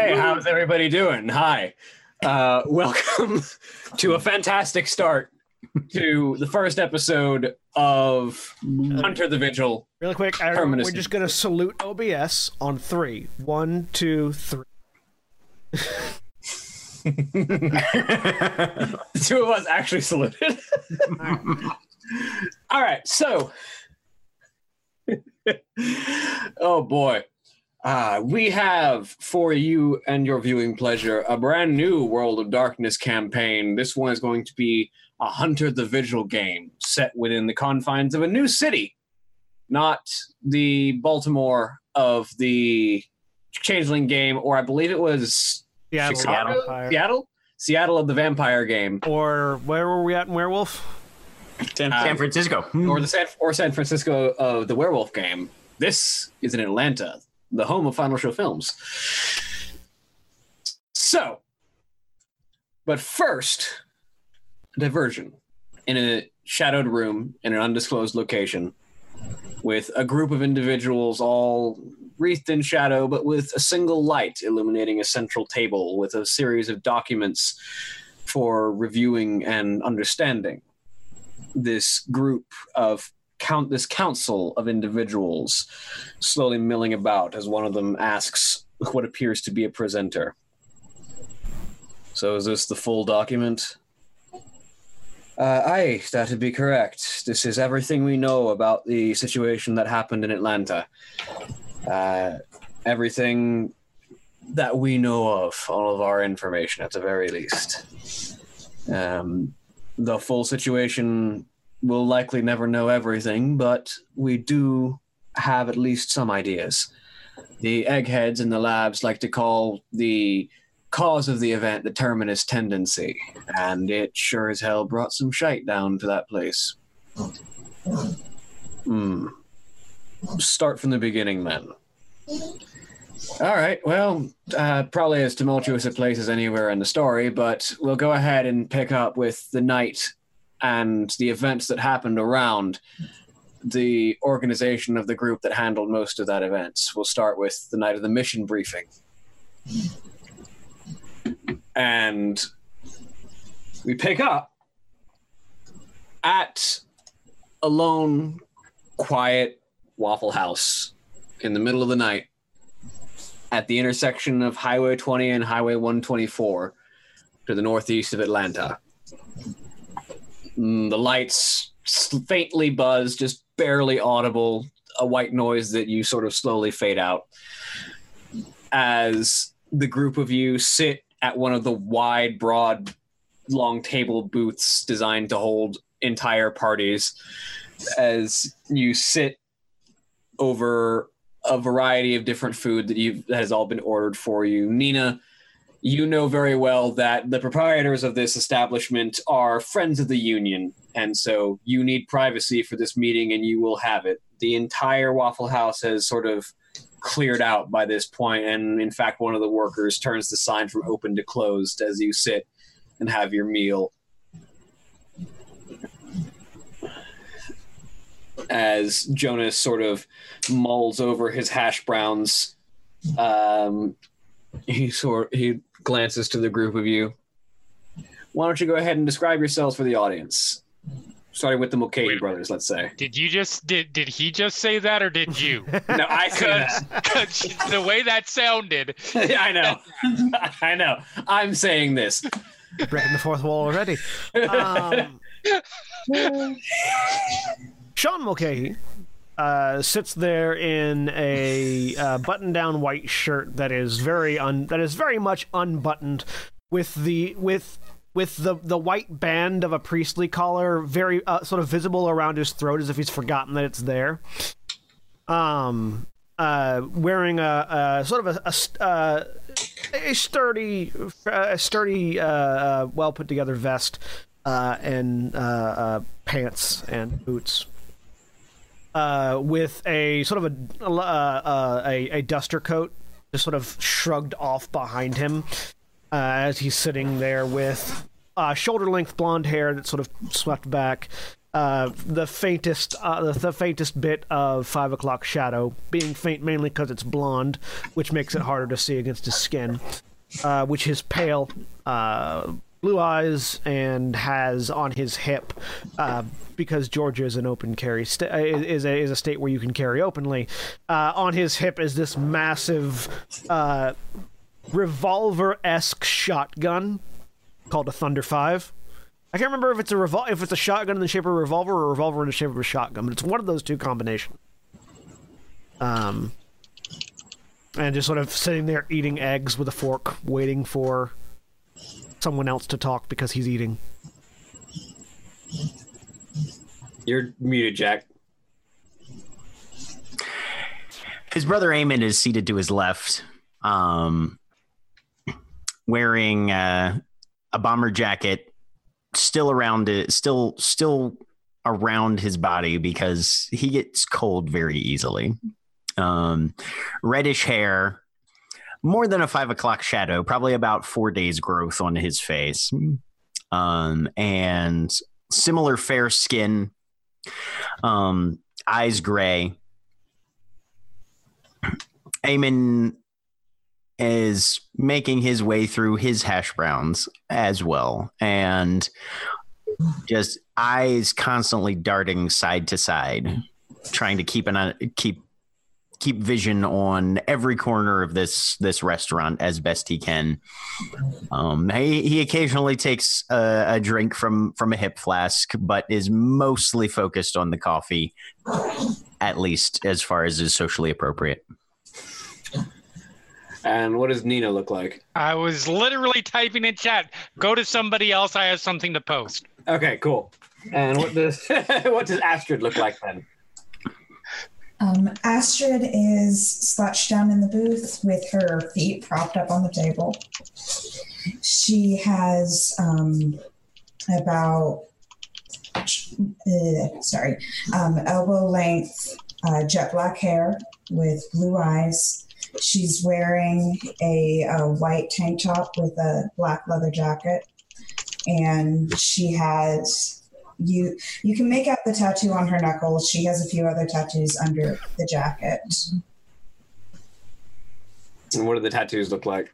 Hey, how's everybody doing? Hi. Uh, welcome to a fantastic start to the first episode of Hunter the Vigil. Really quick, I, we're just going to salute OBS on three. One, two, three. the two of us actually saluted. All right, so. oh boy. Uh, we have for you and your viewing pleasure a brand new World of Darkness campaign. This one is going to be a Hunter the Vigil game set within the confines of a new city, not the Baltimore of the Changeling game, or I believe it was Seattle. Chicago? Seattle? Seattle of the Vampire game, Or where were we at in Werewolf? San, Uh, San Francisco. or the San or San Francisco of the Werewolf game. This is in Atlanta, the home of Final Show Films. So, but first, diversion in a shadowed room in an undisclosed location with a group of individuals all wreathed in shadow but with a single light illuminating a central table with a series of documents for reviewing and understanding this group of count this council of individuals slowly milling about as one of them asks what appears to be a presenter so is this the full document uh, aye, that'd be correct. This is everything we know about the situation that happened in Atlanta. Uh, everything that we know of, all of our information at the very least. Um, the full situation we'll likely never know everything, but we do have at least some ideas. The eggheads in the labs like to call the cause of the event the terminus tendency, and it sure as hell brought some shite down to that place. Hmm. Start from the beginning then. All right. Well, uh, probably as tumultuous a place as anywhere in the story, but we'll go ahead and pick up with the night and the events that happened around the organization of the group that handled most of that events. We'll start with the night of the mission briefing. And we pick up at a lone, quiet Waffle House in the middle of the night at the intersection of Highway 20 and Highway 124 to the northeast of Atlanta. Mm, the lights faintly buzz, just barely audible, a white noise that you sort of slowly fade out as the group of you sit at one of the wide, broad, long table booths designed to hold entire parties. As you sit over a variety of different food that you that has all been ordered for you, Nina. You know very well that the proprietors of this establishment are friends of the union, and so you need privacy for this meeting, and you will have it. The entire Waffle House has sort of cleared out by this point, and in fact, one of the workers turns the sign from open to closed as you sit and have your meal. As Jonas sort of mulls over his hash browns, um, he sort he glances to the group of you. Why don't you go ahead and describe yourselves for the audience? Starting with the Mulcahy Wait. brothers, let's say. Did you just did did he just say that or did you? No, I say that. 'Cause the way that sounded. I know. I know. I'm saying this. Breaking the fourth wall already. Um, Sean Mulcahy uh, sits there in a uh, button-down white shirt that is very un- that is very much unbuttoned, with the with with the the white band of a priestly collar very uh, sort of visible around his throat as if he's forgotten that it's there. Um, uh, wearing a, a sort of a, a uh, a sturdy, a sturdy, uh, uh, well put together vest and pants and boots. Uh, with a sort of a, uh, uh, a a duster coat, just sort of shrugged off behind him, uh, as he's sitting there with uh, shoulder length blonde hair that's sort of swept back, the faintest the, the faintest bit of five o'clock shadow being faint mainly because it's blonde, which makes it harder to see against his skin, which is pale. Blue eyes and has on his hip, uh, because Georgia is an open carry sta- uh, is a is a state where you can carry openly. Uh, on his hip is this massive uh, revolver esque shotgun called a Thunder Five. I can't remember if it's a revol- if it's a shotgun in the shape of a revolver or a revolver in the shape of a shotgun, but it's one of those two combinations. Um, and just sort of sitting there eating eggs with a fork, waiting for someone else to talk because he's eating. You're muted, Jack. His brother Eamon is seated to his left, um, wearing uh, a bomber jacket, still around it, still still around his body because he gets cold very easily. Um, reddish hair, more than a five o'clock shadow, probably about four days growth on his face, um, and similar fair skin, um, eyes gray. Eamon is making his way through his hash browns as well, and just eyes constantly darting side to side, trying to keep an keep keep vision on every corner of this this restaurant as best he can. Um, he he occasionally takes a, a drink from from a hip flask, but is mostly focused on the coffee, at least as far as is socially appropriate. And what does Nina look like? I was literally typing in chat. Go to somebody else. I have something to post. Okay, cool. And what does what does Astrid look like then? Um, Astrid is slouched down in the booth with her feet propped up on the table. She has um, about, uh, sorry, um, elbow length uh, jet black hair with blue eyes. She's wearing a, a white tank top with a black leather jacket. And she has you you can make out the tattoo on her knuckles. She has a few other tattoos under the jacket. And what do the tattoos look like?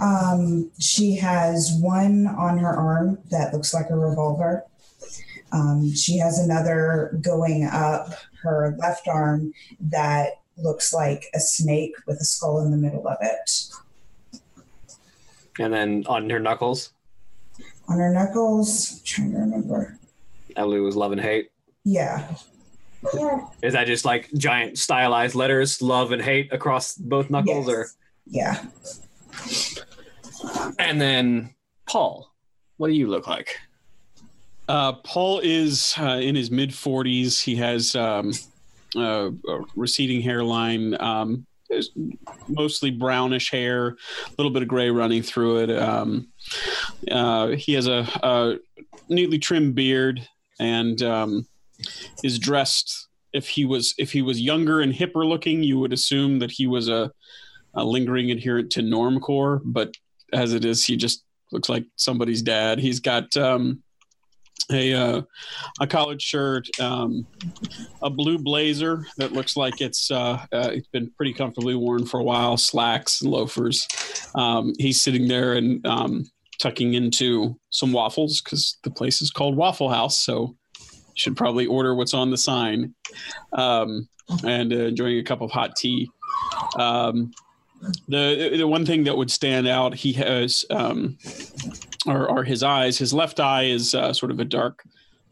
Um, she has one on her arm that looks like a revolver. Um, she has another going up her left arm that looks like a snake with a skull in the middle of it. And then on her knuckles, On her knuckles, I'm trying to remember. Elu was love and hate. Yeah. yeah. Is that just like giant stylized letters, love and hate across both knuckles, or Yeah. and then Paul? What do you look like? Uh, Paul is uh, in his mid 40s. He has um, uh, a receding hairline, um, is mostly brownish hair, a little bit of gray running through it. Um, uh, he has a, a neatly trimmed beard and um, is dressed if he was if he was younger and hipper looking, you would assume that he was a, a lingering adherent to normcore. But as it is, he just looks like somebody's dad. He's got um, a uh, a collared shirt, um, a blue blazer that looks like it's uh, uh, it's been pretty comfortably worn for a while, slacks and loafers. Um, he's sitting there and um, tucking into some waffles because the place is called Waffle House, so should probably order what's on the sign. Um, and uh, enjoying a cup of hot tea. The the one thing that would stand out, he has um, are, are his eyes. His left eye is uh, sort of a dark,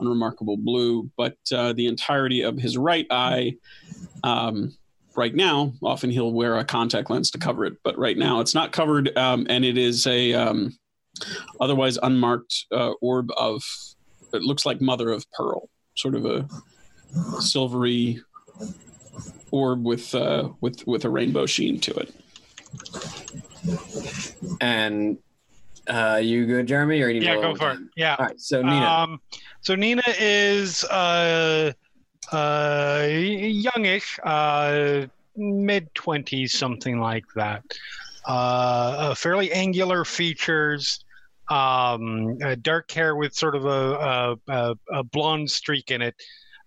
unremarkable blue, but uh, the entirety of his right eye, um, right now, often he'll wear a contact lens to cover it, but right now it's not covered, um, and it is a um, otherwise unmarked uh, orb of it looks like mother of pearl, sort of a silvery orb with uh, with with a rainbow sheen to it. And uh, you good, Jeremy? Or you Yeah, go for it. Yeah. All right. So Nina, Um, so Nina is uh, uh, youngish, uh, mid twenties, something like that. Uh, uh, fairly angular features, um, uh, dark hair with sort of a, a, a, a blonde streak in it.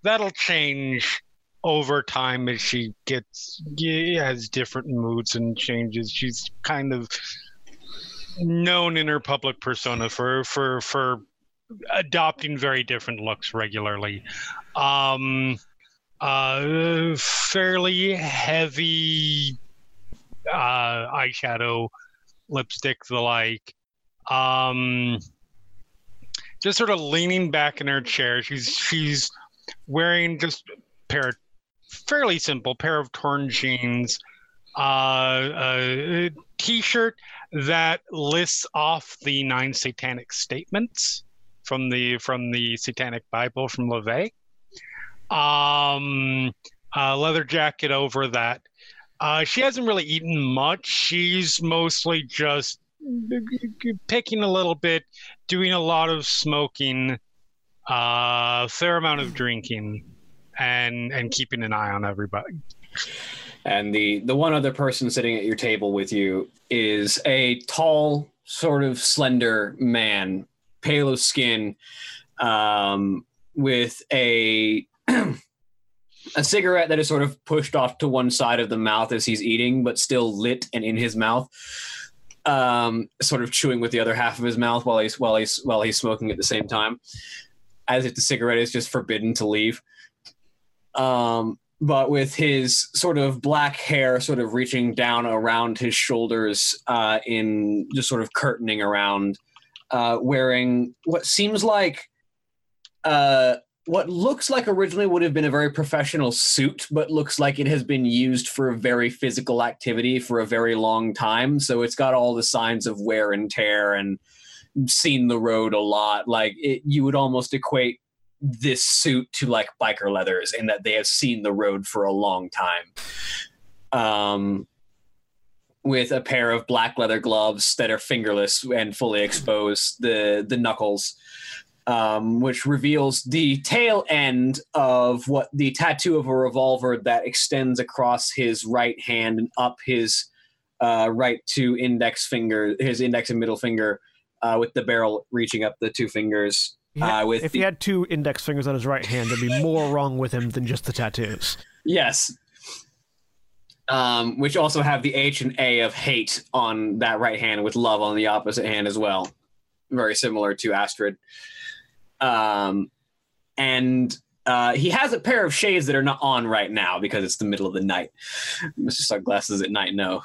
That'll change over time as she gets has different moods and changes. She's kind of known in her public persona for for for adopting very different looks regularly. Um, uh, fairly heavy uh, eyeshadow, lipstick, the like. Um, just sort of leaning back in her chair. She's she's wearing just pair of fairly simple pair of torn jeans, uh, a t-shirt that lists off the nine satanic statements from the from the Satanic Bible from LaVey. Um, a leather jacket over that. Uh, she hasn't really eaten much. She's mostly just picking a little bit, doing a lot of smoking, a uh, fair amount of drinking, and and keeping an eye on everybody. and the the one other person sitting at your table with you is a tall, sort of slender man, pale of skin, um, with a a cigarette that is sort of pushed off to one side of the mouth as he's eating, but still lit and in his mouth. Um, sort of chewing with the other half of his mouth while he's while he's while he's smoking at the same time, as if the cigarette is just forbidden to leave. Um, but with his sort of black hair sort of reaching down around his shoulders uh, in just sort of curtaining around, uh, wearing what seems like uh, what looks like originally would have been a very professional suit, but looks like it has been used for a very physical activity for a very long time. So it's got all the signs of wear and tear and seen the road a lot. Like it, you would almost equate this suit to like biker leathers and that they have seen the road for a long time. Um, with a pair of black leather gloves that are fingerless and fully expose the the knuckles, um, which reveals the tail end of what the tattoo of a revolver that extends across his right hand and up his uh, right two index finger, his index and middle finger, uh, with the barrel reaching up the two fingers. Had- Uh, with if the- he had two index fingers on his right hand, there'd be more wrong with him than just the tattoos. Yes. Um, which also have the H and A of hate on that right hand with love on the opposite hand as well. Very similar to Astrid. Um, and uh, he has a pair of shades that are not on right now because it's the middle of the night. Mr. Sunglasses at night, no.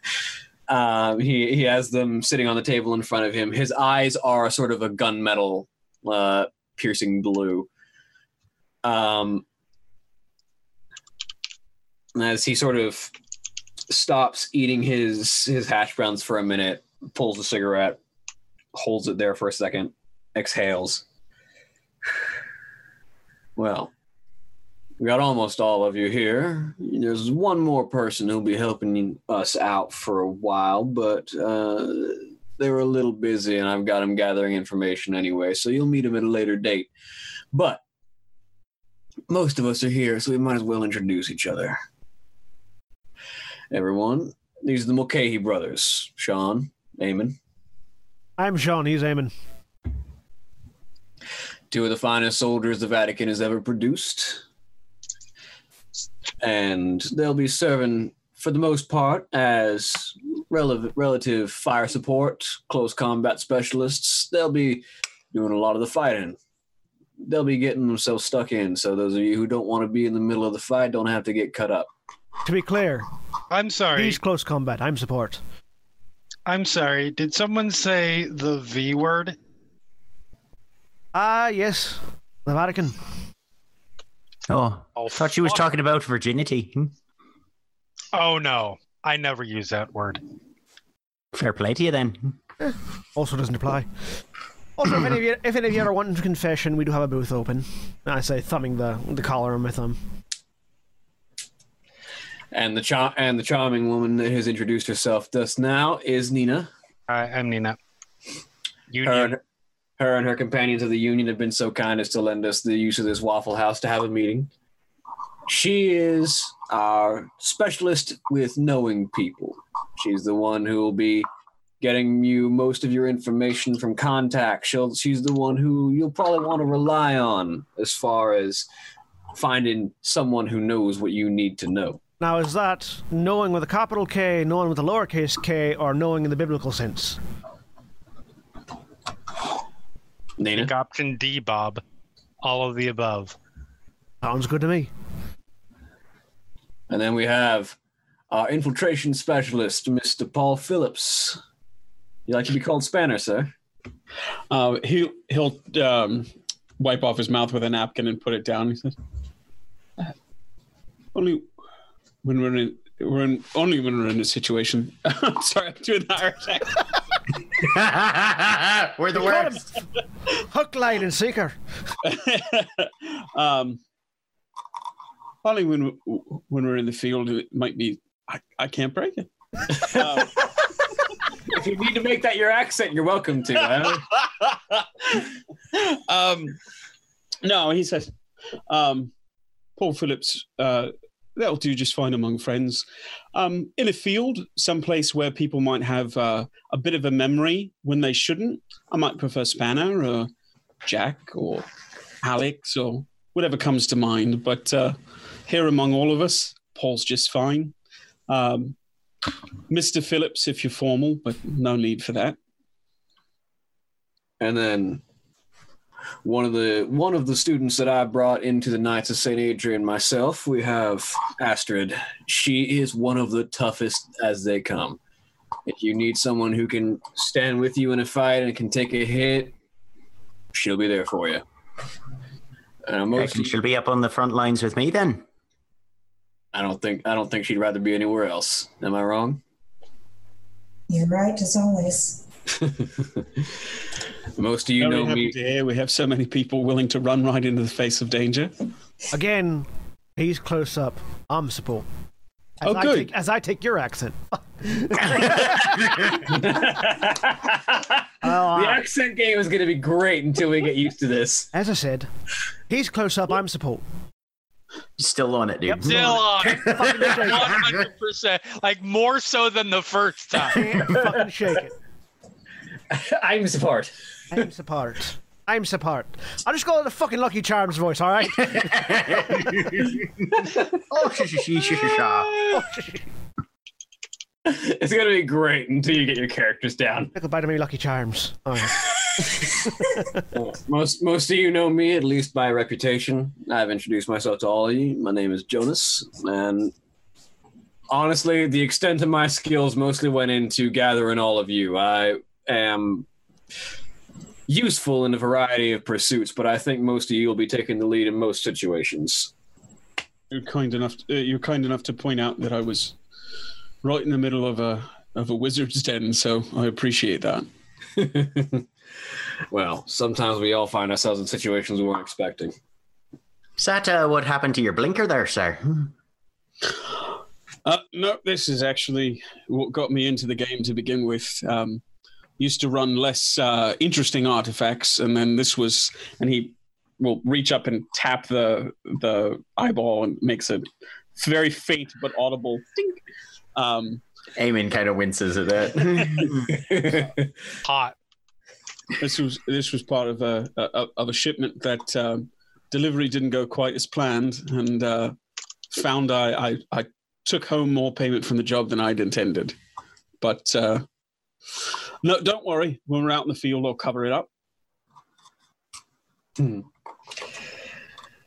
um, he, he has them sitting on the table in front of him. His eyes are sort of a gunmetal uh, piercing blue. Um, as he sort of stops eating his his hash browns for a minute, pulls a cigarette, holds it there for a second, exhales. Well, we got almost all of you here. There's one more person who'll be helping us out for a while, but uh, they were a little busy, and I've got them gathering information anyway. So you'll meet them at a later date. But most of us are here, so we might as well introduce each other. Everyone, these are the Mulcahy brothers Sean, Eamon, I'm Sean. He's Eamon. two of the finest soldiers the Vatican has ever produced. And they'll be serving, for the most part, as rel- relative fire support, close combat specialists. They'll be doing a lot of the fighting. They'll be getting themselves stuck in, so those of you who don't want to be in the middle of the fight don't have to get cut up. To be clear, I'm sorry. he's close combat. I'm support. I'm sorry. Did someone say the V word? Ah, yes. The Vatican. Oh, Oh, thought she was talking about virginity. Hmm. Oh no, I never use that word. Fair play to you then. Eh, also doesn't apply. Also, if any of you, if any of you are wanting to confession, we do have a booth open. I say, thumbing the the collar on my thumb. And the char- and the charming woman that has introduced herself just now is Nina. I, I'm Nina. Her Union. and, her and her companions of the union have been so kind as to lend us the use of this Waffle House to have a meeting. She is our specialist with knowing people. She's the one who will be getting you most of your information from contact. She'll, she's the one who you'll probably want to rely on as far as finding someone who knows what you need to know. Now, is that knowing with a capital K, knowing with a lowercase k, or knowing in the biblical sense? Nina? Pick option D, Bob. All of the above. Sounds good to me. And then we have our infiltration specialist, Mr. Paul Phillips. You like to be called Spanner, sir? Uh, he'll he'll um, wipe off his mouth with a napkin and put it down. He says, "Uh, "Only when we're in we're in only when we're in a situation." I'm sorry, I'm doing the Irish accent. We're the worst. Hook, line, and sinker. um, only when when we're in the field, it might be. I, I can't break it. Um, If you need to make that your accent, you're welcome to. huh? um, no, he says, um, Paul Phillips, uh, that'll do just fine among friends. Um, in a field, someplace where people might have uh, a bit of a memory when they shouldn't, I might prefer Spanner or Jack or Alex or whatever comes to mind. But uh, here among all of us, Paul's just fine. Um, Mr. Phillips, if you're formal, but no need for that. and then one of the one of the students that I brought into the Knights of St. Adrian myself, we have Astrid. She is one of the toughest as they come. If you need someone who can stand with you in a fight and can take a hit, she'll be there for you. Uh, most she'll be up on the front lines with me then. I don't think I don't think she'd rather be anywhere else. Am I wrong? You're right as always. Most of you Very know happy me. to hear we have so many people willing to run right into the face of danger. Again, he's close up. I'm support. As Oh, I good. Take, as I take your accent. the Uh, accent game is going to be great until we get used to this. as I said, he's close up. I'm support. Still on it, dude. Yep. Still on it. Fucking shake it. 100%. Like more so than the first time. Can't fucking shake it. I'm support. I'm support. I'm support. I'll just go with the fucking Lucky Charms voice, all right? Oh, sh- sh- sh- sh- sh- sh- It's going to be great until you get your characters down. Say goodbye to me, Lucky Charms. All right. Most most of you know me at least by reputation. I've introduced myself to all of you. My name is Jonas, and honestly, the extent of my skills mostly went into gathering all of you. I am useful in a variety of pursuits, but I think most of you will be taking the lead in most situations. You're kind enough. uh, you're kind enough to point out that I was right in the middle of a of a wizard's den, so I appreciate that. well, sometimes we all find ourselves in situations we weren't expecting. Is that uh, what happened to your blinker there, sir? Uh, no, this is actually what got me into the game to begin with. Um, used to run less uh, interesting artifacts, and then this was, and he will reach up and tap the the eyeball and makes a very faint but audible ding. Um, Eamon kind of winces at that. Hot. this was this was part of a, a of a shipment that um, delivery didn't go quite as planned, and uh, found I, I I took home more payment from the job than I'd intended. But uh, no, don't worry. When we're out in the field, I'll cover it up.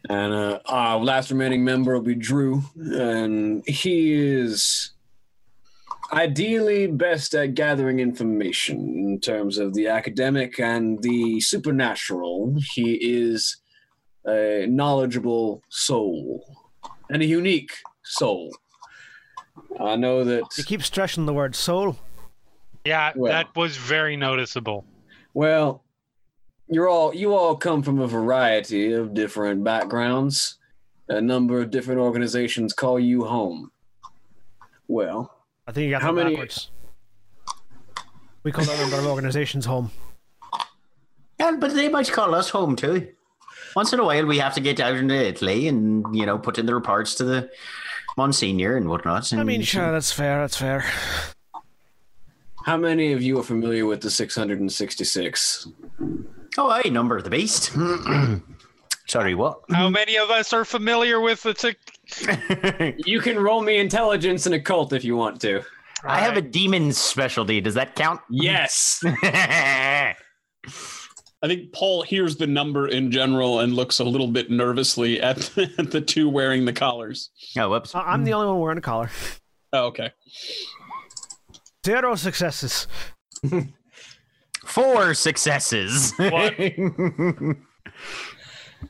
And uh, our last remaining member will be Drew, and he is ideally best at gathering information in terms of the academic and the supernatural. He is a knowledgeable soul and a unique soul. I know that. You keep stressing the word soul. Yeah, Well. that was very noticeable. Well, you're all you all come from a variety of different backgrounds. A number of different organizations call you home. Well, I think you got How many- backwards. We call that number of organizations home. yeah, but they might call us home too. Once in a while, we have to get out into Italy and you know put in the reports to the Monsignor and whatnot. I mean, sure, that's fair. That's fair. how many of you are familiar with the 666? Oh, I number the beast. Sorry, what? How many of us are familiar with the tick? You can roll me intelligence and occult if you want to. I have a demon specialty. Does that count? Yes. I think Paul hears the number in general and looks a little bit nervously at, at the two wearing the collars. oh, whoops. I- I'm the only one wearing a collar. Oh, okay. Zero successes. Four successes. What?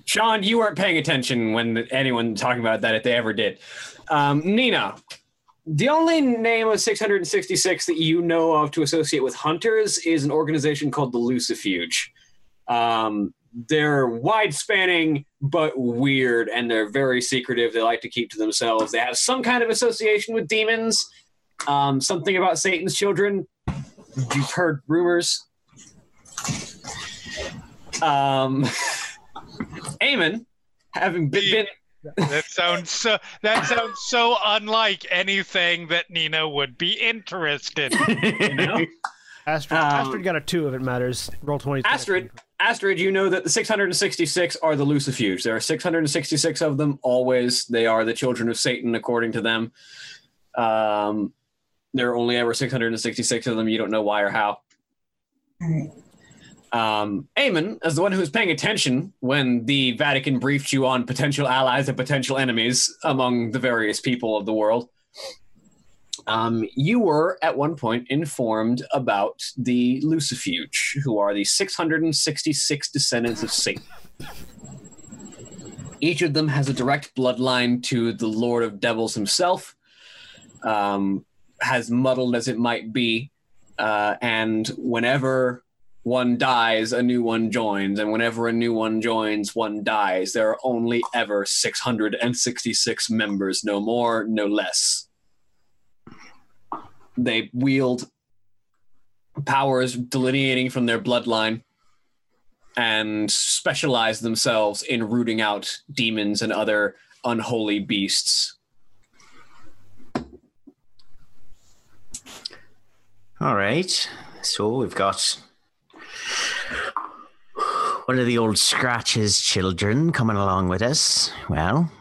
Sean, you weren't paying attention when anyone talking about that if they ever did. Um, Nina, the only name of 666 that you know of to associate with hunters is an organization called the Lucifuge. Um, they're wide spanning but weird, and they're very secretive. They like to keep to themselves. They have some kind of association with demons, um, something about Satan's children. You've heard rumors. Um, Eamon, having been, been That sounds so. That sounds so unlike anything that Nina would be interested. in. you know, Astrid, Um, Astrid got a two if it matters. Roll 20. Astrid, Astrid, you know that the 666 are the Lucifuge. There are 666 of them. Always, they are the children of Satan, according to them. Um, there are only ever 666 of them. You don't know why or how. Um, Eamon, as the one who was paying attention when the Vatican briefed you on potential allies and potential enemies among the various people of the world, um, you were at one point informed about the Lucifuge, who are the 666 descendants of Satan. Each of them has a direct bloodline to the Lord of Devils himself, um, as muddled as it might be. Uh, and whenever one dies, a new one joins, and whenever a new one joins, one dies. There are only ever 666 members, no more, no less. They wield powers delineating from their bloodline and specialize themselves in rooting out demons and other unholy beasts. All right. So we've got one of the old scratches children coming along with us. Well,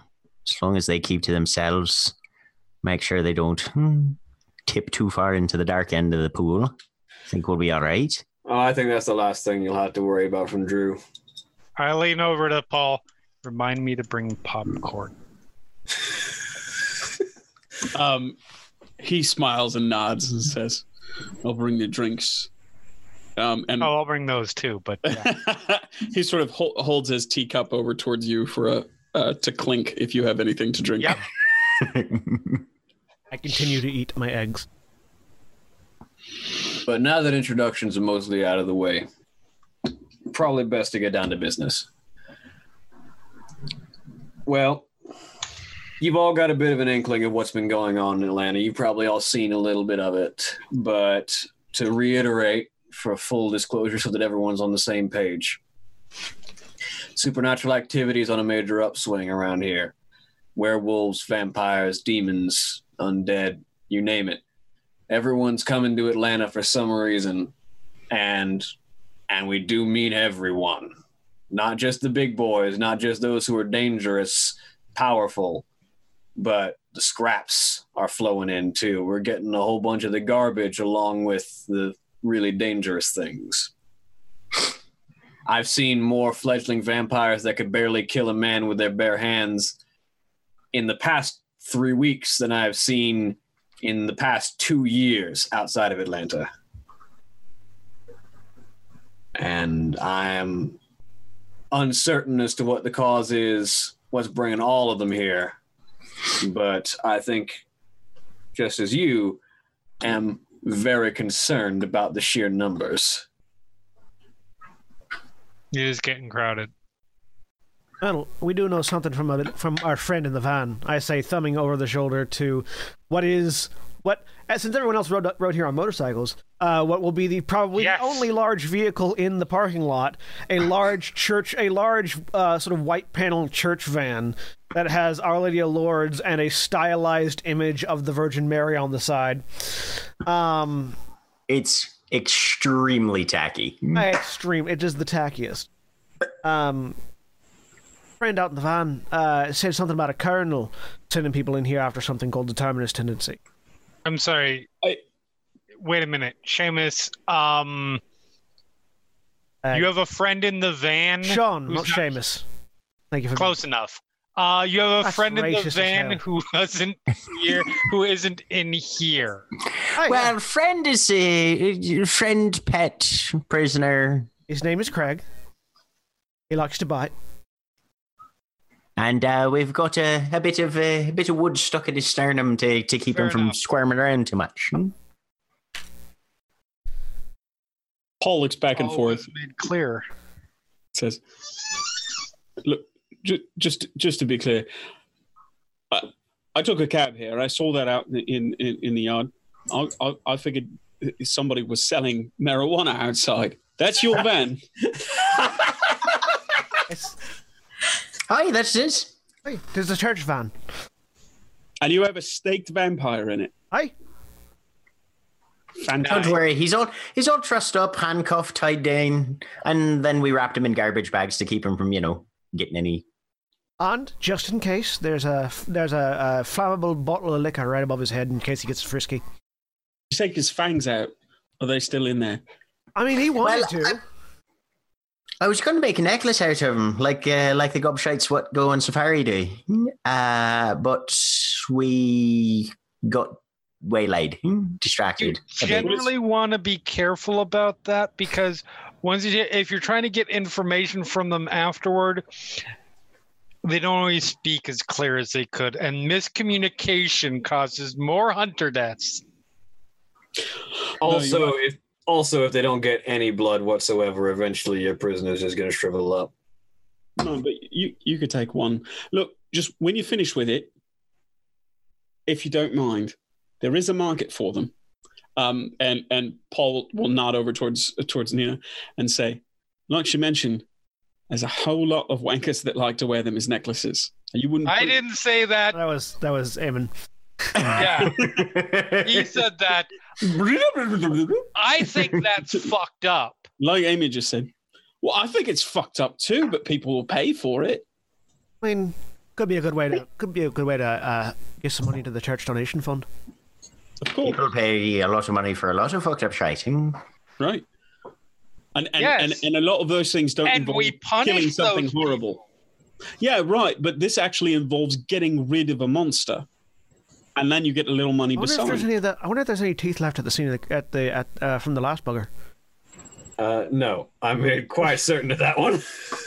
as long as they keep to themselves, make sure they don't hmm, tip too far into the dark end of the pool. I think we'll be all right. Oh, I think that's the last thing you'll have to worry about from Drew. I lean over to Paul. Remind me to bring popcorn. Um, he smiles and nods and says, "I'll bring the drinks." Um, and Oh, I'll bring those too. But yeah. he sort of hol- holds his teacup over towards you for a uh, to clink if you have anything to drink. Yep. I continue to eat my eggs. But now that introductions are mostly out of the way, probably best to get down to business. Well, you've all got a bit of an inkling of what's been going on in Atlanta. You've probably all seen a little bit of it. But to reiterate, for full disclosure, so that everyone's on the same page, Supernatural activity is on a major upswing around here. Werewolves, vampires, demons, undead, you name it. Everyone's coming to Atlanta for some reason, and and we do mean everyone, not just the big boys, not just those who are dangerous, powerful, but the scraps are flowing in too. We're getting a whole bunch of the garbage along with the really dangerous things. I've seen more fledgling vampires that could barely kill a man with their bare hands in the past three weeks than I've seen in the past two years outside of Atlanta. And I am uncertain as to what the cause is, what's bringing all of them here. But I think, just as you, am very concerned about the sheer numbers. It is getting crowded. Well, we do know something from a, from our friend in the van. I say, thumbing over the shoulder to what is what. uh, Since everyone else rode rode here on motorcycles, uh, what will be the probably Yes. the only large vehicle in the parking lot, a large church, a large uh, sort of white panel church van that has Our Lady of Lourdes and a stylized image of the Virgin Mary on the side. Um, It's extremely tacky. extreme. It is the tackiest. Um, friend out in the van uh, said something about a colonel sending people in here after something called the terminus tendency. I'm sorry. I- Wait a minute, Seamus. Um, Uh, you have a friend in the van. Sean, who's not Seamus. Thank you for Close enough. Uh, you have a That's friend in the van hell. who wasn't here, who isn't in here. Oh, yeah. Well, friend is a friend, pet, prisoner, his name is Craig. He likes to bite. And uh, we've got a, a bit of a, a bit of wood stuck in his sternum to, to keep Fair him from enough. squirming around too much. Hmm? Paul looks back and forth. made clear. says, "Look, ju- just just to be clear, I, I took a cab here. I saw that out in in, in, in the yard. I, I I figured somebody was selling marijuana outside. That's your van. It's, Aye, that's it. hey, there's a church van. and you have a staked vampire in it. Hey, Fantastic. Don't worry, he's all he's all trussed up, handcuffed, tied down, and then we wrapped him in garbage bags to keep him from you know getting any. and just in case, there's a there's a, a flammable bottle of liquor right above his head in case he gets frisky. You take his fangs out. Are they still in there? I mean, he wanted Well, to. I- I was going to make a necklace out of them, like uh, like the gobshites what go on safari do, uh, but we got waylaid, You distracted. a bit. generally want to be careful about that because once you, if you're trying to get information from them afterward, they don't always speak as clear as they could, and miscommunication causes more hunter deaths. Also, you're if also if they don't get any blood whatsoever, eventually your prisoner's just gonna shrivel up. No, but you you could take one. Look, just when you finish with it, if you don't mind, there is a market for them. Um, and and Paul will nod over towards towards Nina and say, like she mentioned, there's a whole lot of wankers that like to wear them as necklaces. You wouldn't. I didn't say that. That was that was Eamon. Yeah, he said that. I think that's fucked up. like Amy just said. Well, I think it's fucked up too, but people will pay for it. I mean, could be a good way to could be a good way to uh, give some money to the church donation fund. Of course, People pay a lot of money for a lot of fucked up shit. hmm? right? And and, Yes. and and a lot of those things don't And involve we punish killing something those horrible. Yeah, right. But this actually involves getting rid of a monster, and then you get a little money I wonder if there's any of that. I wonder if there's any teeth left at the scene of the, at the at uh, from the last bugger. Uh, no, I'm quite certain of that one.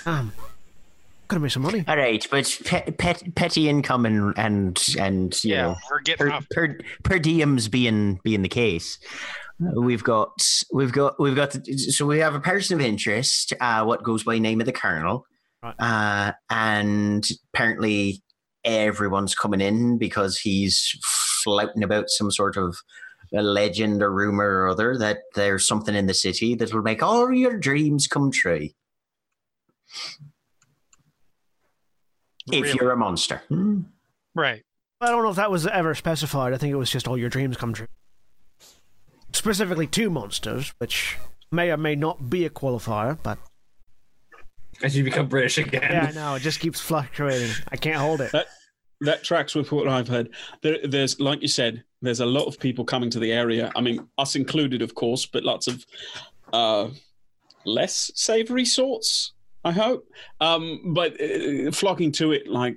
Um, could have made some money. All right, but pet, pet, petty income and and and you Yeah, know we're getting per, off. per per diems being being the case. We've got we've got we've got so we have a person of interest, uh, what goes by name of the colonel, Right. uh, and apparently everyone's coming in because he's flouting about some sort of a legend or rumor or other that there's something in the city that will make all your dreams come true. If you're a monster. Hmm. Right. I don't know if that was ever specified. I think it was just all your dreams come true. Specifically, two monsters, which may or may not be a qualifier, but As you become British again. yeah, I know it just keeps fluctuating. I can't hold it. that tracks with what I've heard. There, there's, like you said, there's a lot of people coming to the area. I mean, us included, of course, but lots of uh, less savory sorts. I hope, um, but uh, flocking to it like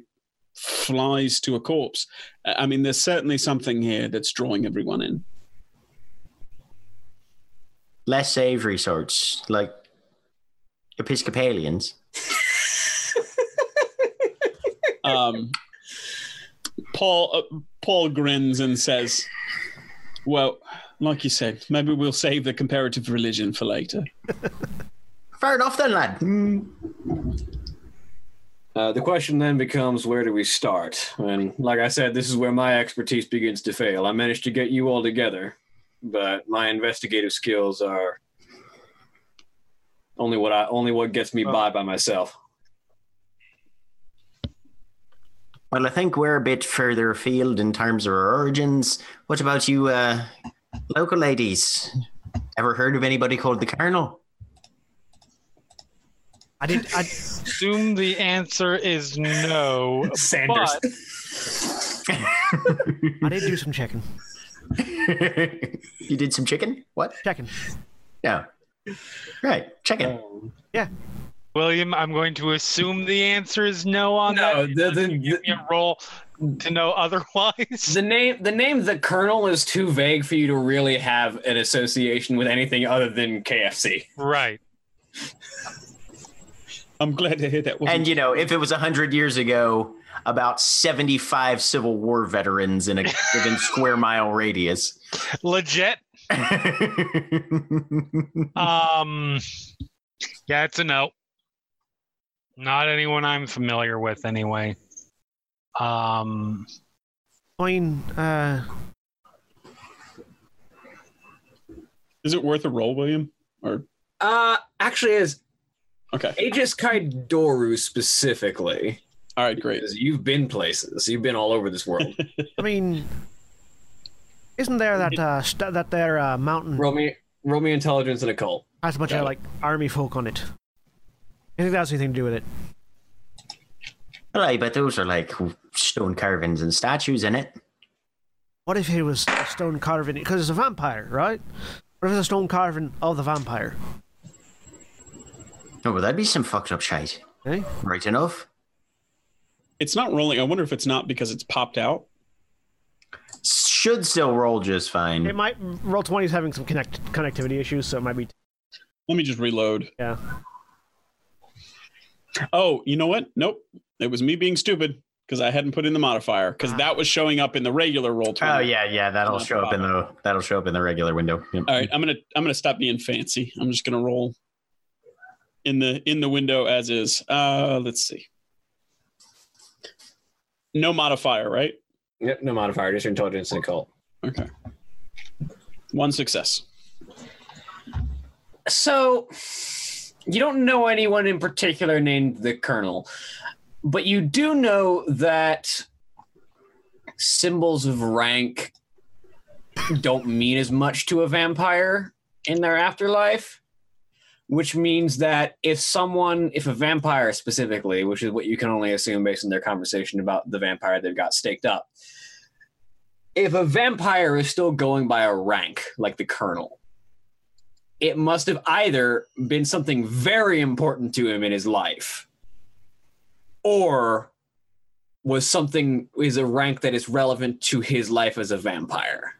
flies to a corpse. I mean, there's certainly something here that's drawing everyone in. Less savory sorts, like Episcopalians. Um, Paul uh, Paul grins and says, "Well, like you said, maybe we'll save the comparative religion for later." Fair enough then, lad. Hmm. Uh, the question then becomes where do we start? And like I said, this is where my expertise begins to fail. I managed to get you all together, but my investigative skills are only what I only what gets me by by myself. Well, I think we're a bit further afield in terms of our origins. What about you, uh, local ladies? Ever heard of anybody called the Colonel? I did. I, Assume the answer is no. Sanders. But I did do some checking. you did some chicken? What? Checking. Yeah. Right, chicken. Um, yeah. William, I'm going to assume the answer is no on No, that. the- the- Can you give me a roll to know otherwise. The name the name the Colonel is too vague for you to really have an association with anything other than KFC. right. I'm glad to hear that. wasn't- And you know, if it was hundred years ago, about seventy-five Civil War veterans in a given square mile radius. Legit. Um. Yeah, it's a no. Not anyone I'm familiar with, anyway. Um. Fine. Uh, Is it worth a roll, William? Or Uh actually is okay, Aegis Kai Doru specifically. all right, great. You've been places. You've been all over this world. I mean, isn't there that uh, st- that there uh, mountain roll me roll me intelligence and occult. has a bunch Got of it. like army folk on it? I think that has anything to do with it. right, but those are like stone carvings and statues in it. What if it was a stone carving? Because it's a vampire, right? What if it's a stone carving of the vampire? Oh, well, that'd be some fucked up shite. Eh? Right enough. It's not rolling. I wonder if it's not because it's popped out. Should still roll just fine. It might. Roll twenty is having some connect connectivity issues, so it might be. Let me just reload. Yeah. Oh, you know what? Nope. It was me being stupid because I hadn't put in the modifier because Ah. that was showing up in the regular roll. 20. Oh yeah, yeah, that'll show up in the that'll show up in the regular window. Yep. All right, I'm gonna I'm gonna stop being fancy. I'm just gonna roll in the in the window as is. Uh, let's see. No modifier, right? Yep, no modifier, just your intelligence and occult. Okay. One success. So, you don't know anyone in particular named the Colonel, but you do know that symbols of rank don't mean as much to a vampire in their afterlife, which means that if someone, if a vampire specifically, which is what you can only assume based on their conversation about the vampire they've got staked up, if a vampire is still going by a rank like the Colonel, it must have either been something very important to him in his life or was something is a rank that is relevant to his life as a vampire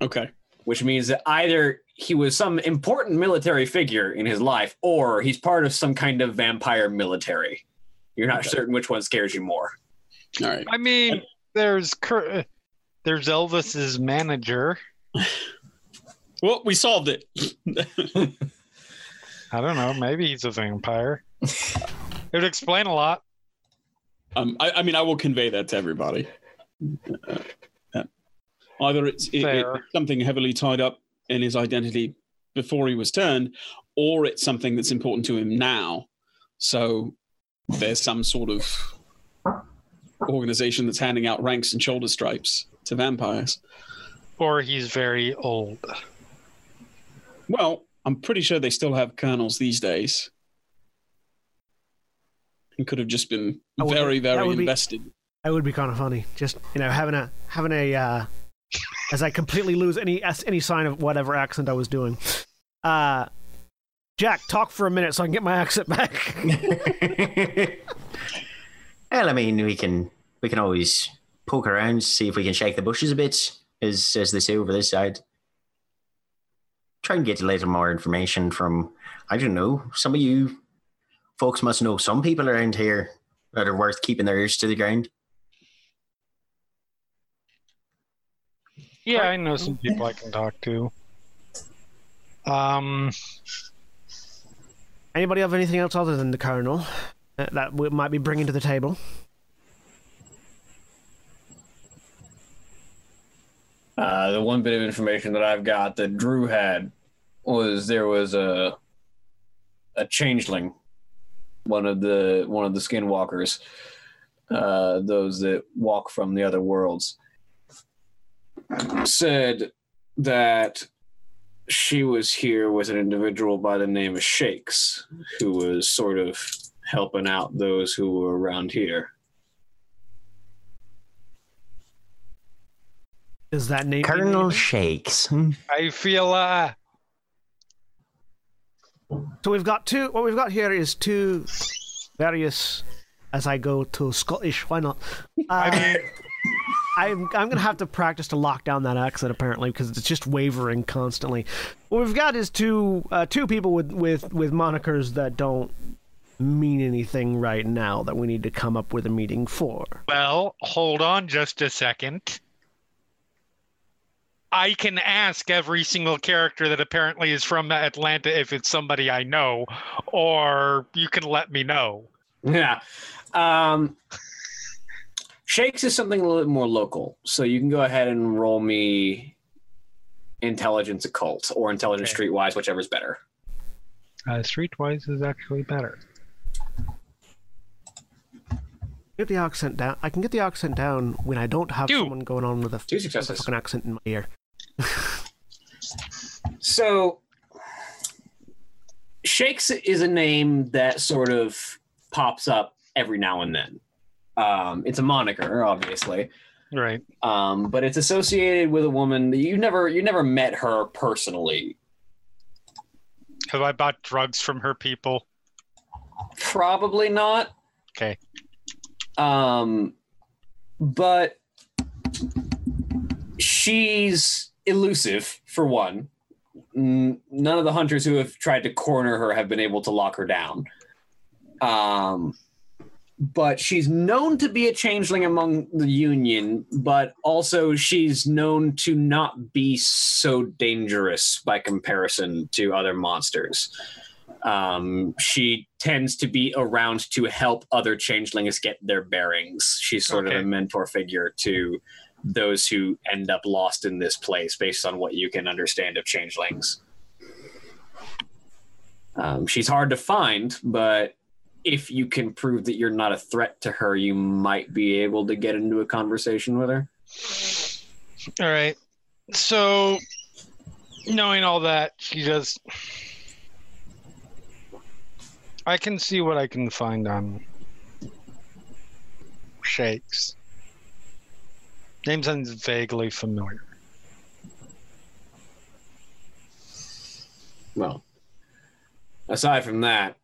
Okay. which means that either he was some important military figure in his life or he's part of some kind of vampire military you're not Okay. certain which one scares you more All right. I mean, there's Cur- there's Elvis's manager. Well, we solved it. I don't know. Maybe he's a vampire. it would explain a lot. um, I, I mean, I will convey that to everybody. Uh, that either it's, it, it's something heavily tied up in his identity before he was turned, or it's something that's important to him now. So there's some sort of organization that's handing out ranks and shoulder stripes to vampires. Or he's very old. Well, I'm pretty sure they still have colonels these days. And could have just been would- very, very would be- invested. That would be kind of funny. Just you know, having a having a uh, as I completely lose any any sign of whatever accent I was doing. Uh, Jack, talk for a minute so I can get my accent back. well, I mean, we can we can always poke around, see if we can shake the bushes a bit, as as they say over this side. Try and get a little more information from I don't know. Some of you folks must know some people around here that are worth keeping their ears to the ground. Yeah, I know some people I can talk to. Um, Anybody have anything else other than the colonel that we might be bringing to the table? Uh, the one bit of information that I've got that Drew had was there was a a changeling, one of the one of the skinwalkers, uh, those that walk from the other worlds, said that she was here with an individual by the name of Shakes, who was sort of helping out those who were around here. Is that name Colonel Shakes. Hmm. I feel uh, So we've got two. What we've got here is two various. As I go to Scottish, why not? Uh, I mean, I'm I'm gonna have to practice to lock down that accent apparently because it's just wavering constantly. What we've got is two uh, two people with with with monikers that don't mean anything right now that we need to come up with a meeting for. well, hold on just a second. I can ask every single character that apparently is from Atlanta if it's somebody I know, or you can let me know. Yeah. Um, Shakes is something a little bit more local. So you can go ahead and roll me intelligence occult or intelligence Okay. streetwise, whichever's better. Uh, Streetwise is actually better. Get the accent down. I can get the accent down when I don't have Two. someone going on with a, Two with a fucking accent in my ear. So Shakes is a name that sort of pops up every now and then. Um, it's a moniker, obviously. Right. Um, but it's associated with a woman that you never you never met her personally. Have I bought drugs from her people? Probably not. Okay. Um, but she's elusive for one. None of the hunters who have tried to corner her have been able to lock her down. Um, but she's known to be a changeling among the Union, but also she's known to not be so dangerous by comparison to other monsters. Um, she tends to be around to help other changelings get their bearings. She's sort of a mentor figure to those who end up lost in this place based on what you can understand of changelings. Um, she's hard to find, but if you can prove that you're not a threat to her, you might be able to get into a conversation with her. All right. So, knowing all that, she just. I can see what I can find on Shakes. Name sounds vaguely familiar. Well, aside from that,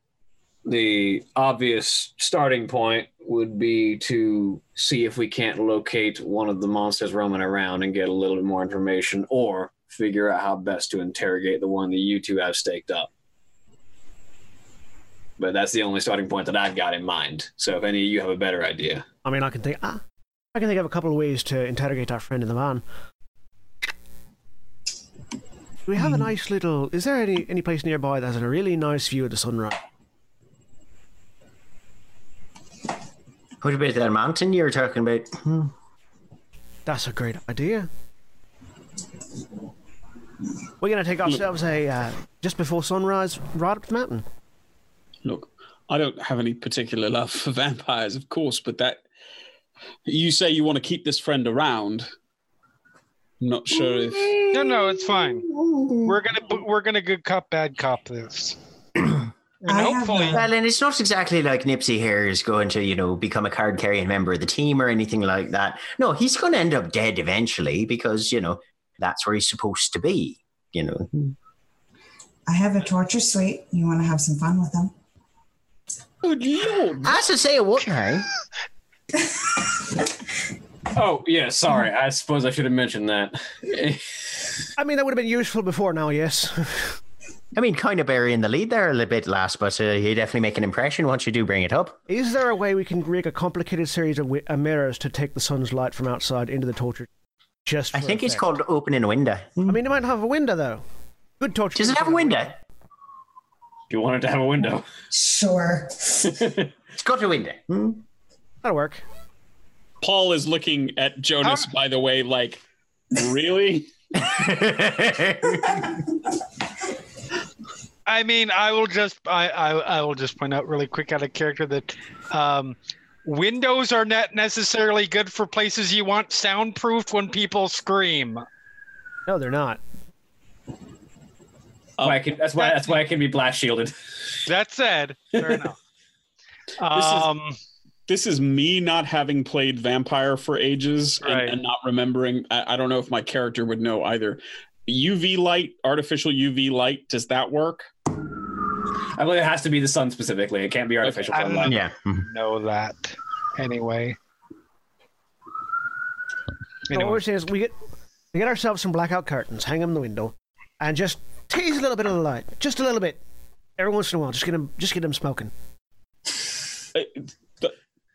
the obvious starting point would be to see if we can't locate one of the monsters roaming around and get a little bit more information, or figure out how best to interrogate the one that you two have staked up. But that's the only starting point that I've got in mind. So if any of you have a better idea, I mean, I can think. Ah, I can think of a couple of ways to interrogate our friend in the van. We have a nice little? Is there any any place nearby that has a really nice view of the sunrise? What about that mountain you were talking about? Hmm. That's a great idea. We're gonna take ourselves a uh, just before sunrise, right up the mountain. Look, I don't have any particular love for vampires, of course, but that you say you want to keep this friend around. I'm not sure if No, no, it's fine. We're gonna we're gonna good cop bad cop this. And I hopefully, Well, and it's not exactly like Nipsey here is going to, you know, become a card carrying member of the team or anything like that. No, he's going to end up dead eventually because, you know, that's where he's supposed to be, you know. I have a torture suite. You want to have some fun with them? Good lord. As to say, what now? Oh yeah, sorry. I suppose I should have mentioned that. I mean, that would have been useful before now, yes. I mean, kind of burying the lead there a little bit last, but uh, you definitely make an impression once you do bring it up. Is there a way we can make a complicated series of wi- uh, mirrors to take the sun's light from outside into the torture? Just I for think it's called opening a window. I mean, it might have a window though. Good torture. Does it have a window? you wanted to have a window. Sure. It's got a window. Hmm? That'll work. Paul is looking at Jonas, by the way, like, really? I mean, I will just I, I I will just point out really quick out of character that um, windows are not necessarily good for places you want soundproofed when people scream. No, they're not. Why I can, that's why that's why I can be blast shielded. That said, fair enough. Um, This is me not having played Vampire for ages and, Right. and not remembering. I, I don't know if my character would know either. UV light, artificial UV light, does that work? I believe it has to be the sun specifically. It can't be artificial I don't sunlight. Yeah. Mhm. know that anyway. No, what we're saying is we get we get ourselves some blackout curtains, hang them in the window, and just tease a little bit of the light, just a little bit, every once in a while. Just get them, just get them smoking. Uh, th-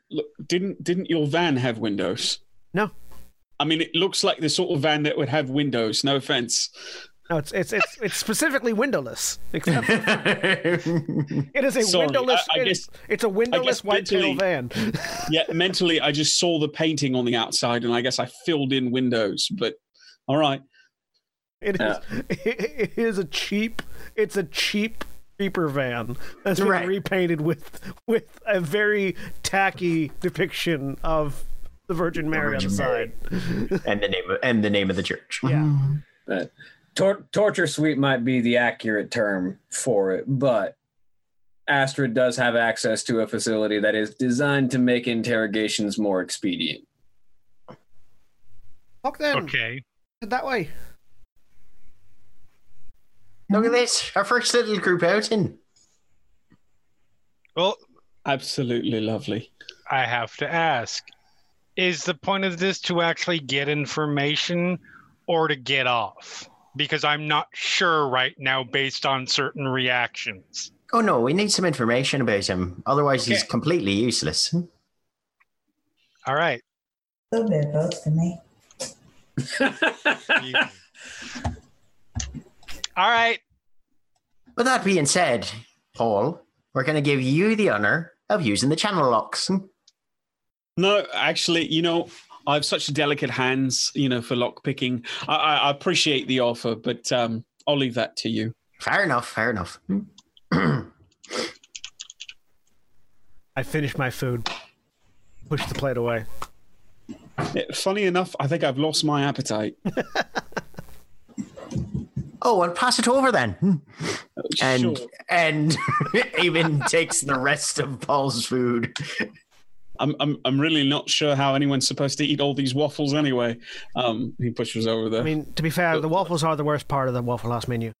look, didn't didn't your van have windows? No, I mean, it looks like the sort of van that would have windows. No offense. No, it's it's it's it's specifically windowless. Except it is a Sorry, windowless. I- I it- guess- it's a windowless white tail van. Yeah, mentally, I just saw the painting on the outside, and I guess I filled in windows. But all right, It is. It is a cheap. It's a cheap creeper van that's been Right. repainted with with a very tacky depiction of the Virgin Mary on the Virgin side. and the name of, and the name of the church. Yeah. But tor- torture suite might be the accurate term for it, but Astrid does have access to a facility that is designed to make interrogations more expedient. Fuck them. okay. That way. Look at this, our first little group outing. Well, absolutely lovely. I have to ask: Is the point of this to actually get information, or to get off? Because I'm not sure right now, based on certain reactions. Oh no, we need some information about him. Otherwise, he's completely useless. All right. A little bit of both for me. All right. With that being said, Paul, we're going to give you the honor of using the channel locks. No, actually, you know, I have such delicate hands, you know, for lock picking. I, I, I appreciate the offer, but um, I'll leave that to you. Fair enough, fair enough. I finished my food. Push the plate away. Eh, Funny enough, I think I've lost my appetite. oh, I'll pass it over then. And Sure. and Eamon takes the rest of Paul's food. I'm, I'm, I'm really not sure how anyone's supposed to eat all these waffles anyway. Um, he pushes over there. I mean, to be fair, the waffles are the worst part of the Waffle House menu.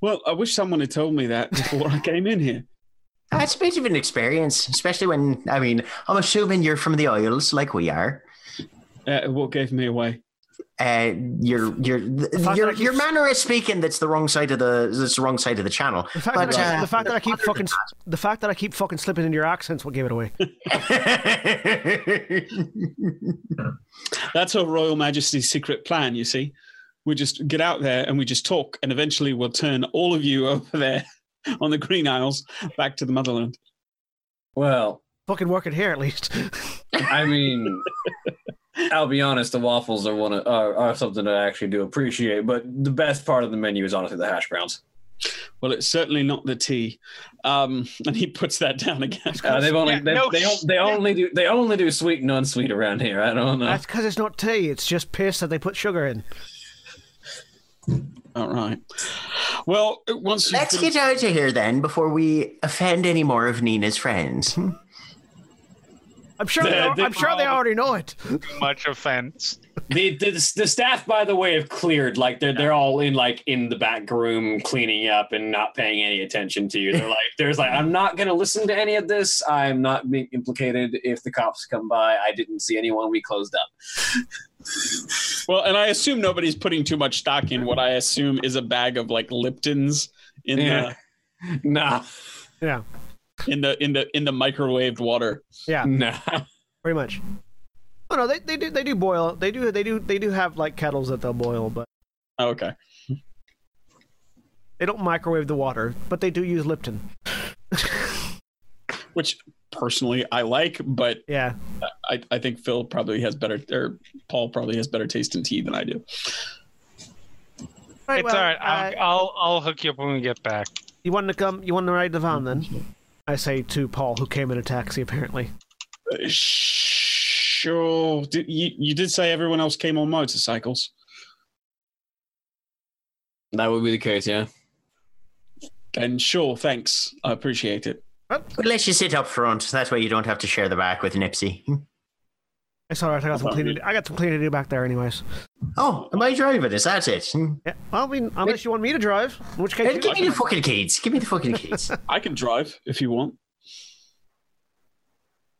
well, I wish someone had told me that before I came in here. Uh, It's a bit of an experience, especially when I mean, I'm assuming you're from the Isles like we are. Uh, what gave me away? Uh, your your your that I keep- your manner of speaking that's the wrong side of the that's the wrong side of the channel. The fact, But, that, I, uh, the fact that I keep fucking the fact that I keep fucking slipping into your accents will give it away. That's her Royal Majesty's secret plan, you see. We just get out there and we just talk, and eventually we'll turn all of you over there on the Green Isles back to the motherland. well, fucking working here at least. I mean, I'll be honest. The waffles are one of, are, are something that I actually do appreciate, but the best part of the menu is honestly the hash browns. Well, it's certainly not the tea. Um, and he puts that down again. Uh, they've only Yeah, they, no they, sh- they only do they only do sweet and unsweet around here. I don't know. That's because it's not tea. It's just piss that they put sugar in. All right. Well, once Let's get out of here then before we offend any more of Nina's friends. I'm sure. They, The- al- I'm sure they already know it. Much offense. The, the the staff, by the way, have cleared. Like they're they're all in like in the back room cleaning up and not paying any attention to you. They're like, there's like, I'm not gonna listen to any of this. I'm not being implicated. If the cops come by, I didn't see anyone. We closed up. Well, and I assume nobody's putting too much stock in what I assume is a bag of like Liptons in Yeah. Nah, Yeah, the in the in the in the microwaved water. yeah, nah. pretty much. Oh no, they, they do they do boil. They do they do they do have like kettles that they'll boil, but Oh, okay. they don't microwave the water. But they do use Lipton. Which personally I like, but Yeah, I, I think Phil probably has better or Paul probably has better taste in tea than I do. right, it's well, all right. I'll, uh, I'll I'll hook you up when we get back. you want to come? You want to ride the van then? I say to Paul, who came in a taxi apparently. Uh, Sure. Did, you you did say everyone else came on motorcycles. That would be the case. Yeah. And sure, thanks. I appreciate it. We'll let you sit up front. That way you don't have to share the back with Nipsey. It's all right. I got some cleaning. I got some cleaning to do back there, anyways. Oh, am I driving? Is that it? Yeah. Well, I mean, unless you want me to drive, in which case, Hey, give me the fucking keys. Give me the fucking keys. I can drive if you want.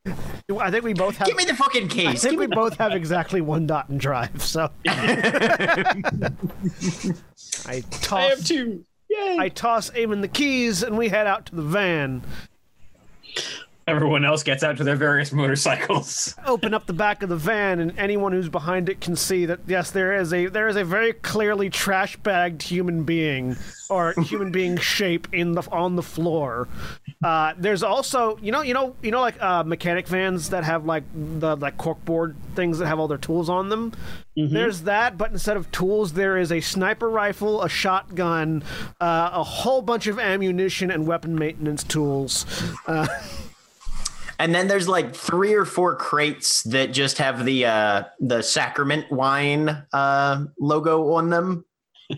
I think we both have. give me the fucking keys. I think we both have exactly one dot in drive. So I toss. I have two. Yay. I toss Eamon the keys, and we head out to the van. Everyone else gets out to their various motorcycles. Open up the back of the van, and anyone who's behind it can see that yes, there is a there is a very clearly trash bagged human being or human being shape in the on the floor. Uh, there's also you know you know you know like uh, mechanic vans that have like the like corkboard things that have all their tools on them. There's that, but instead of tools, there is a sniper rifle, a shotgun, uh, a whole bunch of ammunition and weapon maintenance tools. And then there's like three or four crates that just have the uh the sacrament wine uh logo on them.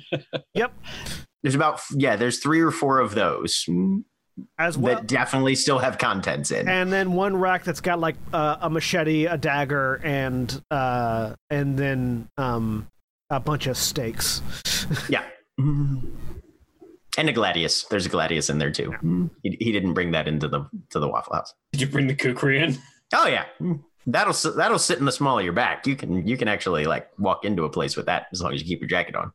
yep, There's about yeah, there's three or four of those as well. that definitely still have contents in. and then one rack that's got like uh, a machete, a dagger, and uh, and then um, a bunch of stakes. yeah. And a gladius. There's a gladius in there too. He, he didn't bring that into the to the Waffle House. Did you bring the kukri in? Oh yeah, that'll s- that'll sit in the small of your back. You can you can actually like walk into a place with that as long as you keep your jacket on.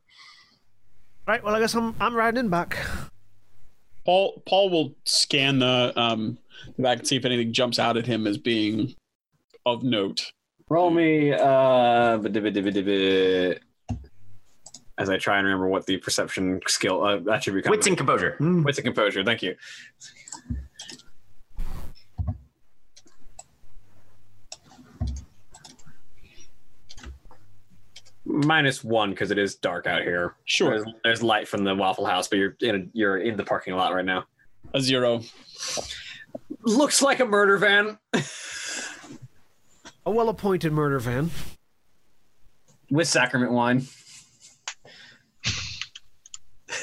Right. Well, I guess I'm I'm riding in back. Paul Paul will scan the um the back and see if anything jumps out at him as being of note. Roll me uh. As I try and remember what the perception skill uh, that should become. Wits and composure. Wits and composure. Thank you. Minus one because it is dark out here. Sure. There's, there's light from the Waffle House, but you're in a, you're in the parking lot right now. A zero. Looks like a murder van A well-appointed murder van. with sacrament wine.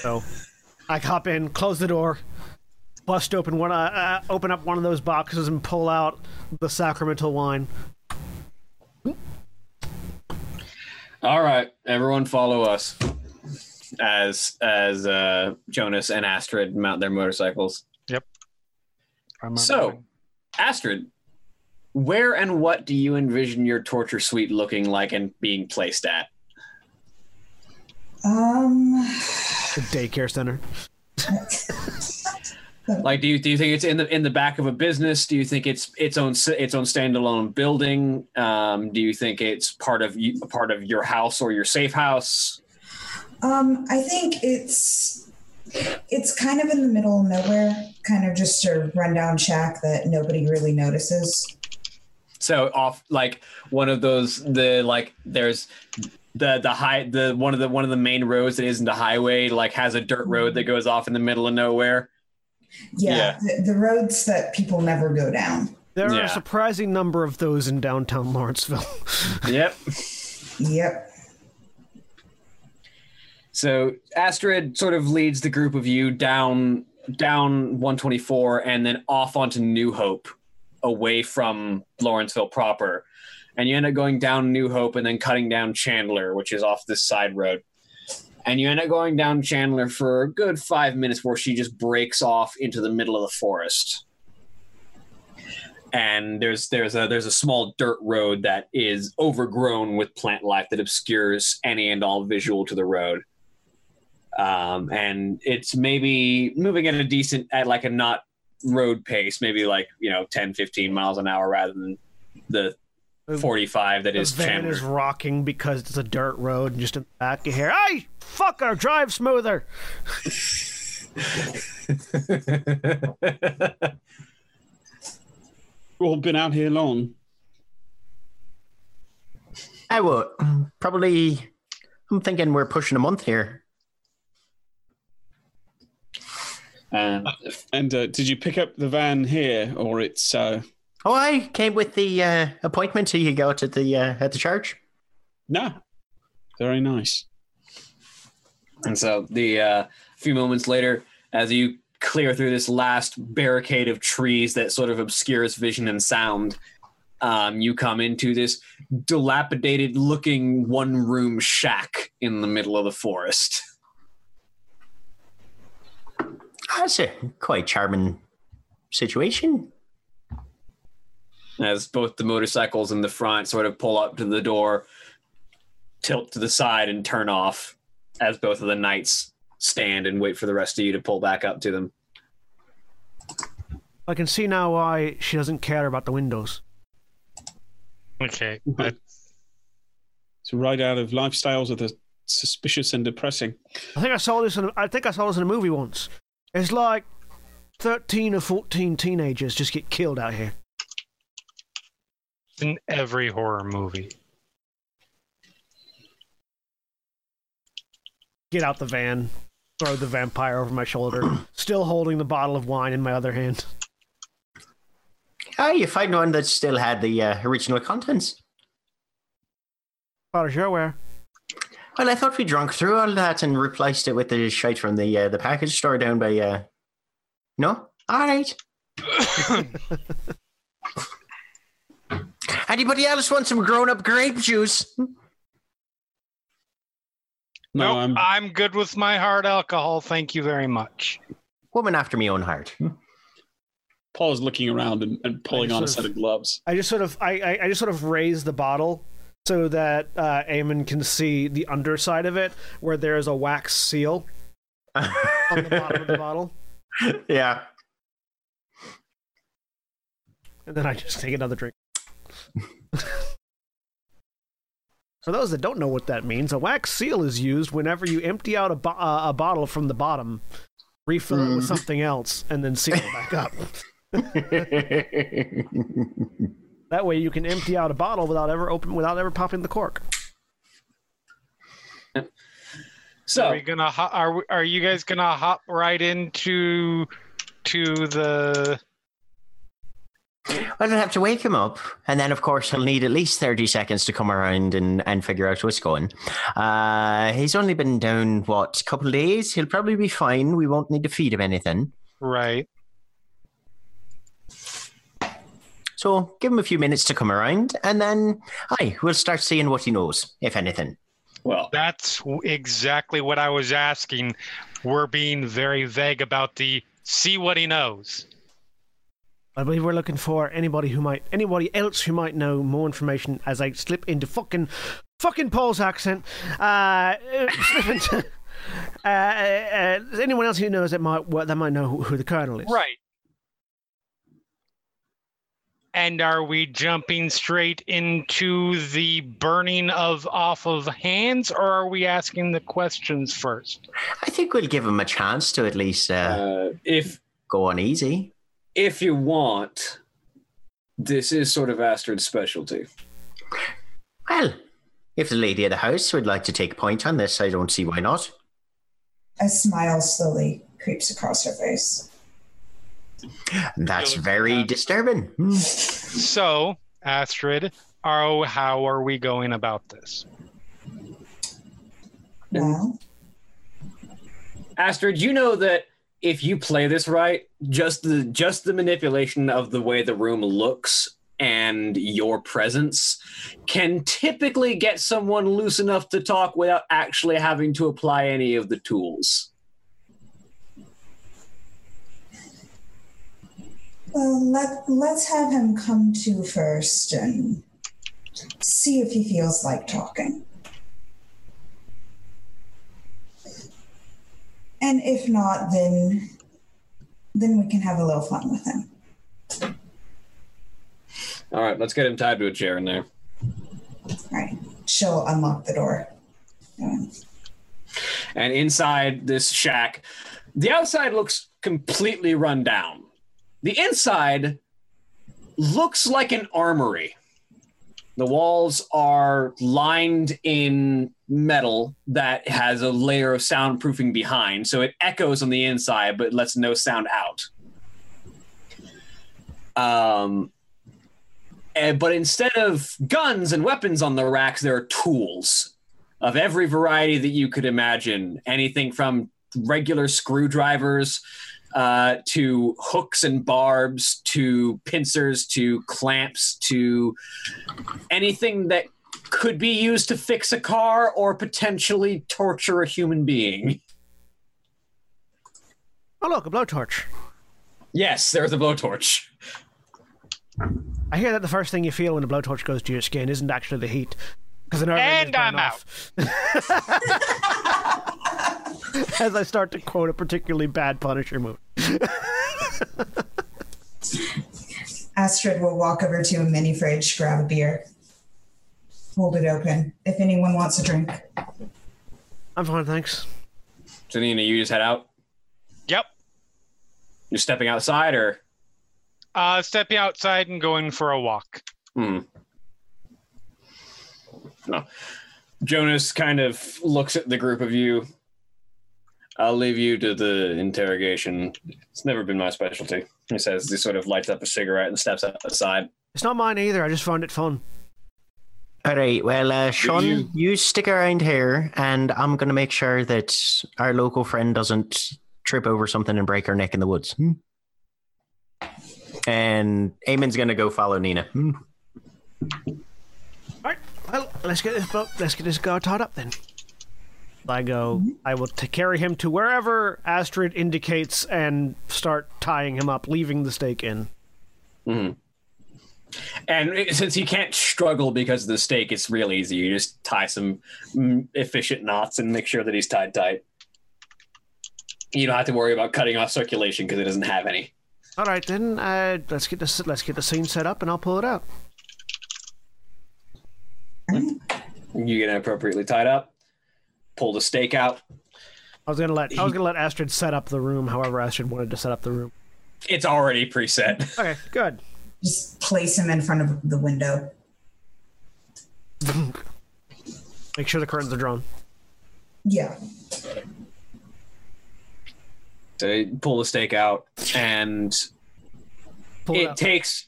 So I hop in, close the door, bust open one, uh, uh, open up one of those boxes, and pull out the sacramental wine. All right, everyone, follow us as as uh, Jonas and Astrid mount their motorcycles. I'm So, Astrid, where and what do you envision your torture suite looking like and being placed at? Um, The daycare center. Like, do you do you think it's in the in the back of a business? Do you think it's its own its own standalone building? Um, do you think it's part of you, part of your house or your safe house? um, I think it's it's kind of in the middle of nowhere, kind of just a rundown shack that nobody really notices. So off like one of those the like there's the the high the one of the one of the main roads that isn't a highway like has a dirt road that mm-hmm. goes off in the middle of nowhere. Yeah, Yeah. The, the roads that people never go down. There are a surprising number of those in downtown Lawrenceville. Yep. Yep. So Astrid sort of leads the group of you down down 124 and then off onto New Hope, away from Lawrenceville proper. And you end up going down New Hope and then cutting down Chandler, which is off this side road. And you end up going down Chandler for a good five minutes where she just breaks off into the middle of the forest. And there's there's a there's a small dirt road that is overgrown with plant life that obscures any and all visual to the road um, and it's maybe moving at a decent at like a not road pace maybe like you know 10 15 miles an hour rather than the 45 that The is van Chandler. is rocking because it's a dirt road, and just in the back you hear, "Hey, fucker, drive smoother." We've all been out here long. I will probably. I'm thinking we're pushing a month here. and And uh, did you pick up the van here, or it's? Uh, Oh, I came with the uh, appointment so you go at the uh, at the church. no, very nice. and so the uh, few moments later as you clear through this last barricade of trees that sort of obscures vision and sound um, you come into this dilapidated looking one room shack in the middle of the forest That's a quite charming situation. As both the motorcycles in the front sort of pull up to the door, tilt to the side, and turn off as both of the knights stand and wait for the rest of you to pull back up to them. I can see now why she doesn't care about the windows. Okay. but It's right out of lifestyles of the suspicious and depressing. I think I saw this. In a, I think I saw this in a movie once. It's like thirteen or fourteen teenagers just get killed out here. In every horror movie. Get out the van, throw the vampire over my shoulder, still holding the bottle of wine in my other hand. Ah, you find one that still had the uh, original contents. Far as you're aware. Well, I thought we drunk through all that and replaced it with the shite from the uh, the package store down by. Uh... No, all right. Anybody else want some grown up grape juice? No, nope, I'm, I'm good with my hard alcohol. Thank you very much. Woman after me own heart. Paul is looking around and, and pulling on a set sort of gloves. I just sort of, I, I, I just sort of raise the bottle so that uh, Eamon can see the underside of it, where there is a wax seal on the bottom of the bottle, yeah. and then I just take another drink. For those that don't know what that means, a wax seal is used whenever you empty out a, bo- uh, a bottle from the bottom, refill it with Mm. something else, and then seal it back up. That way, you can empty out a bottle without ever open, without ever popping the cork. So Are we gonna? ho- Are we- are you guys gonna hop right into to the? Well, I'll have to wake him up, and then, of course, he'll need at least 30 seconds to come around and, and figure out what's going. Uh, he's only been down, what, a couple of days? He'll probably be fine. We won't need to feed him anything. Right. So give him a few minutes to come around, and then, aye, we'll start seeing what he knows, if anything. well, That's exactly what I was asking. We're being very vague about the see what he knows. I believe we're looking for anybody who might, anybody else who might know more information as I slip into fucking, fucking Paul's accent. Uh, uh, slip into, uh, uh, anyone else who knows that might, well, that might know who, who the colonel is. Right. And are we jumping straight into the burning of off of hands, or are we asking the questions first? I think we'll give him a chance to at least uh, uh, if go on easy. If you want, this is sort of Astrid's specialty. Well, If the lady of the house would like to take point on this, I don't see why not. A smile slowly creeps across her face. That's very disturbing. Hmm. So, Astrid, are, how are we going about this? Well, Astrid, you know that if you play this right, just the just the manipulation of the way the room looks and your presence can typically get someone loose enough to talk without actually having to apply any of the tools. well, let let's have him come to first and see if he feels like talking. And if not, then then we can have a little fun with him. All right, let's get him tied to a chair in there. All right. She'll unlock the door. And inside this shack, the outside looks completely run down. The inside looks like an armory. The walls are lined in metal that has a layer of soundproofing behind, so it echoes on the inside but lets no sound out. Um, and, but instead of guns and weapons on the racks, there are tools of every variety that you could imagine anything from regular screwdrivers uh, to hooks and barbs to pincers to clamps to anything that could be used to fix a car or potentially torture a human being. Oh, look, a blowtorch. Yes, there's a blowtorch. I hear that the first thing you feel when a blowtorch goes to your skin isn't actually the heat. Because an And I'm As I start to quote a particularly bad Punisher movie. Astrid will walk over to a mini fridge, grab a beer, hold it open. If anyone wants a drink, I'm fine, thanks. So Nina, you just head out. Yep. You're stepping outside, or Uh, stepping outside and going for a walk. Hmm. No. Jonas kind of looks at the group of you. I'll leave you to the interrogation. It's never been my specialty. He says he sort of lights up a cigarette and steps outside. It's not mine either. I just found it fun. All right. Well, uh, Sean, you- you... stick around here, and I'm going to make sure that our local friend doesn't trip over something and break her neck in the woods. Hmm? And Eamon's going to go follow Nina. Hmm? All right. Well, let's get this boat. Let's get this guy tied up then. I go. I will t- carry him to wherever Astrid indicates and start tying him up, leaving the stake in. And since he can't struggle because of the stake, it's real easy. You just tie some mm, efficient knots and make sure that he's tied tight. You don't have to worry about cutting off circulation because it doesn't have any. All right, then. Uh, let's get this. Let's get the scene set up, and I'll pull it out. You get appropriately tied up. Pull the stake out. I was gonna let. I was gonna let Astrid set up the room. However, Astrid wanted to set up the room. It's already preset. Okay, good. just place him in front of the window. Make sure the curtains are drawn. Yeah. So you pull the stake out, and Pull it, it out. takes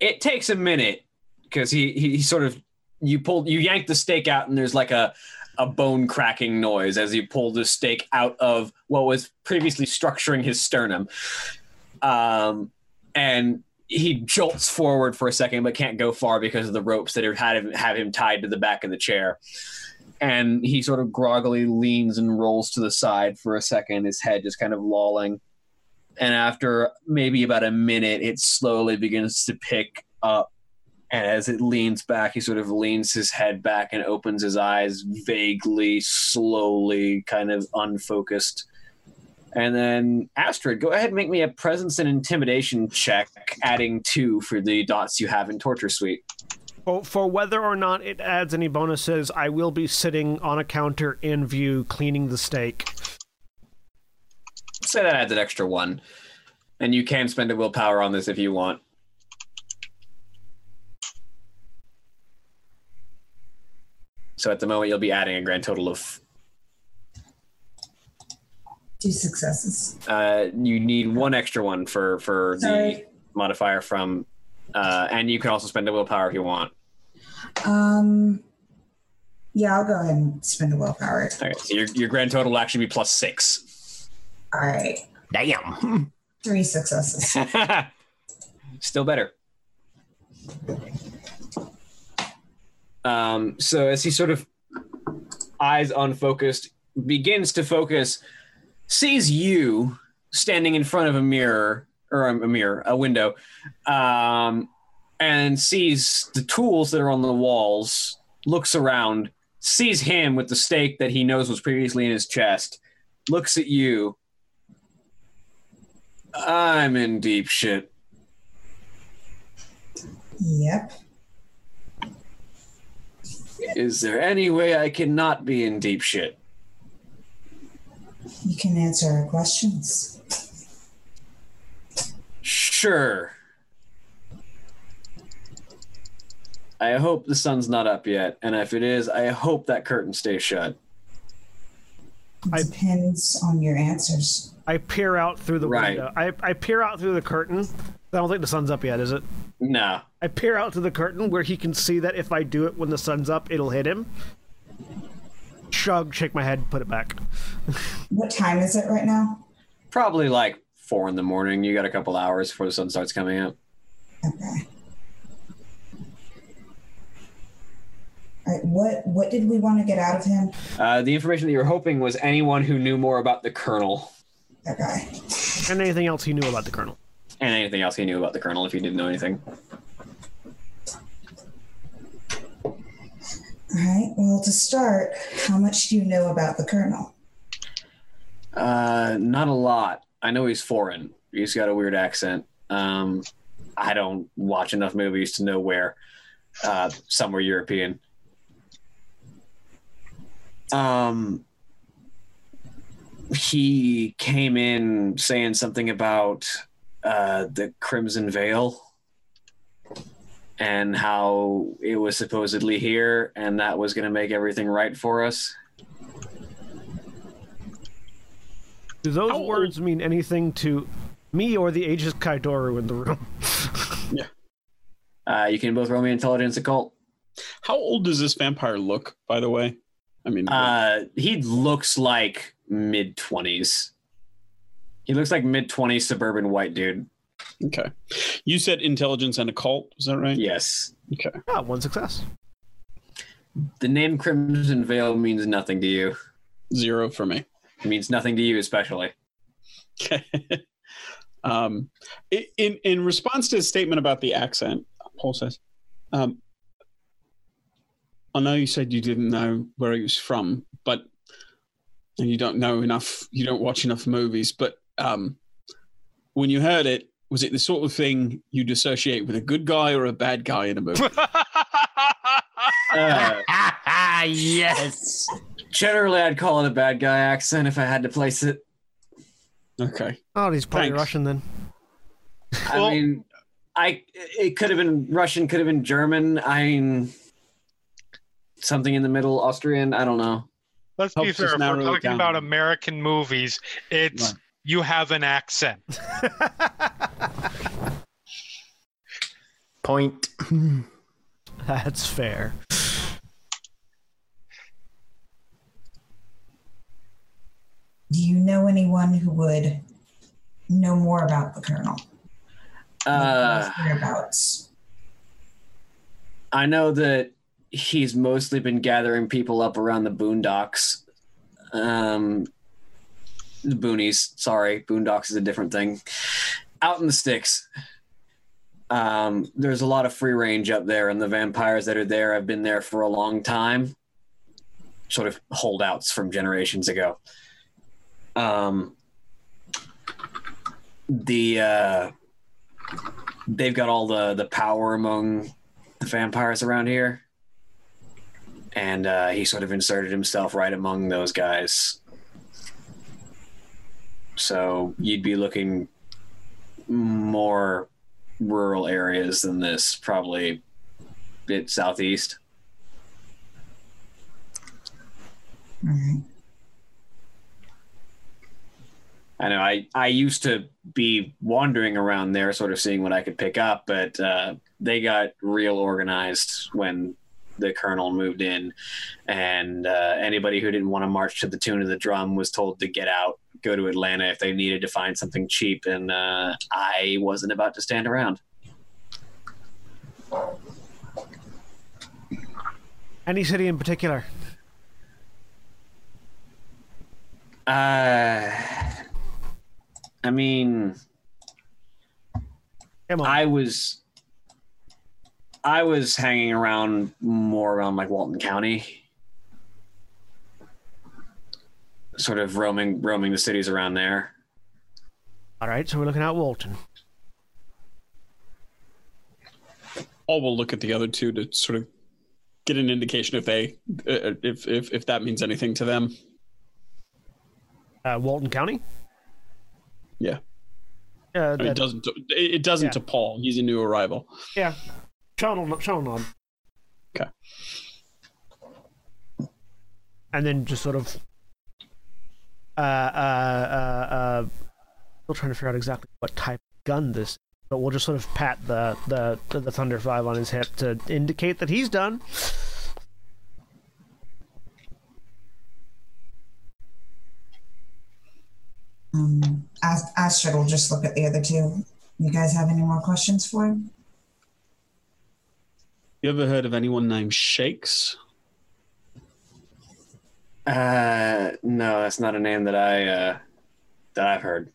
it takes a minute because he, he he sort of you pull you yank the stake out, and there's like a a bone cracking noise as he pull the stake out of what was previously structuring his sternum. Um, and he jolts forward for a second, but can't go far because of the ropes that had him, have him tied to the back of the chair. And he sort of groggily leans and rolls to the side for a second, his head just kind of lolling. And after maybe about a minute, it slowly begins to pick up. And as it leans back, he sort of leans his head back and opens his eyes vaguely, slowly, kind of unfocused. And then Astrid, go ahead and make me a presence and intimidation check, adding two for the dots you have in Torture Suite. For, for whether or not it adds any bonuses, I will be sitting on a counter in view, cleaning the stake. Say that adds an extra one. And you can spend a willpower on this if you want. So at the moment, you'll be adding a grand total of. Two successes. Uh, you need one extra one for for the modifier from, uh, and you can also spend a willpower if you want. Um, yeah, I'll go ahead and spend a willpower. Okay, so your your grand total will actually be plus six. All right, Damn. three successes. Still better. Um, so as he sort of eyes unfocused, begins to focus, sees you standing in front of a mirror or a, mirror, a window, um, and sees the tools that are on the walls. Looks around, sees him with the stake that he knows was previously in his chest. Looks at you. I'm in deep shit. Yep. Is there any way I cannot be in deep shit? You can answer our questions. Sure. I hope the sun's not up yet, and if it is, I hope that curtain stays shut. It I- depends on your answers. I peer out through the Right. window. I, I peer out through the curtain. I don't think the sun's up yet, is it? No. I peer out to the curtain where he can see that if I do it when the sun's up, it'll hit him. Shrug, shake my head, put it back. What time is it right now? Probably like four in the morning. You got a couple hours before the sun starts coming up. Okay. All right, what what did we want to get out of him? Uh, the information that you were hoping was anyone who knew more about the colonel That guy. And anything else he knew about the colonel. And anything else he knew about the colonel if he didn't know anything. All right. Well, to start, how much do you know about the colonel? Uh, not a lot. I know he's foreign. He's got a weird accent. Um, I don't watch enough movies to know where. Uh, somewhere European. Um, he came in saying something about uh, the Crimson Veil and how it was supposedly here, and that was going to make everything right for us. Do those How old- words mean anything to me or the Aegis Kai Doru in the room? Uh, you can both roll me intelligence occult. How old does this vampire look, by the way? I mean, Uh, he looks like mid twenties. He looks like mid twenties suburban white dude. okay. You said intelligence and occult, is that right? Yes. Okay. Ah, one success. The name Crimson Veil means nothing to you. Zero for me. It means nothing to you, especially. Okay. um, in in response to his statement about the accent, Paul says, um, "I know you said you didn't know where he was from, but and you don't know enough, you don't watch enough movies. But um, when you heard it, was it the sort of thing you'd associate with a good guy or a bad guy in a movie?" Uh, yes. generally, I'd call it a bad guy accent if I had to place it. okay. Oh, he's probably Thanks. Russian then. I Well- mean, I it could have been Russian, could have been German. I mean, something in the middle, Austrian. I don't know. Let's be fair. If we're it talking down. about American movies, it's Right. You have an accent. Point. That's fair. Do you know anyone who would know more about the colonel? Uh, Whereabouts? I know that he's mostly been gathering people up around the boondocks. Um, the boonies. Sorry, boondocks is a different thing. Out in the sticks. Um, there's a lot of free range up there, and the vampires that are there have been there for a long time. Sort of holdouts from generations ago. Um, the uh, they've got all the the power among the vampires around here. And uh, he sort of inserted himself right among those guys. So you'd be looking more rural areas than this, probably bit southeast. All right. I know I, I used to be wandering around there, sort of seeing what I could pick up, but uh, they got real organized when the colonel moved in, and uh, anybody who didn't want to march to the tune of the drum was told to get out, go to Atlanta if they needed to find something cheap, and uh, I wasn't about to stand around. Any city in particular? Uh, I mean. I was I was hanging around more around like Walton County. Sort of roaming roaming the cities around there. All right, so we're looking at Walton. Paul will look at the other two to sort of get an indication if they uh, if if if that means anything to them. Uh, Walton County. Yeah. Yeah, I mean, it doesn't. It doesn't Yeah. to Paul. He's a new arrival. yeah. Sean will, Sean will nod. Okay. And then just sort of. Uh, uh, uh, uh, still trying to figure out exactly what type of gun this. Is, but we'll just sort of pat the the the, the Thunder Five on his hip to indicate that he's done. Um, Ast- Astrid will just look at the other two. You guys have any more questions for him? You ever heard of anyone named Shakes? Uh, no, that's not a name that I uh, that I've heard.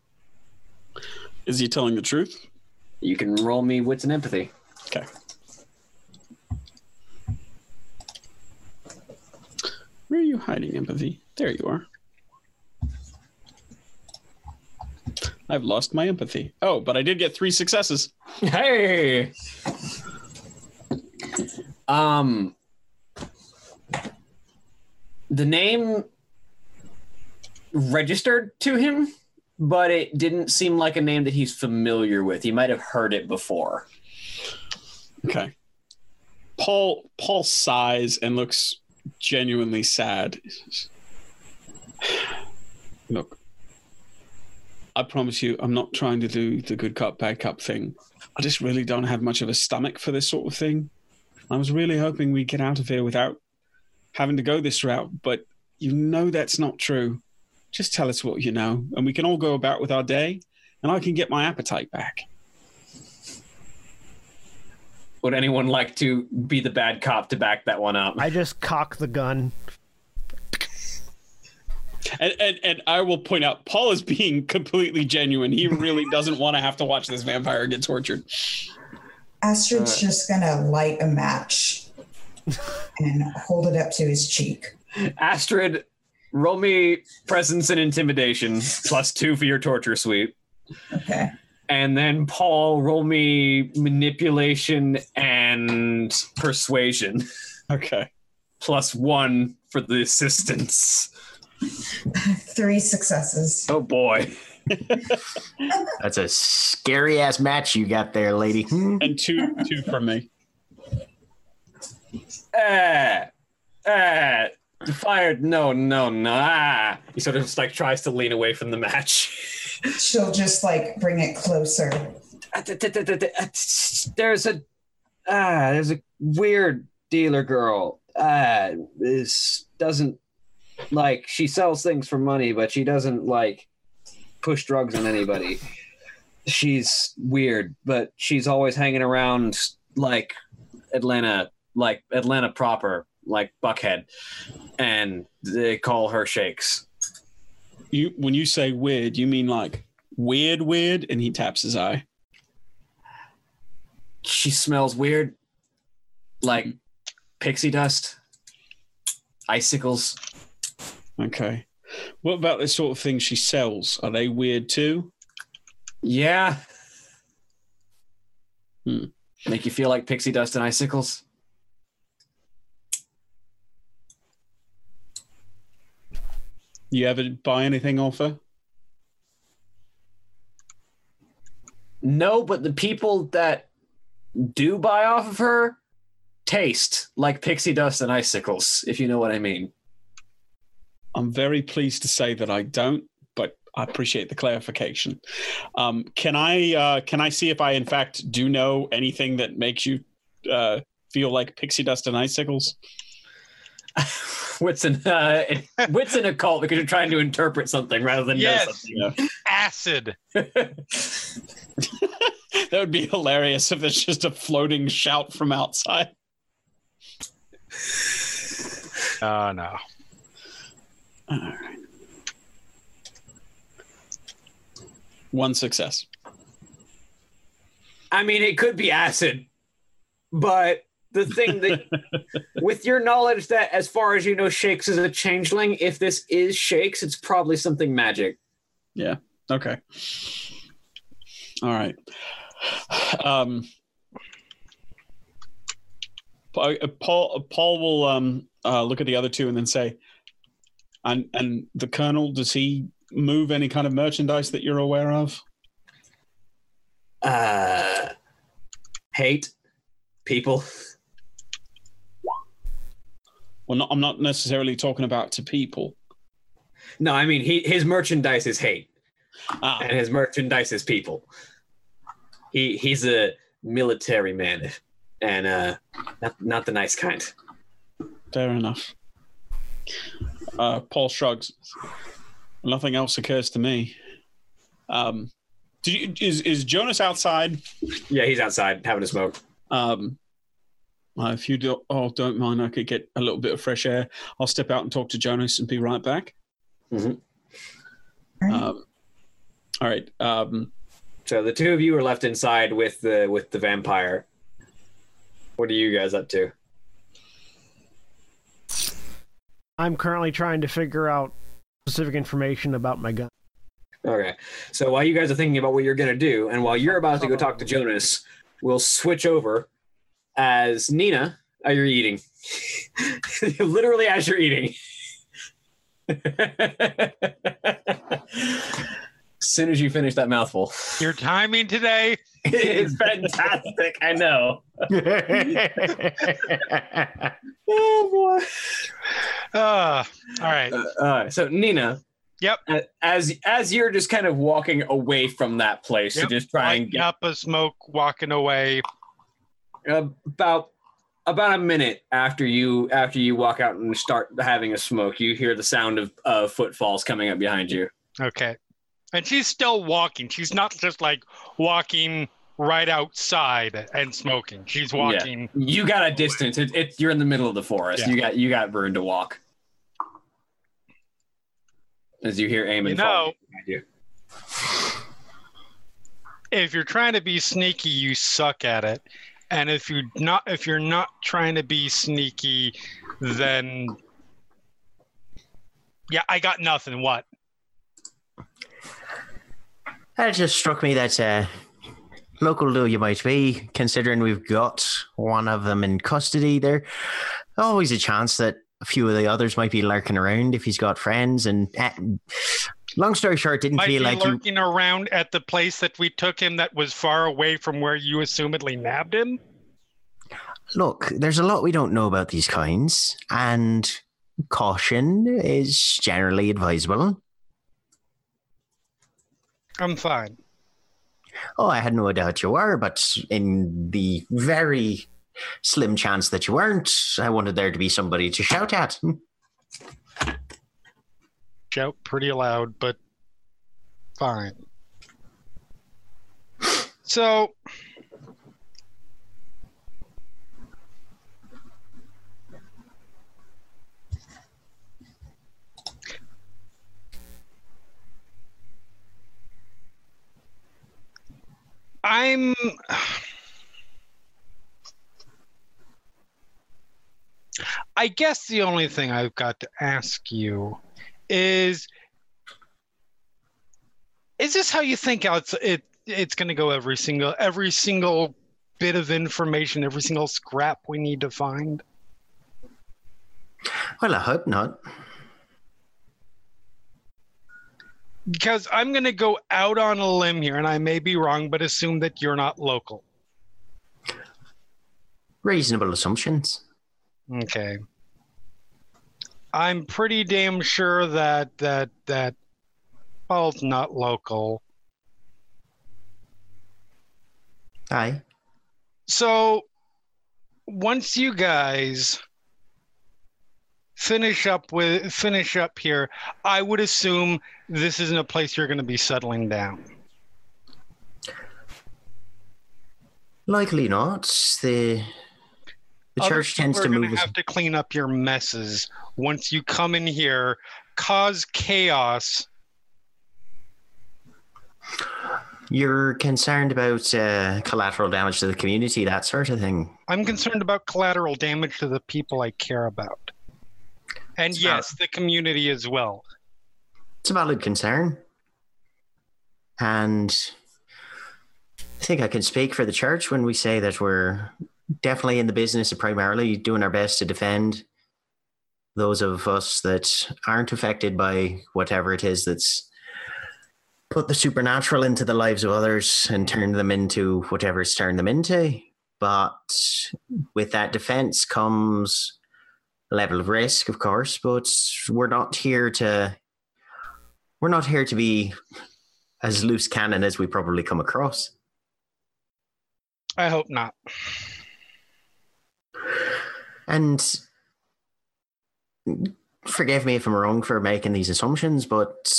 Is he telling the truth? You can roll me wits and empathy. Okay. Where are you hiding empathy? There you are. I've lost my empathy. Oh, but I did get three successes. Hey. Um the name registered to him, but it didn't seem like a name that he's familiar with. He might have heard it before. Okay. Paul Paul sighs and looks genuinely sad. Look, I promise you, I'm not trying to do the good cop, bad cop thing. I just really don't have much of a stomach for this sort of thing. I was really hoping we'd get out of here without having to go this route, but you know that's not true. Just tell us what you know, and we can all go about with our day, and I can get my appetite back. Would anyone like to be the bad cop to back that one up? I just cock the gun. And, and and I will point out, Paul is being completely genuine. He really doesn't want to have to watch this vampire get tortured. Astrid's Uh. just gonna light a match and hold it up to his cheek. Astrid, roll me presence and intimidation plus two for your torture suite. Okay. And then Paul, roll me manipulation and persuasion Okay. plus one for the assistance. Three successes. Oh boy. That's a scary ass match you got there, lady. And two two from me. Ah, ah, fired. No, no, no. Ah. He sort of just like tries to lean away from the match. She'll just like bring it closer. There's a ah, there's a weird dealer girl. Ah, this doesn't like she sells things for money, but she doesn't like push drugs on anybody. She's weird, but she's always hanging around like Atlanta, like Atlanta proper, like Buckhead, and they call her Shakes. You when you say weird, you mean like weird weird? And he taps his eye. She smells weird, like pixie dust, icicles. Okay. What about the sort of things she sells? Are they weird too? Yeah. Hmm. Make you feel like pixie dust and icicles? You ever buy anything off her? No, but the people that do buy off of her taste like pixie dust and icicles, if you know what I mean. I'm very pleased to say that I don't, but I appreciate the clarification. Um, can I uh, can I see if I in fact do know anything that makes you uh, feel like pixie dust and icicles? wits in uh, wits in occult because you're trying to interpret something rather than Yes. know something. Acid. that would be hilarious if it's just a floating shout from outside. Oh no. All right. One success. I mean, it could be acid, but the thing that, with your knowledge that, as far as you know, Shakes is a changeling, if this is Shakes, it's probably something magic. Yeah. Okay. All right. Um, uh, Paul Paul will um, uh, look at the other two and then say, "And and the colonel does he move any kind of merchandise that you're aware of?" Uh, hate people. Well, not, I'm not necessarily talking about to people. No, I mean, he his merchandise is hate, Ah, and his merchandise is people. He he's a military man, and uh, not not the nice kind. fair enough. Uh, Paul shrugs. Nothing else occurs to me. Um, you, is is Jonas outside? Yeah, he's outside having a smoke. Um, uh, if you do, oh, don't mind, I could get a little bit of fresh air. I'll step out and talk to Jonas and be right back. Mhm. Um, all right. Um, So the two of you are left inside with the with the vampire. What are you guys up to? I'm currently trying to figure out specific information about my gun. Okay. So while you guys are thinking about what you're gonna do, and while you're about to go talk to Jonas, we'll switch over as Nina. Are you eating? Literally as you're eating. as soon as you finish that mouthful. Your timing today. it's fantastic. I know. Oh boy. Uh, all right. Uh, uh, so Nina. Yep. As as you're just kind of walking away from that place Yep. to just try and get up a smoke, walking away. About about a minute after you after you walk out and start having a smoke, you hear the sound of uh, footfalls coming up behind you. Okay. And she's still walking. She's not just like walking right outside and smoking. She's walking. You got a distance. It, it, you're in the middle of the forest. Yeah. You got you got room to walk. As you hear Eamon You know- you. If you're trying to be sneaky, you suck at it. And if you're not if you're not trying to be sneaky, then yeah, I got nothing. What? It just struck me that uh, local though you might be, considering we've got one of them in custody, there always a chance that a few of the others might be lurking around if he's got friends. And uh, long story short, didn't Might be feel like you. lurking around at the place that we took him that was far away from where you assumedly nabbed him. Look, there's a lot we don't know about these kinds, and caution is generally advisable. I'm fine. Oh, I had no doubt you were, but in the very slim chance that you weren't, I wanted there to be somebody to shout at. Shout pretty loud, but fine. So I'm I guess the only thing I've got to ask you is is this how you think it's it it's going to go every single every single bit of information every single scrap we need to find Well, I hope not. because i'm going to go out on a limb here and i may be wrong but assume that you're not local Reasonable assumptions. okay I'm pretty damn sure that that that well, it's not local. Aye. So once you guys finish up with finish up here, I would assume this isn't a place you're going to be settling down. Likely not. The the Other church tends to move. gonna have to clean up your messes once you come in here, cause chaos. You're concerned about uh, collateral damage to the community, that sort of thing. I'm concerned about collateral damage to the people I care about. And It's yes, the community as well. It's a valid concern. And I think I can speak for the church when we say that we're definitely in the business of primarily doing our best to defend those of us that aren't affected by whatever it is that's put the supernatural into the lives of others and turned them into whatever it's turned them into. But with that defense comes a level of risk, of course, but we're not here to we're not here to be as loose cannon as we probably come across. I hope not. And forgive me if I'm wrong for making these assumptions, but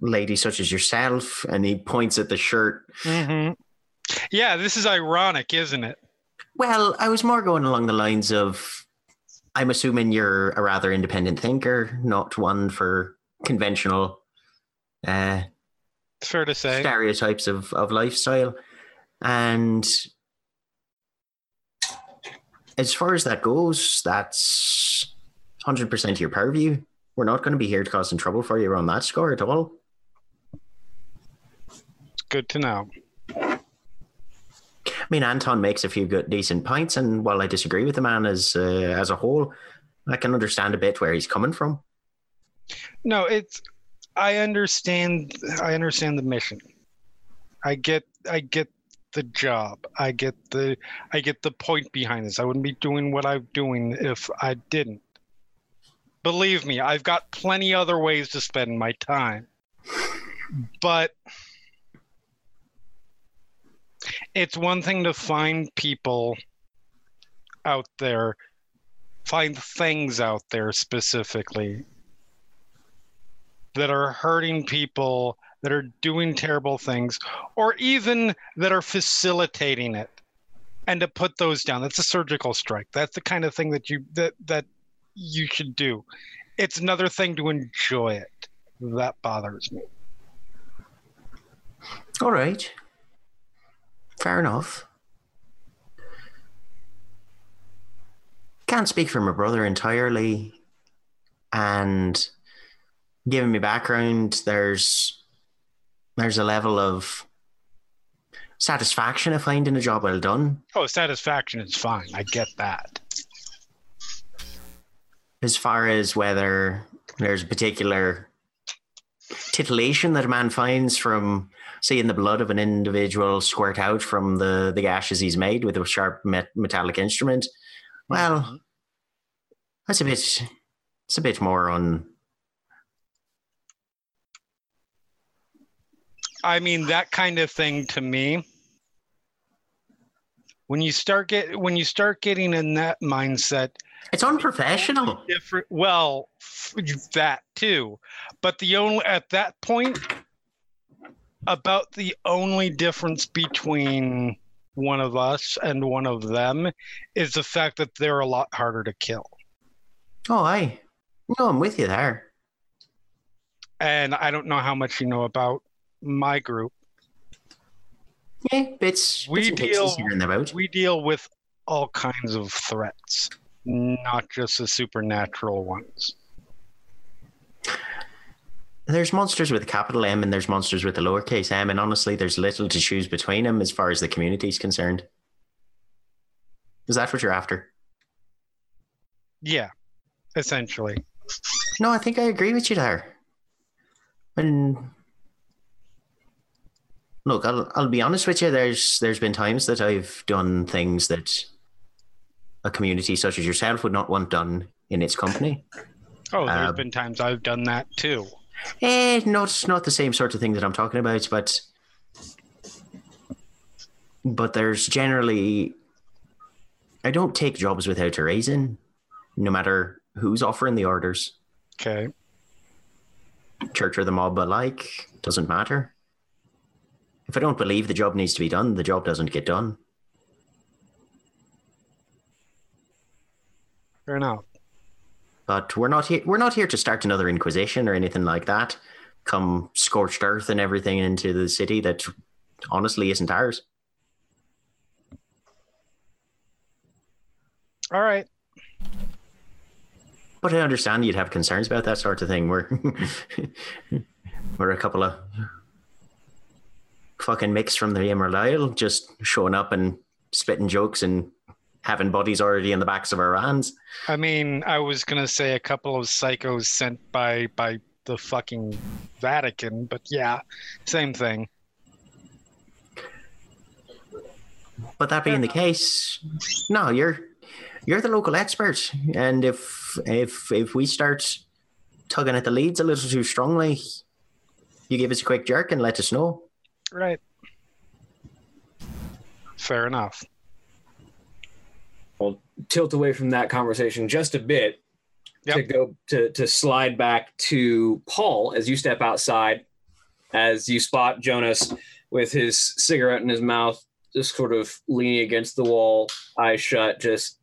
ladies such as yourself, and he points at the shirt. hmm Yeah, this is ironic, isn't it? Well, I was more going along the lines of I'm assuming you're a rather independent thinker, not one for conventional uh, fair to say. stereotypes of, of lifestyle. And as far as that goes, that's 100% your purview. We're not going to be here to cause some trouble for you on that score at all. Good to know. I mean, Anton makes a few good, decent points, and while I disagree with the man as uh, as a whole, I can understand a bit where he's coming from. No, it's I understand I understand the mission. I get I get the job. I get the I get the point behind this. I wouldn't be doing what I'm doing if I didn't. Believe me, I've got plenty other ways to spend my time. But it's one thing to find people out there, find things out there specifically that are hurting people, that are doing terrible things, or even that are facilitating it. And to put those down, that's a surgical strike. That's the kind of thing that you that that you should do. It's another thing to enjoy it. That bothers me. All right. Fair enough. Can't speak for my brother entirely. And given my background, there's there's a level of satisfaction of finding a job well done. Oh, satisfaction is fine. I get that. As far as whether there's a particular titillation that a man finds from seeing the blood of an individual squirt out from the, the gashes he's made with a sharp met- metallic instrument. Well, mm-hmm. that's a bit. It's a bit more on. I mean that kind of thing to me. When you start get when you start getting in that mindset, It's unprofessional. different. Well, f- that too, but the only at that point, about the only difference between one of us and one of them is the fact that they're a lot harder to kill. Oh, I No, I'm with you there. And I don't know how much you know about my group. Yeah, bits. We bits deal- here and about. We deal with all kinds of threats, not just the supernatural ones. There's monsters with a capital M and there's monsters with a lowercase m, and honestly, there's little to choose between them as far as the community is concerned. Is that what you're after? Yeah, essentially. No, I think I agree with you there. And look, I'll I'll be honest with you. There's there's been times that I've done things that a community such as yourself would not want done in its company. Oh, there's Uh, been times I've done that too. Eh, not not the same sort of thing that I'm talking about, but but there's generally I don't take jobs without a reason, no matter who's offering the orders. Okay. Church or the mob alike, doesn't matter. If I don't believe the job needs to be done, the job doesn't get done. Fair enough. But we're not here. We're not here to start another inquisition or anything like that. Come scorched earth and everything into the city that honestly isn't ours. All right. But I understand you'd have concerns about that sort of thing. We're we're a couple of fucking mix from the Emerald Isle, just showing up and spitting jokes and having bodies already in the backs of our vans. I mean, I was gonna say a couple of psychos sent by by the fucking Vatican, but yeah, same thing. But that being the case, no, you're you're the local expert, and if if if we start tugging at the leads a little too strongly, you give us a quick jerk and let us know. Right. Fair enough. Well, tilt away from that conversation just a bit to go to to slide back to Paul as you step outside as you spot Jonas with his cigarette in his mouth just sort of leaning against the wall eyes shut just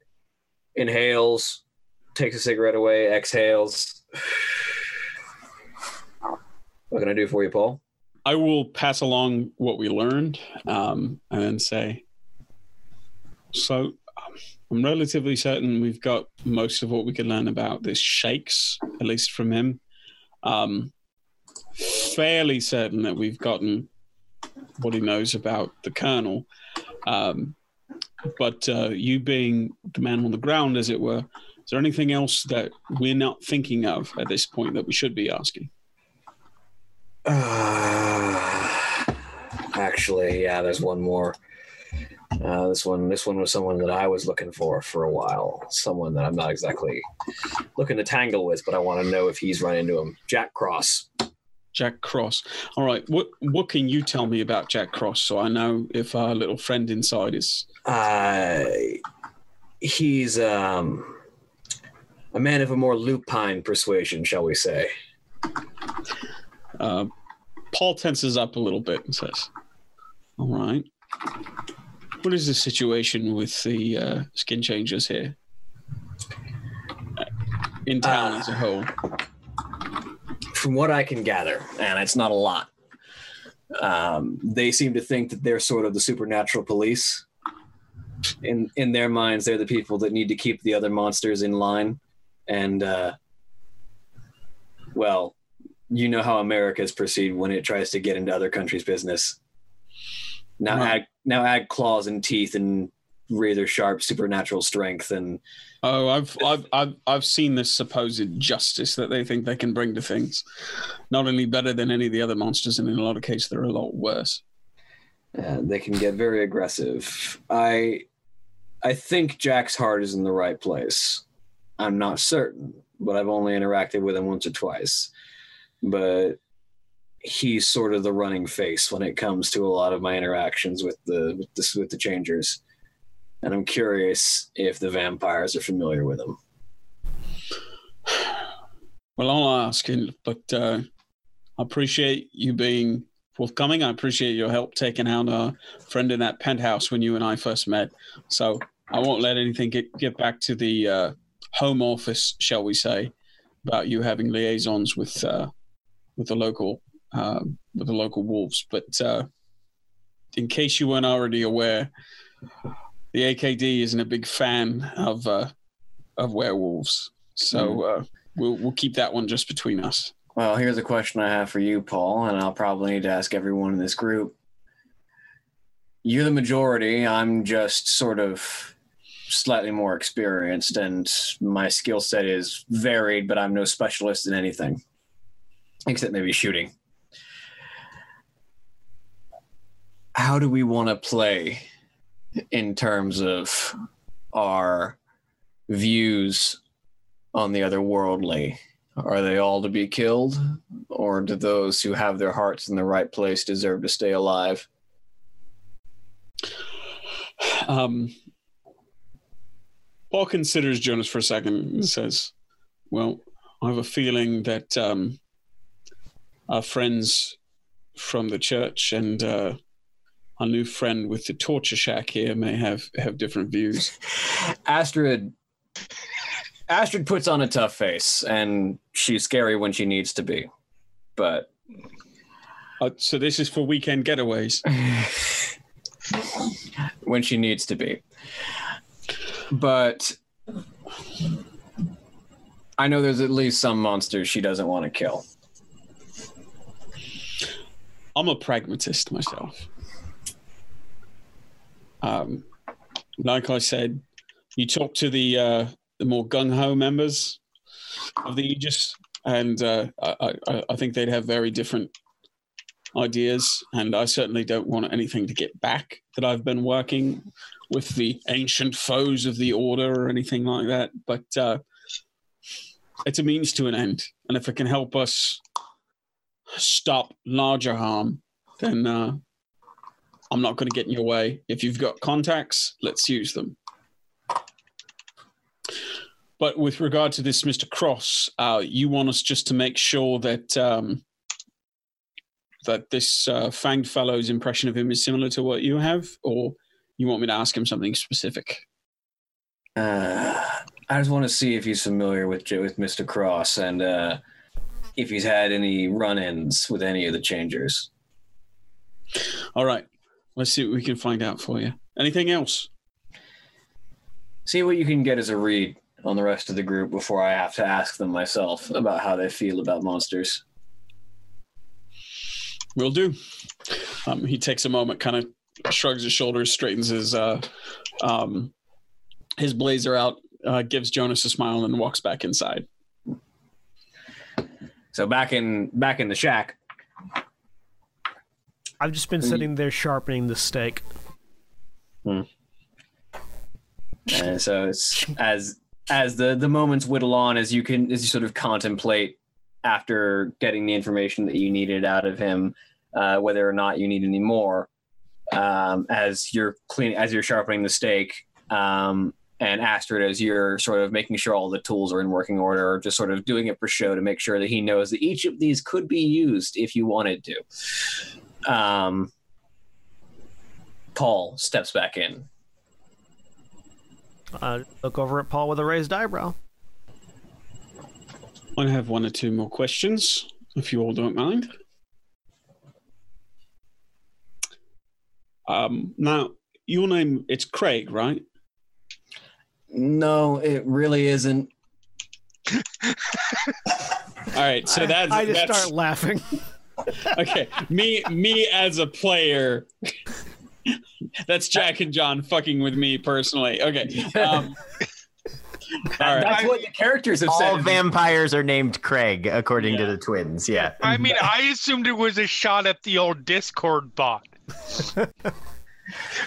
inhales takes a cigarette away exhales what can I do for you Paul I will pass along what we learned um, and then say, so um, I'm relatively certain we've got most of what we can learn about this Shakes, at least from him. Um, fairly certain that we've gotten what he knows about the Colonel. Um, but uh, you being the man on the ground, as it were, is there anything else that we're not thinking of at this point that we should be asking? Uh, actually, yeah, there's one more. Uh, this one, this one was someone that I was looking for for a while. Someone that I'm not exactly looking to tangle with, but I want to know if he's run into him. Jack Cross. Jack Cross. All right. What what can you tell me about Jack Cross so I know if our little friend inside is Uh, he's um, a man of a more lupine persuasion, shall we say? Uh, Paul tenses up a little bit and says, All right. What is the situation with the uh, skin changers here? Uh, In town Uh, as a whole. from what I can gather, and it's not a lot, um, they seem to think that they're sort of the supernatural police. In in their minds, they're the people that need to keep the other monsters in line, and uh, well, you know how America's proceed when it tries to get into other countries' business. Now Right. add now add claws and teeth and razor sharp supernatural strength and Oh, I've, I've I've I've seen this supposed justice that they think they can bring to things. Not only better than any of the other monsters, and in a lot of cases, they're a lot worse. Uh, they can get very aggressive. I I think Jack's heart is in the right place. I'm not certain, but I've only interacted with him once or twice. But he's sort of the running face when it comes to a lot of my interactions with the with the, with the changers. And I'm curious if the vampires are familiar with him. Well, I'll ask, and- but uh, I appreciate you being forthcoming. I appreciate your help taking out our friend in that penthouse when you and I first met. So I won't let anything get, get back to the uh, home office, shall we say, about you having liaisons with uh, with the local uh, with the local wolves. But uh, in case you weren't already aware, the AKD isn't a big fan of uh, of werewolves. So uh, we'll we'll keep that one just between us. Well, here's a question I have for you, Paul, and I'll probably need to ask everyone in this group. You're the majority. I'm just sort of slightly more experienced, and my skill set is varied, but I'm no specialist in anything except maybe shooting. How do we want to play in terms of our views on the otherworldly Are they all to be killed? Or do those who have their hearts in the right place deserve to stay alive? Um, Paul considers Jonas for a second and says, Well, I have a feeling that um, our friends from the church and uh, our new friend with the torture shack here may have, have different views. Astrid Astrid puts on a tough face and she's scary when she needs to be. But Uh, so this is for weekend getaways. when she needs to be. But I know there's at least some monsters she doesn't want to kill. I'm a pragmatist myself. Um, like I said, you talk to the uh, the more gung ho members of the Aegis, and uh, I, I, I think they'd have very different ideas. And I certainly don't want anything to get back that I've been working with the ancient foes of the Order or anything like that. But uh, it's a means to an end, and if it can help us stop larger harm, then uh, I'm not going to get in your way. If you've got contacts, let's use them. But with regard to this, Mr. Cross, uh, you want us just to make sure that um, that this uh, fanged fellow's impression of him is similar to what you have, or you want me to ask him something specific? Uh, I just want to see if he's familiar with with Mr. Cross and uh, if he's had any run-ins with any of the changers. All right, let's see what we can find out for you. Anything else? See what you can get as a read on the rest of the group before I have to ask them myself about how they feel about monsters. Will do. Um, he takes a moment, kind of shrugs his shoulders, straightens his uh, um, his blazer out, uh, gives Jonas a smile, and walks back inside. So back in back in the shack, I've just been sitting there sharpening the stake. and so it's as as the the moments whittle on, as you can as you sort of contemplate after getting the information that you needed out of him, uh, whether or not you need any more. Um, as you're clean, as you're sharpening the stake, um, and Astrid, as you're sort of making sure all the tools are in working order, or just sort of doing it for show to make sure that he knows that each of these could be used if you wanted to. Um, Paul steps back in. Uh, look over at Paul with a raised eyebrow. I have one or two more questions, if you all don't mind. Um, now, your name it's Craig, right? No, it really isn't. All right, so that's I just that's, start laughing. okay. Me, me as a player. That's Jack and John fucking with me personally. Okay. Um, all right. That's what the characters have All said. vampires are named Craig, according to the twins. Yeah. I mean, I assumed it was a shot at the old Discord bot.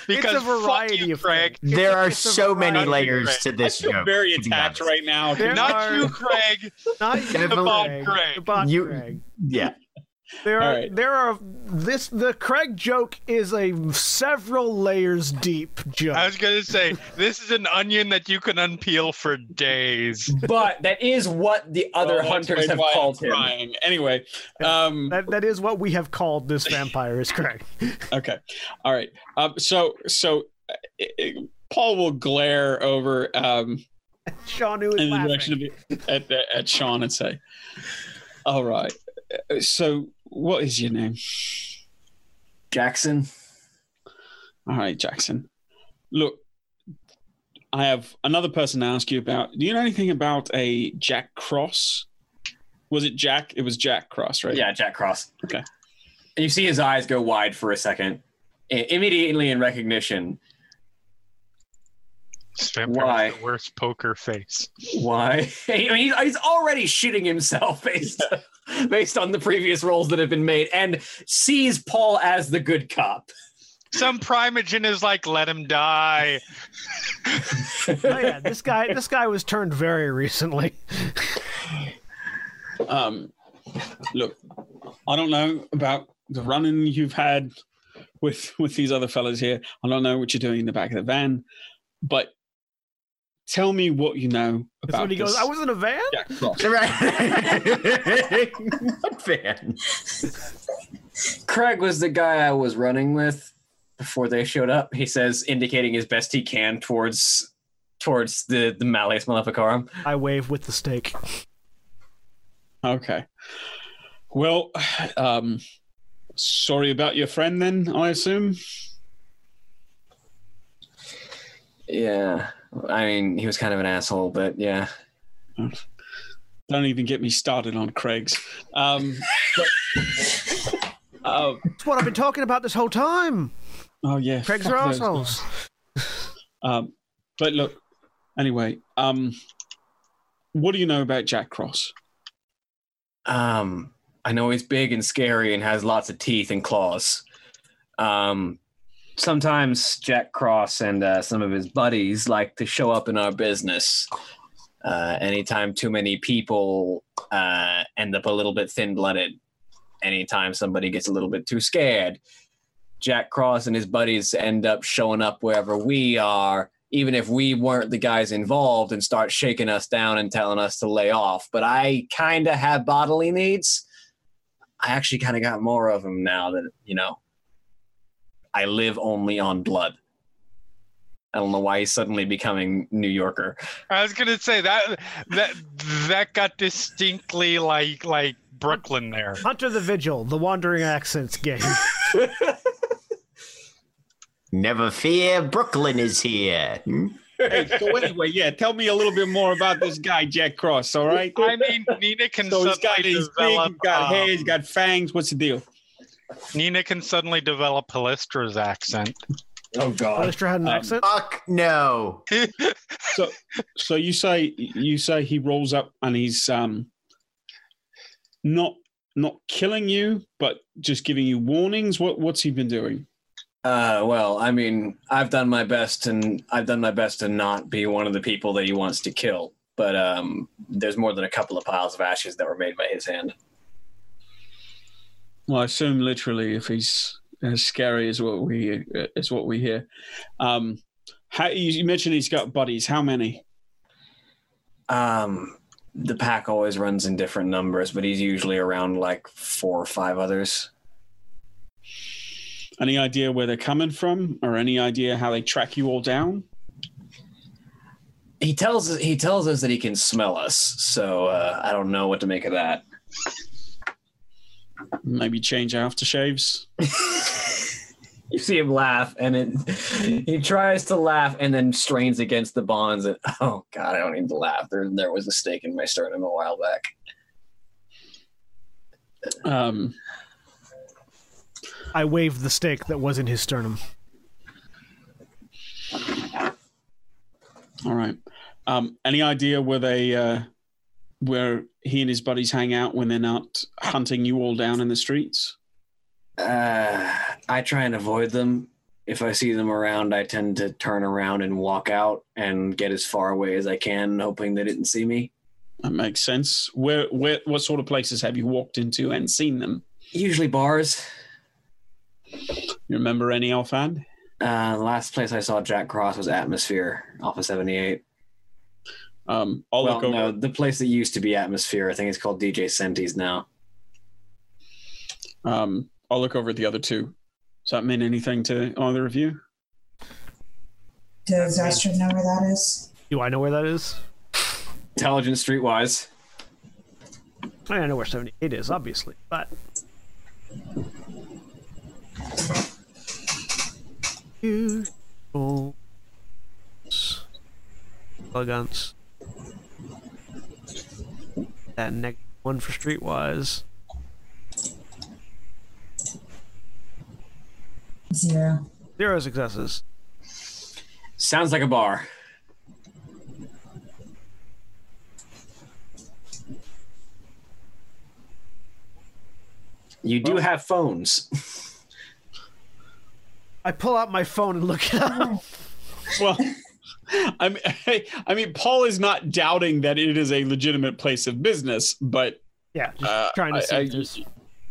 Because it's a variety you, of Craig. things. There are it's so many layers Craig. to I this feel joke. very to be attacked honest. right now. There Not are- you, Craig. Not you, Definitely- bot Craig. Craig. The bot You- Craig. Yeah. There are right. there are this the Craig joke is a several layers deep joke. I was gonna say this is an onion that you can unpeel for days. but that is what the other Well, that's hunters have why I'm called him. trying. Anyway, um, that that is what we have called this vampire is Craig. okay, all right. Um, so, so uh, uh, Paul will glare over um, Sean who is in the direction of the, at at Sean and say, "All right. uh, So, what is your name?" Jackson. All right, Jackson. Look, I have another person to ask you about. Do you know anything about a Jack Cross? Was it Jack? It was Jack Cross, right? Yeah, Jack Cross. Okay. And you see his eyes go wide for a second, I- immediately in recognition. This Why? the worst poker face. Why? I mean, he's, he's already shitting himself based, based on the previous rolls that have been made, and sees Paul as the good cop. Some primogen is like, let him die. oh yeah, this guy this guy was turned very recently. Um, look, I don't know about the running you've had with with these other fellas here. I don't know what you're doing in the back of the van, but tell me what you know That's about when he goes, this I was in a van? Jack Frost. Right. What fan? Craig was the guy I was running with before they showed up. He says, indicating as best he can towards towards the the Malleus Maleficarum. I wave with the stake. Okay. Well, um, sorry about your friend then, I assume. Yeah, I mean, he was kind of an asshole, but yeah. Don't even get me started on Craig's. Um, but, uh, That's what I've been talking about this whole time. oh yeah, Craig's are assholes. Um, but look, anyway, um, what do you know about Jack Cross? Um, I know he's big and scary and has lots of teeth and claws. Um, sometimes Jack Cross and uh, some of his buddies like to show up in our business. Uh, anytime too many people uh, end up a little bit thin blooded, anytime somebody gets a little bit too scared, Jack Cross and his buddies end up showing up wherever we are, even if we weren't the guys involved, and start shaking us down and telling us to lay off. But I kind of have bodily needs. I actually kind of got more of them now that, you know, I live only on blood. I don't know why he's suddenly becoming New Yorker. I was gonna say that that that got distinctly like like Brooklyn there. Hunter the Vigil, the Wandering Accents game. Never fear, Brooklyn is here. Hmm? Hey, so anyway, yeah, tell me a little bit more about this guy, Jack Cross. All right. I mean, Nina can So he's got he's big, he's got uh, hair, he's got fangs. What's the deal? Nina can suddenly develop Palistra's accent. Oh, God. Alistair had an Um, accent. Fuck no. So, so you say you say he rolls up and he's um not not killing you, but just giving you warnings. What what's he been doing? Uh, well, I mean, I've done my best, and I've done my best to not be one of the people that he wants to kill. But um, there's more than a couple of piles of ashes that were made by his hand. Well, I assume literally, if he's as scary as what we as what we hear. Um, how you mentioned he's got buddies. How many? Um, the pack always runs in different numbers, but he's usually around like four or five others. Any idea where they're coming from, or any idea how they track you all down? He tells he tells us that he can smell us, so uh, I don't know what to make of that. Maybe change aftershaves. you see him laugh, and it, he tries to laugh, and then strains against the bonds. And oh god, I don't need to laugh. There, there was a stake in my sternum a while back. Um, I waved the stake that was in his sternum. all right. Um, any idea where they uh, where he and his buddies hang out when they're not hunting you all down in the streets? Uh, I try and avoid them. If I see them around, I tend to turn around and walk out and get as far away as I can, hoping they didn't see me. That makes sense. Where, where, what sort of places have you walked into and seen them? Usually bars. You remember any offhand? Uh, the last place I saw Jack Cross was Atmosphere off of 78. Um, I'll well, look over. no, the place that used to be Atmosphere. I think it's called DJ Sentis now. Um, I'll look over at the other two. Does that mean anything to either of you? Does Astrid know where that is? Do I know where that is? Intelligent Streetwise. I mean, I know where 78 is, obviously, but. Beautiful. Elegance. That next one for Streetwise. Zero. Zero successes. Sounds like a bar. You do Well- have phones. I pull out my phone and look it up. Well, I mean, I mean, Paul is not doubting that it is a legitimate place of business, but Yeah, just Uh, trying to see I- if there's.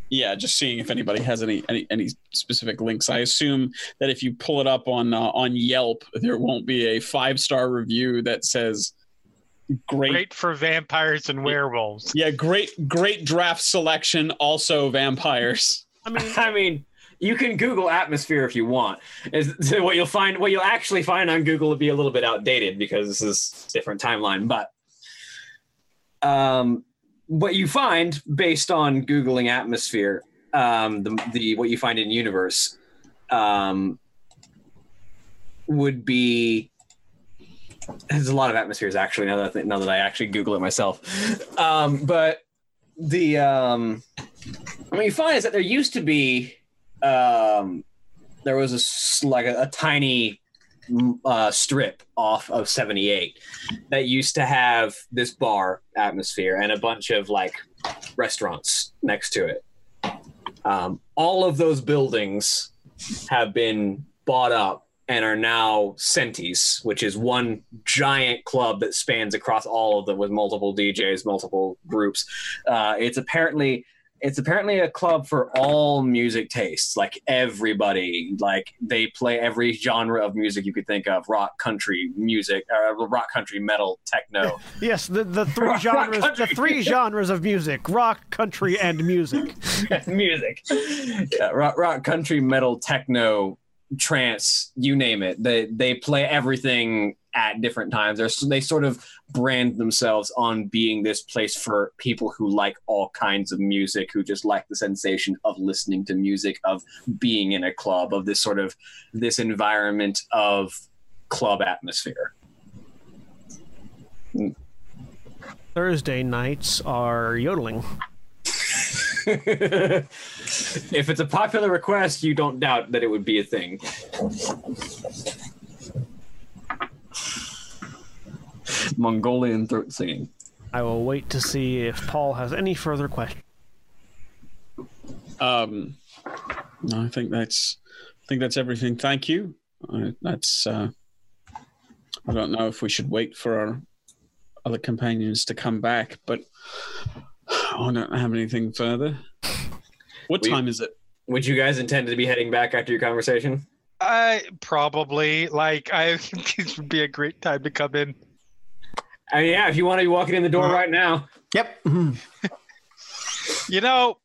yeah, just seeing if anybody has any, any any specific links. I assume that if you pull it up on uh, on Yelp, there won't be a five star review that says great, Great for vampires and werewolves. yeah, great great draft selection, also vampires. I mean, I mean, you can Google atmosphere if you want. Is so what you'll find. What you'll actually find on Google will be a little bit outdated because this is different timeline. But um, what you find based on googling atmosphere, um, the the what you find in universe, um, would be. There's a lot of atmospheres actually. Now that I think, now that I actually Google it myself, um, but the um, what you find is that there used to be um, there was a like a, a tiny uh, strip off of 78 that used to have this bar atmosphere and a bunch of like restaurants next to it. Um, all of those buildings have been bought up and are now Sentis, which is one giant club that spans across all of them with multiple DJs, multiple groups. Uh, it's apparently it's apparently a club for all music tastes like everybody like they play every genre of music you could think of rock country music uh, rock country metal techno. Yes, the, the three Rock genres, the three genres of music: rock, country, and music. music. Yeah, rock, rock country metal techno trance you name it. They they play everything at different times. They're, they sort of brand themselves on being this place for people who like all kinds of music who just like the sensation of listening to music of being in a club of this sort of this environment of club atmosphere Thursday nights are yodeling. if it's a popular request you don't doubt that it would be a thing Mongolian throat singing. I will wait to see if Paul has any further questions. Um, no, I think that's I think that's everything. Thank you. Uh, that's uh, I don't know if we should wait for our other companions to come back, but I don't have anything further. What We- time is it? Would you guys intend to be heading back after your conversation? I probably like. I think this would be a great time to come in. I mean, yeah, if you want to be walking in the door uh, right now. Yep. Mm-hmm. You know,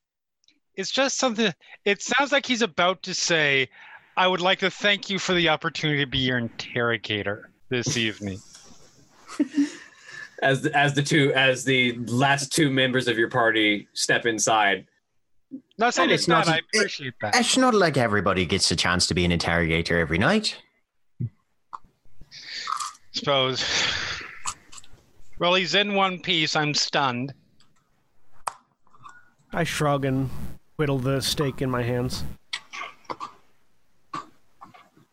it's just something. It sounds like he's about to say, "I would like to thank you for the opportunity to be your interrogator this evening." As the, as the two as the last two members of your party step inside. Not saying it's it's not. not- I appreciate that. It's not like everybody gets a chance to be an interrogator every night. suppose. Well, he's in one piece. I'm stunned. I shrug and whittle the stake in my hands.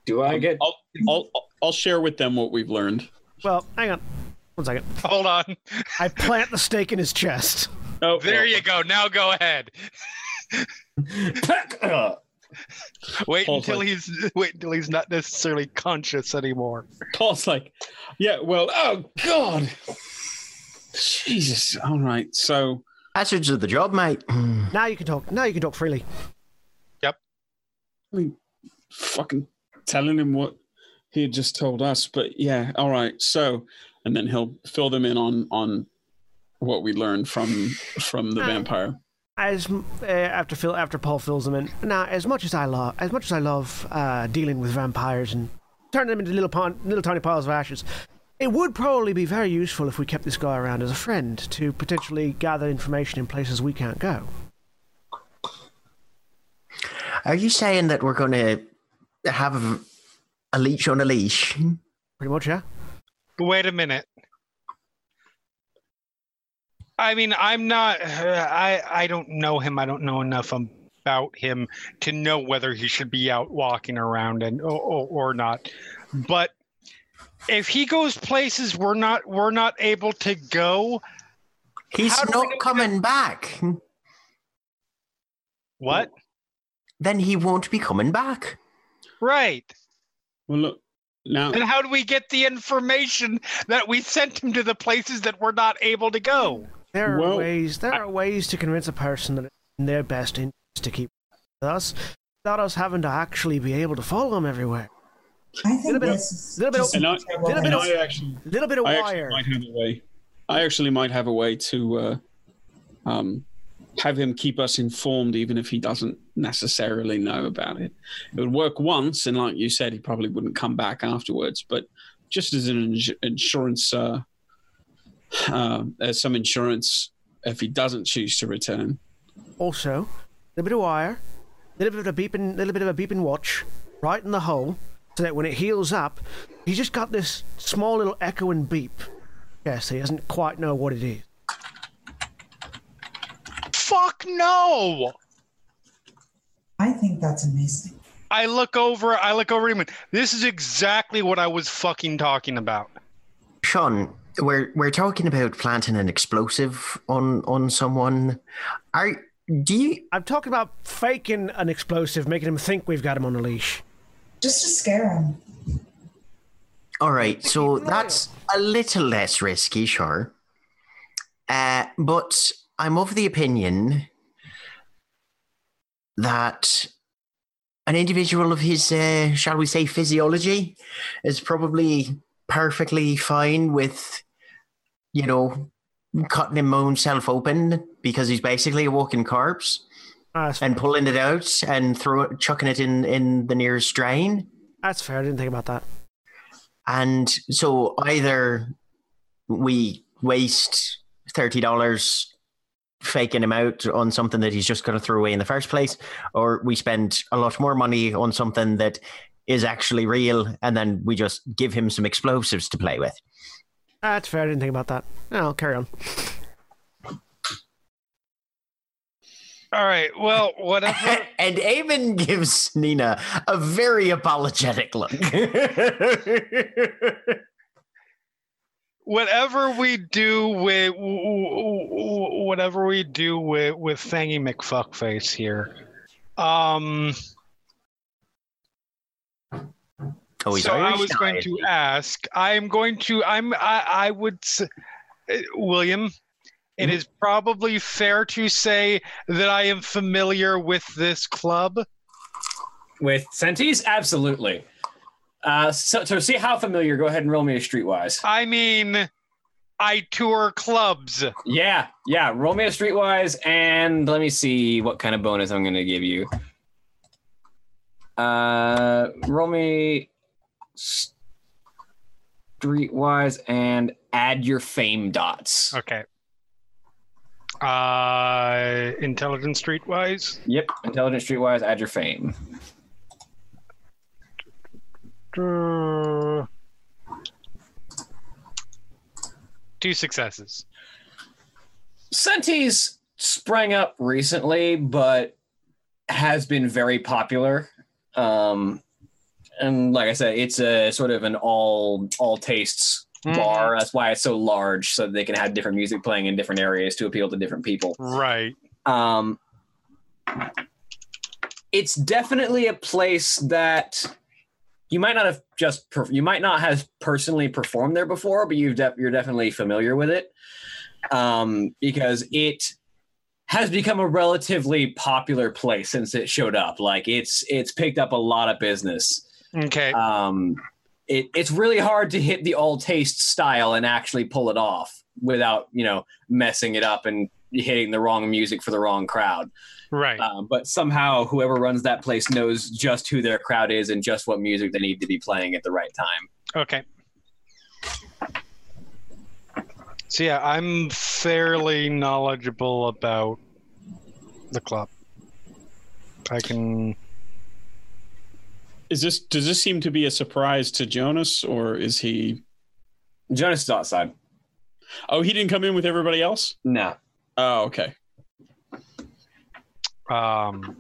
Do I get I'll, I'll I'll share with them what we've learned. Well, hang on. One second. Hold on. I plant the stake in his chest. Oh, There oh. you go. Now go ahead. Wait Paul's until like- he's wait until he's not necessarily conscious anymore. Paul's like, yeah, well, oh God, Jesus. All right, so Passage of the job, mate. Now you can talk. Now you can talk freely. Yep. I mean, fucking telling him what he had just told us. But yeah, all right. So, and then he'll fill them in on on what we learned from from the Uh, vampire. As uh, after Phil, after Paul fills them in. Now, as much as I love, as much as I love uh, dealing with vampires and turning them into little pon- little tiny piles of ashes, it would probably be very useful if we kept this guy around as a friend to potentially gather information in places we can't go. Are you saying that we're going to have a leech on a leash? Pretty much, yeah. Wait a minute. I mean, I'm not. I I don't know him. I don't know enough about him to know whether he should be out walking around and or, or, or not. But if he goes places we're not we're not able to go, He's How do we not know coming back. what? Then he won't be coming back. Right. Well, look now. And how do we get the information that we sent him to the places that we're not able to go? There are Well, ways. There are ways to convince a person that it's in their best interest to keep with us, without us having to actually be able to follow them everywhere. I Little think bit of- this is little bit of- just And I- terrible little bit of- thing. I actually, A little bit of I wire. might have a way. I actually might have a way to uh, um, have him keep us informed, even if he doesn't necessarily know about it. It would work once, and like you said, he probably wouldn't come back afterwards. But just as an ins- insurance, uh, uh, as some insurance if he doesn't choose to return. Also, a little bit of wire, a little bit of a beeping, little bit of a beeping watch, right in the hole, so that when it heals up, he's just got this small little echoing beep. Yes, he doesn't quite know what it is. Fuck no! I think that's amazing. I look over. I look over at him. and, This is exactly what I was fucking talking about. Sean, we're we're talking about planting an explosive on on someone. Are do you I'm talking about faking an explosive, making him think we've got him on a leash. Just to scare him. All right, so that's a little less risky, sure. Uh, but I'm of the opinion that an individual of his, uh, shall we say, physiology is probably perfectly fine with, you know, cutting him himself open because he's basically a walking corpse that's, and pulling it out and throw it, chucking it in in the nearest drain. that's fair. I didn't think about that. And so either we waste thirty dollars faking him out on something that he's just going to throw away in the first place, or we spend a lot more money on something that is actually real, and then we just give him some explosives to play with. That's fair. I didn't think about that. No, I'll carry on. All right. Well, whatever. and Eamon gives Nina a very apologetic look. whatever we do with whatever we do with with Fangy McFuckface here. Um. oh, so I was going to ask. I'm going to. I'm. I. I would. s- uh, William. It Mhm. probably fair to say that I am familiar with this club. With Sentis? Absolutely. Uh, so to see how familiar, go ahead and roll me a streetwise. I mean, I tour clubs. Yeah, yeah. Roll me a streetwise, and let me see what kind of bonus I'm going to give you. Uh, roll me streetwise and add your fame dots. Okay. Uh, intelligence streetwise. Yep, intelligence streetwise, add your fame. Two successes. Sentis sprang up recently, but has been very popular. Um, and like I said, it's a sort of an all all tastes bar. That's why it's so large, so they can have different music playing in different areas to appeal to different people. Right. Um, it's definitely a place that you might not have just per- you might not have personally performed there before, but you've def- you're definitely familiar with it um, because it has become a relatively popular place since it showed up. Like it's it's picked up a lot of business. Okay. Um, it, it's really hard to hit the all taste style and actually pull it off without you know messing it up and hitting the wrong music for the wrong crowd. right. Um, but somehow, whoever runs that place knows just who their crowd is and just what music they need to be playing at the right time. Okay. So yeah, I'm fairly knowledgeable about the club. I can. Is this does this seem to be a surprise to Jonas, or is he? Jonas is outside. Oh, he didn't come in with everybody else. No. Oh, okay. Um,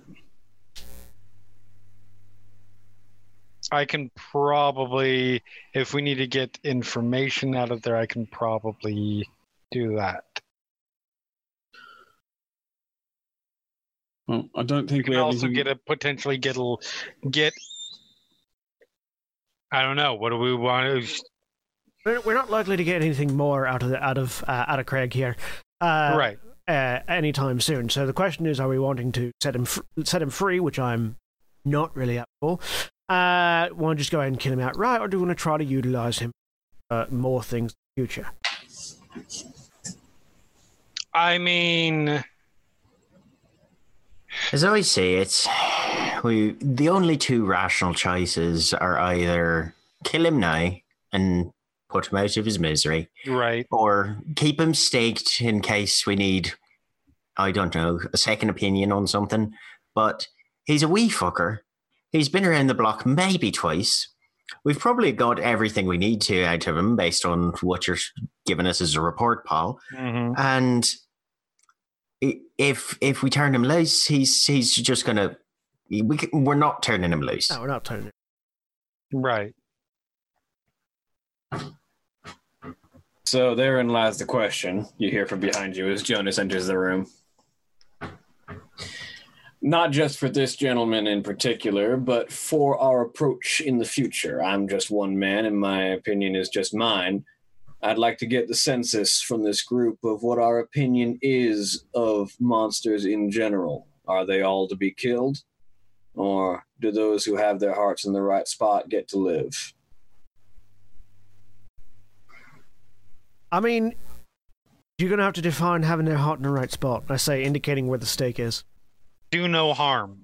I can probably, if we need to get information out of there, I can probably do that. Well, I don't think We we can have also anything- get a potentially get a get. I don't know. What do we want? to We're, we're not likely to get anything more out of the, out of uh, out of Craig here. uh, right. uh, anytime soon. So the question is, are we wanting to set him fr- set him free, which I'm not really up for? Uh, want to just go ahead and kill him outright, or do we want to try to utilize him for more things in the future? I mean, As I say it, we the only two rational choices are either kill him now and put him out of his misery, right. or keep him staked in case we need, I don't know, a second opinion on something. But he's a wee fucker. He's been around the block maybe twice. We've probably got everything we need to out of him based on what you're giving us as a report, Paul. hmm And if if we turn him loose, he's he's just gonna. We c- we're not turning him loose. No, we're not turning it. Right. So therein lies the question you hear from behind you as Jonas enters the room. Not just for this gentleman in particular, but for our approach in the future. I'm just one man, and my opinion is just mine. I'd like to get the census from this group of what our opinion is of monsters in general. Are they all to be killed? Or do those who have their hearts in the right spot get to live? I mean, you're going to have to define having their heart in the right spot. I say indicating where the stake is. Do no harm.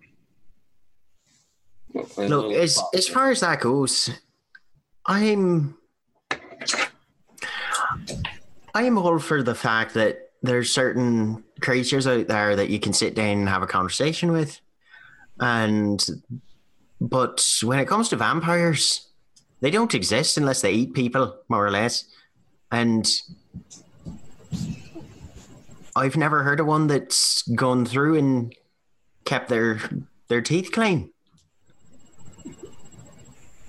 Look, as as far as that goes, I'm I am all for the fact that there's certain creatures out there that you can sit down and have a conversation with, and but when it comes to vampires, they don't exist unless they eat people, more or less, and. I've never heard of one that's gone through and kept their their teeth clean.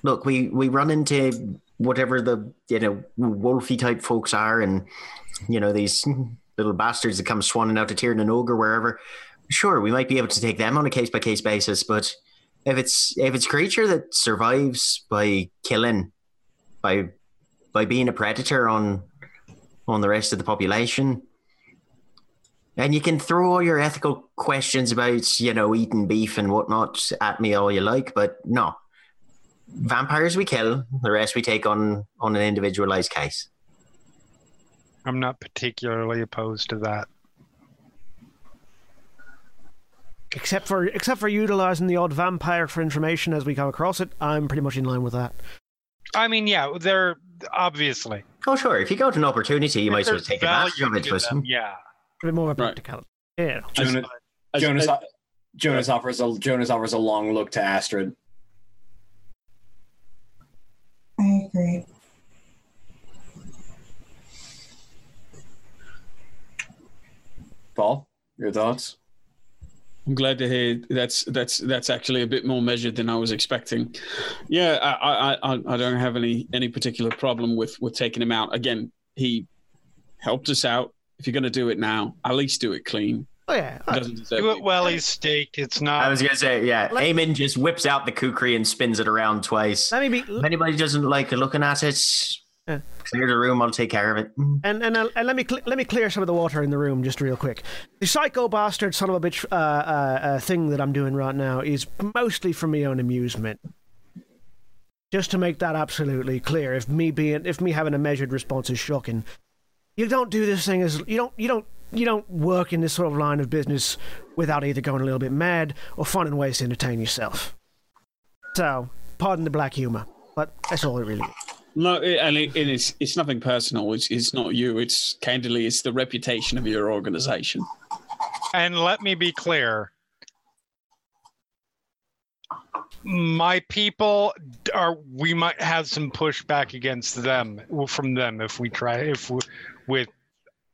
Look, we we run into whatever the you know wolfy type folks are, and you know these little bastards that come swanning out to Tiernan and Ogre wherever. Sure, we might be able to take them on a case by case basis, but if it's if it's creature that survives by killing, by by being a predator on on the rest of the population, and you can throw all your ethical questions about, you know, eating beef and whatnot at me all you like, but no. Vampires we kill, the rest we take on on an individualized case. I'm not particularly opposed to that. Except for except for utilizing the odd vampire for information as we come across it, I'm pretty much in line with that. I mean, yeah, they're obviously. Oh, sure. If you got an opportunity, you might as well take advantage of it. them, Yeah. A bit more of a Right. Yeah. Jonas, As- Jonas, as- Jonas offers a Jonas offers a long look to Astrid. I agree. Paul, your thoughts? I'm glad to hear that's that's that's actually a bit more measured than I was expecting. Yeah, I I, I, I don't have any any particular problem with with taking him out. Again, he helped us out. If you're going to do it now, at least do it clean. Oh yeah. He doesn't deserve Do it. it while he's staked. It's not. I was going to say, yeah. Let- Eamon just whips out the kukri and spins it around twice. Let me be If anybody doesn't like looking at it, Yeah. clear the room. I'll take care of it. and and, uh, and let me cl- let me clear some of the water in the room just real quick. The psycho bastard son of a bitch uh, uh, uh, thing that I'm doing right now is mostly for my own amusement. Just to make that absolutely clear, if me being if me having a measured response is shocking, you don't do this thing as you don't you don't you don't work in this sort of line of business without either going a little bit mad or finding ways to entertain yourself. So, pardon the black humor, but that's all it really is. No, it, and it, it is. It's nothing personal. It's it's not you. It's candidly, it's the reputation of your organization. And let me be clear. My people are. We might have some pushback against them from them if we try if we, with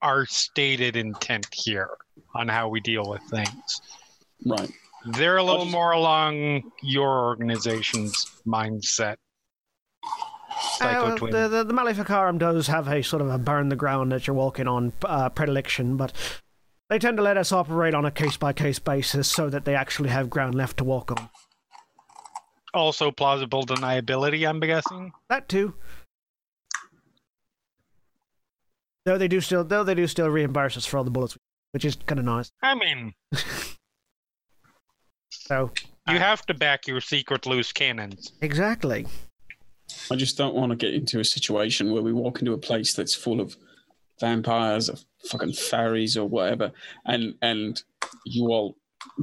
our stated intent here on how we deal with things. Right. They're a little just- more along your organization's mindset. Psycho Uh, the, the, the Maleficarum does have a sort of a burn the ground that you're walking on uh, predilection, but they tend to let us operate on a case by case basis so that they actually have ground left to walk on. also plausible deniability, I'm guessing. That too. Though they do still, though they do still reimburse us for all the bullets, which is kind of nice. I mean, So you uh, have to back your secret loose cannons. exactly. I just don't want to get into a situation where we walk into a place that's full of vampires or fucking fairies or whatever, and and you all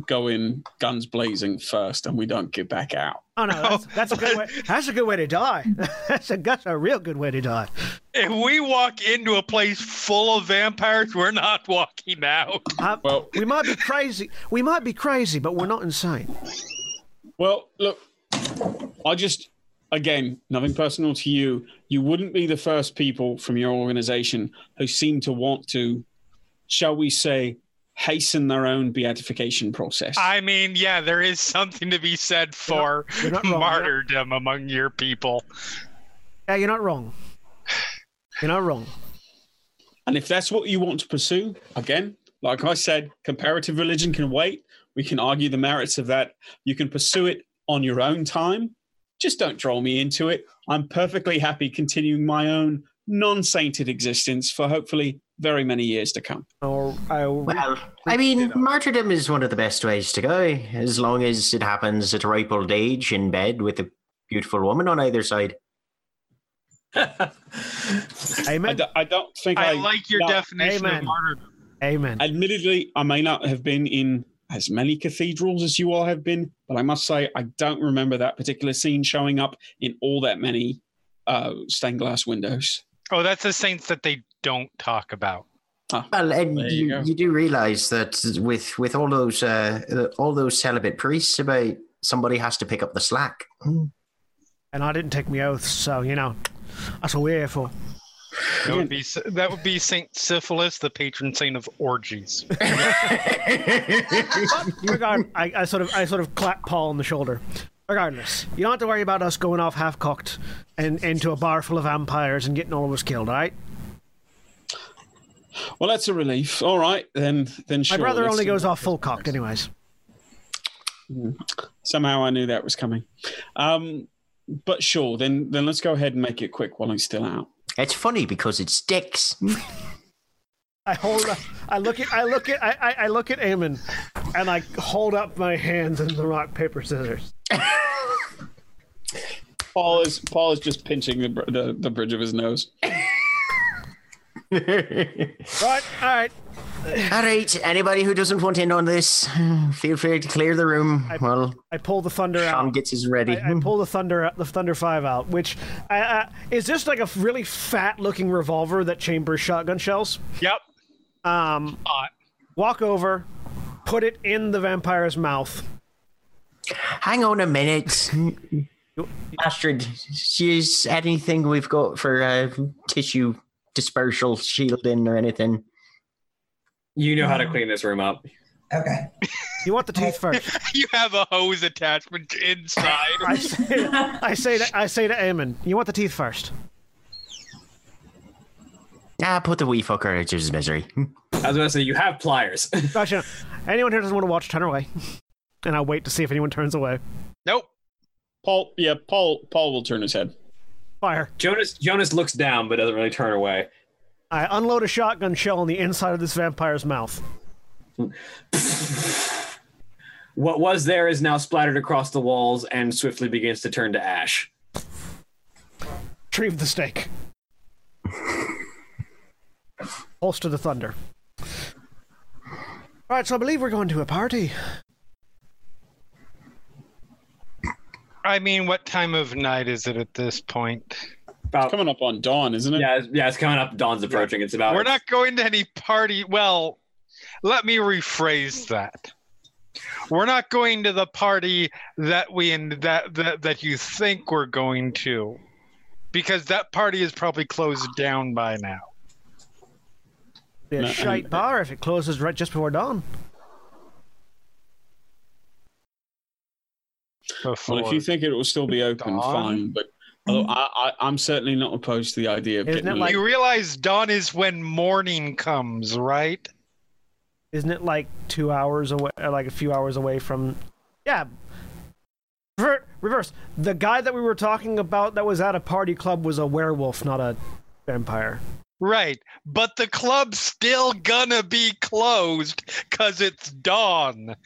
go in guns blazing first, and we don't get back out. Oh no, that's, that's a good way. That's a good way to die. That's a that's a real good way to die. If we walk into a place full of vampires, we're not walking out. Uh, Well, we might be crazy. We might be crazy, but we're not insane. Well, look, I just, again, nothing personal to you. You wouldn't be the first people from your organization who seem to want to, shall we say, hasten their own beatification process. I mean, yeah, there is something to be said for you're not you're not- martyrdom among your people. Yeah, you're not wrong. You're not wrong. and if that's what you want to pursue, again, like I said, comparative religion can wait. We can argue the merits of that. You can pursue it on your own time. Just don't draw me into it. I'm perfectly happy continuing my own non sainted existence for hopefully very many years to come. Or I'll, Well, I mean, martyrdom is one of the best ways to go, as long as it happens at a ripe old age in bed with a beautiful woman on either side. I, amen. d- I don't think I, I like your no, definition amen. of martyrdom. Amen. Admittedly, I may not have been in as many cathedrals as you all have been, but I must say I don't remember that particular scene showing up in all that many uh, stained glass windows. Oh, that's the saints that they don't talk about. Well, and you you, you do realize that with with all those uh, uh, all those celibate priests, about somebody has to pick up the slack. and I didn't take my oaths, so you know that's what we're here for. That would be that would be Saint Syphilis, the patron saint of orgies. I, I sort of, I sort of clap Paul on the shoulder. Regardless, you don't have to worry about us going off half cocked and into a bar full of vampires and getting all of us killed. All right. Well, that's a relief. All right, then. Then sure, My brother only goes off full cocked, anyways. Somehow I knew that was coming. Um, but sure, then then let's go ahead and make it quick while he's still out. it's funny because it's sticks. I hold up, I look at I look at I, I, I look at Eamon and I hold up my hands in the rock paper scissors. Paul is Paul is just pinching the the, the bridge of his nose. Right, all right. All right, anybody who doesn't want in on this, feel free to clear the room. well, I pull the thunder Sean out. gets his ready. I, I pull the thunder out the thunder five out, which I, I, is this like a really fat looking revolver that chambers shotgun shells. yep. Um, Hot. walk over, put it in the vampire's mouth. Hang on a minute. Astrid, is anything we've got for uh, tissue dispersal shielding or anything? You know how to clean this room up. Okay. You want the teeth first. You have a hose attachment inside. I say, I say to I say to Eamon, you want the teeth first. Ah, put the wee fucker out of his misery. I was going to say, you have pliers. Gotcha. Anyone here doesn't want to watch, turn away. And I'll wait to see if anyone turns away. nope. Paul, yeah, Paul Paul will turn his head. Fire. Jonas Jonas looks down but doesn't really turn away. I unload a shotgun shell on the inside of this vampire's mouth. What was there is now splattered across the walls and swiftly begins to turn to ash. Retrieve the stake. Holster the thunder. Alright, so I believe we're going to a party. I mean, what time of night is it at this point? About Coming up on dawn, isn't it? yeah, it's- yeah, it's coming up. Dawn's approaching. It's about We're not going to any party. Well, let me rephrase that. We're not going to the party that we in that that that you think we're going to, because that party is probably closed down by now. Be a No, shite and- bar if it closes right just before dawn. Before. Well, if you think it will still be open, Dawn? fine. But although I, I, I'm certainly not opposed to the idea of Isn't getting it like- you realize dawn is when morning comes, right? Isn't it like two hours away, or like a few hours away from? Yeah. Rever- reverse. The guy that we were talking about that was at a party club was a werewolf, not a vampire. Right. But the club's still gonna be closed because it's dawn.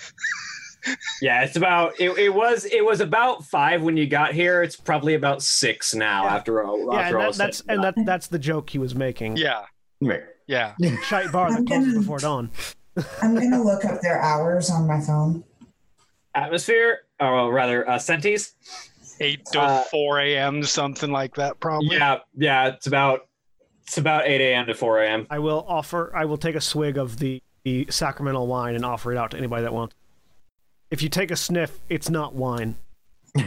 Yeah, it's about it, it was it was about five when you got here. It's probably about six now Yeah. after all. Yeah, after and all that, that's and that that's the joke he was making. Yeah. Right. Yeah. Shite bar that I'm closes before dawn. I'm gonna look up their hours on my phone. atmosphere, or rather, uh, Sentis. 8 to Uh, 4 a.m., something like that, probably. Yeah, yeah, it's about it's about eight a.m. to four a.m. I will offer. I will take a swig of the, the sacramental wine and offer it out to anybody that wants. If you take a sniff, it's not wine.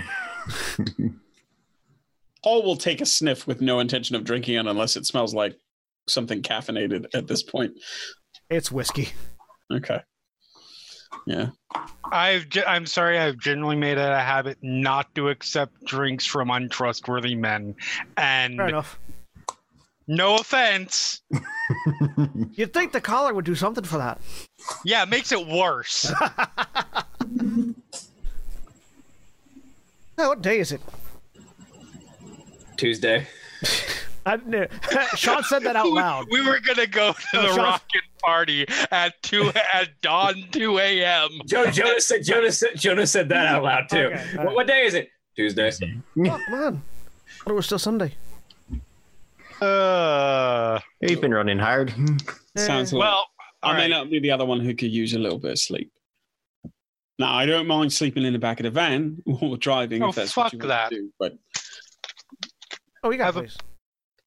Paul will take a sniff with no intention of drinking it unless it smells like something caffeinated at this point. It's whiskey. Okay. Yeah. I've ge- I'm sorry, I've generally made it a habit not to accept drinks from untrustworthy men. And Fair enough. No offense. You'd think the collar would do something for that. Yeah, it makes it worse. Hey, what day is it? Tuesday. I, no, Sean said that out loud. we were gonna go to No, the Sean- rockin' party at two at dawn two a.m. Joe, Jonas said Jonas said, Jonas said that out loud too. Okay, what, right. what day is it? Tuesday. Oh, man. I thought it was still Sunday. Uh, You've been running hard. Sounds like well, I all may not be the other one who could use a little bit of sleep. Now, I don't mind sleeping in the back of the van or driving Oh, if that's fuck what you want that. to do. But Oh, you got Have a a- place.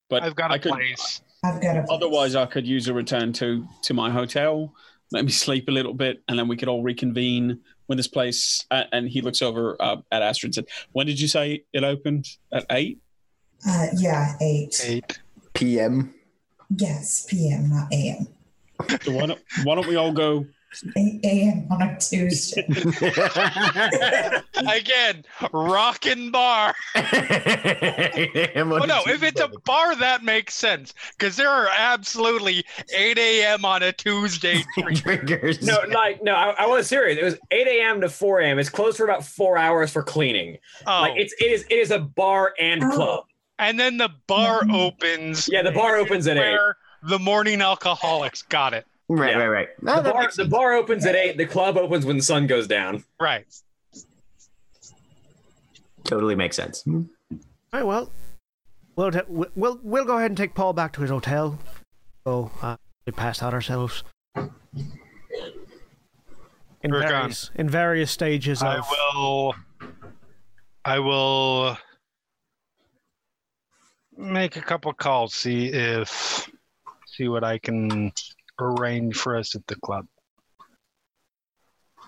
but I've got a I could, place. I've got a. place. Otherwise, I could use a return to to my hotel, let me sleep a little bit, and then we could all reconvene when this place. Uh, and he looks over uh, at Astrid and said, "When did you say it opened? At eight? Uh, yeah, eight. Eight. PM. Yes, PM, not AM. So why don't why don't we all go? 8 AM on a Tuesday. Again, rockin' bar. Oh no, if it's a bar, that makes sense because there are absolutely 8 a.m. on a Tuesday. drinkers. No, like no, I, I was serious. It was eight a.m. to four a.m. It's closed for about four hours for cleaning. Oh, Like it's it is it is a bar and Oh. club. And then the bar Mhm. opens. Yeah, the bar opens at eight. where the morning alcoholics got it Right, Yeah. right, right. The No, that bar makes the sense. bar opens at eight. The club opens when the sun goes down. right. totally makes sense. All right, well, we'll, ta- we- we'll we'll go ahead and take Paul back to his hotel. So uh, we passed out ourselves. In We're gone. various, in various stages I of will. I will make a couple calls. See if see what I can arrange for us at the club.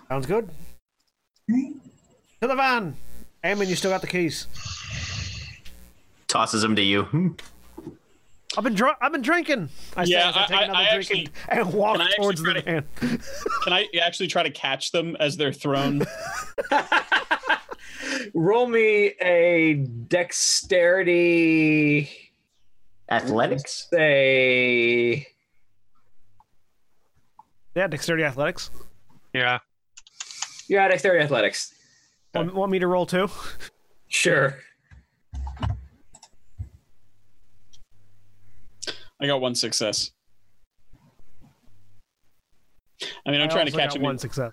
sounds good. To the van. Eamon, you still got the keys. Tosses them to you. Hmm. I've been drunk. I've been drinking. I Yeah, as I, take I- I- I drink and, and walk can I towards the try van. Can I actually try to catch them as they're thrown? Roll me a dexterity. Athletics. Say yeah, dexterity athletics. Yeah. yeah, dexterity athletics. Want, want me to roll too? Sure. I got one success. I mean, I'm I trying to catch got him one in, success.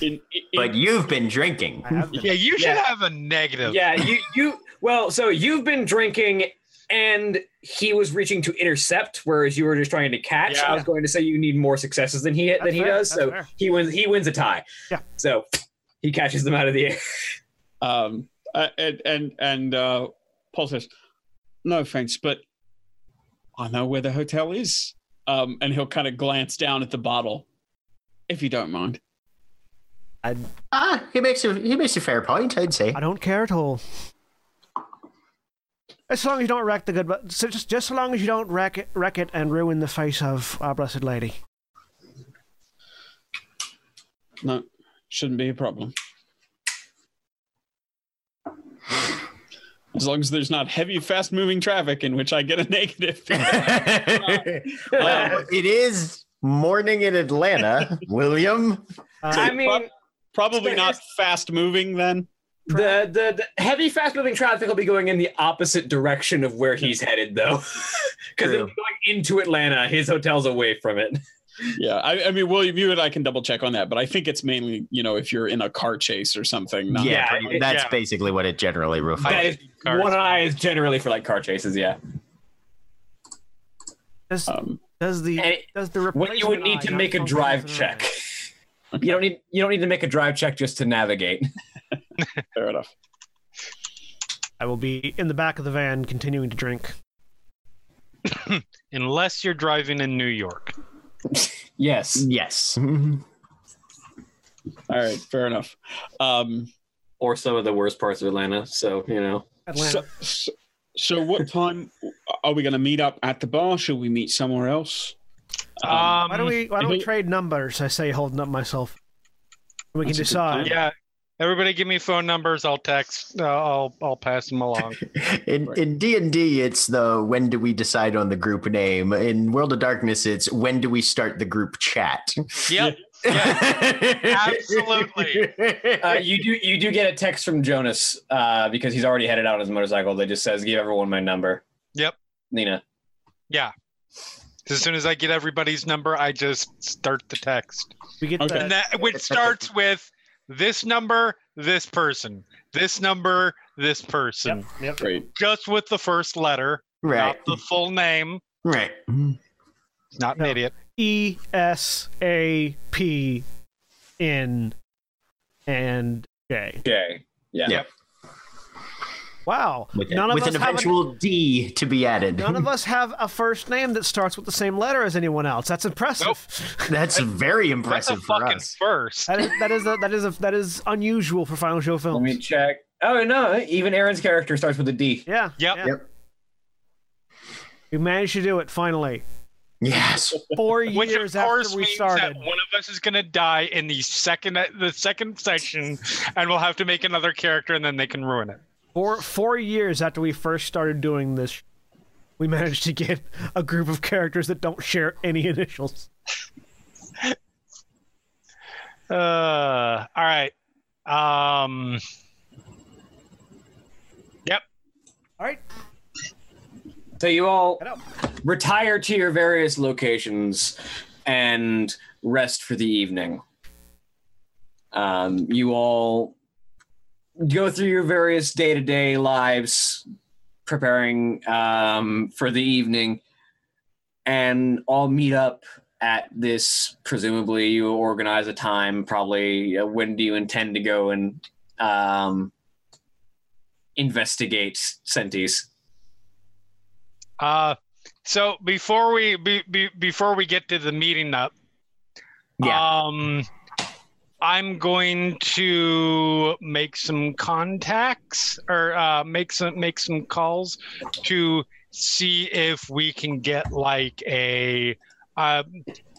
In, in, But you've been drinking. Been. Yeah, you should Yeah. have a negative. Yeah, you you well, so you've been drinking and he was reaching to intercept, whereas you were just trying to catch. Yeah. I was going to say you need more successes than he than he fair, does. that's So fair. he wins he wins a tie. Yeah. So he catches them out of the air. um, uh, and and and uh, Paul says, "No offense, but I know where the hotel is." Um, and he'll kind of glance down at the bottle, if you don't mind. I, Ah, he makes a he makes a fair point. I'd say. I don't care at all. As long as you don't wreck the good, but so just just so long as you don't wreck it, wreck it and ruin the face of our blessed lady. No, shouldn't be a problem. As long as there's not heavy, fast-moving traffic in which I get a negative. well, it is morning in Atlanta, William. Uh, I mean, Probably not fast-moving then. The, the the heavy fast moving traffic will be going in the opposite direction of where he's headed though. Because True. going into Atlanta, his hotel's away from it. Yeah, I, I mean, William, you and I can double check on that, but I think it's mainly, you know, if you're in a car chase or something. Not yeah, Yeah, pretty- it- that's yeah. basically what it generally refers. That is- one eye is generally for like car chases, yeah. Does, Um, does the And does the When you would need to make a drive as an check. Eye? You don't need you don't need to make a drive check just to navigate. fair enough. I will be in the back of the van continuing to drink. Unless you're driving in New York. yes. Yes. All right, fair enough. Um, Or some of the worst parts of Atlanta. So, you know. Atlanta. so, so, so what time are we going to meet up at the bar? Should we meet somewhere else? Um, why don't we why don't we trade numbers? I say, holding up myself. We can That's a good decide. Yeah. Everybody, give me phone numbers. I'll text. Uh, I'll I'll pass them along. In in D and D, it's the when do we decide on the group name. In World of Darkness, it's when do we start the group chat. Yep. Absolutely. Uh, you do you do get a text from Jonas uh, because he's already headed out on his motorcycle that just says give everyone my number. Yep. Nina. As soon as I get everybody's number, I just start the text, We get Okay. and that which starts with this number, this person, this number, this person, Yep. Yep. Great. just with the first letter, right. not the full name. Right. Not an No. idiot. E S A P N and J. Okay. Yeah. Yeah. Wow. With, none of with us an have a- eventual D to be added. None of us have a first name that starts with the same letter as anyone else. That's impressive. That's very That's a impressive for fucking us. first. That is that is a, that is a, that is unusual for Final Show Let me check. Oh no, even Erin's character starts with a D. yeah. Yep. yeah. Yep. We managed to do it finally. Yes. Four Which years of course after we means started. that one of us is going to die in the second the second section, and we'll have to make another character, and then they can ruin it. Four four years after we first started doing this, we managed to get a group of characters that don't share any initials. Uh, all right. Um, Yep. All right. So you all retire to your various locations and rest for the evening. Um, you all go through your various day to day lives, preparing um, for the evening, and all meet up at this. Presumably, you organize a time. Probably, uh, when do you intend to go and um, investigate Sentis? uh, so before we be, be, before we get to the meeting up, Yeah. um, I'm going to make some contacts or uh, make some make some calls to see if we can get like a. Uh,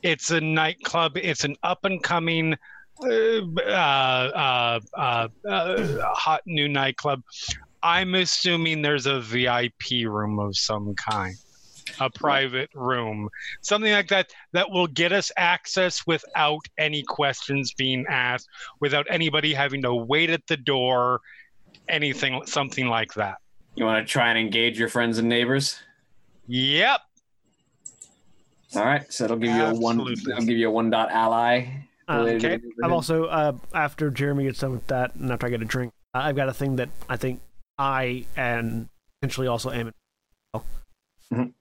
it's a nightclub. It's an up and coming, uh, uh, uh, uh, hot new nightclub. I'm assuming there's a VIP room of some kind, a private room, something like that that will get us access without any questions being asked, without anybody having to wait at the door, anything, something like that. You want to try and engage your friends and neighbors? Yep. All right, so it'll give you a one. Absolutely. It'll give you a one dot ally. Uh, okay. I'm also uh, after Jeremy gets done with that, and after I get a drink, uh, I've got a thing that I think I and potentially also Eamon.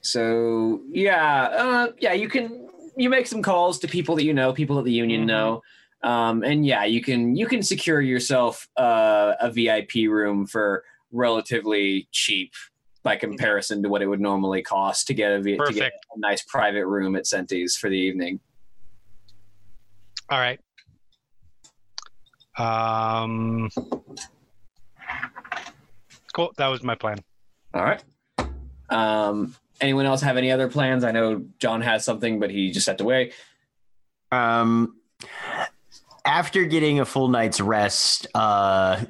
So yeah, uh, yeah, you can you make some calls to people that you know, people that the union Mhm. know, um, and yeah, you can you can secure yourself uh, a VIP room for relatively cheap by comparison to what it would normally cost to get a to get a nice private room at Sentis for the evening. All right. Um. Cool. That was my plan. All right. Um, anyone else have any other plans? I know John has something, but he just stepped away. Um, after getting a full night's rest, uh,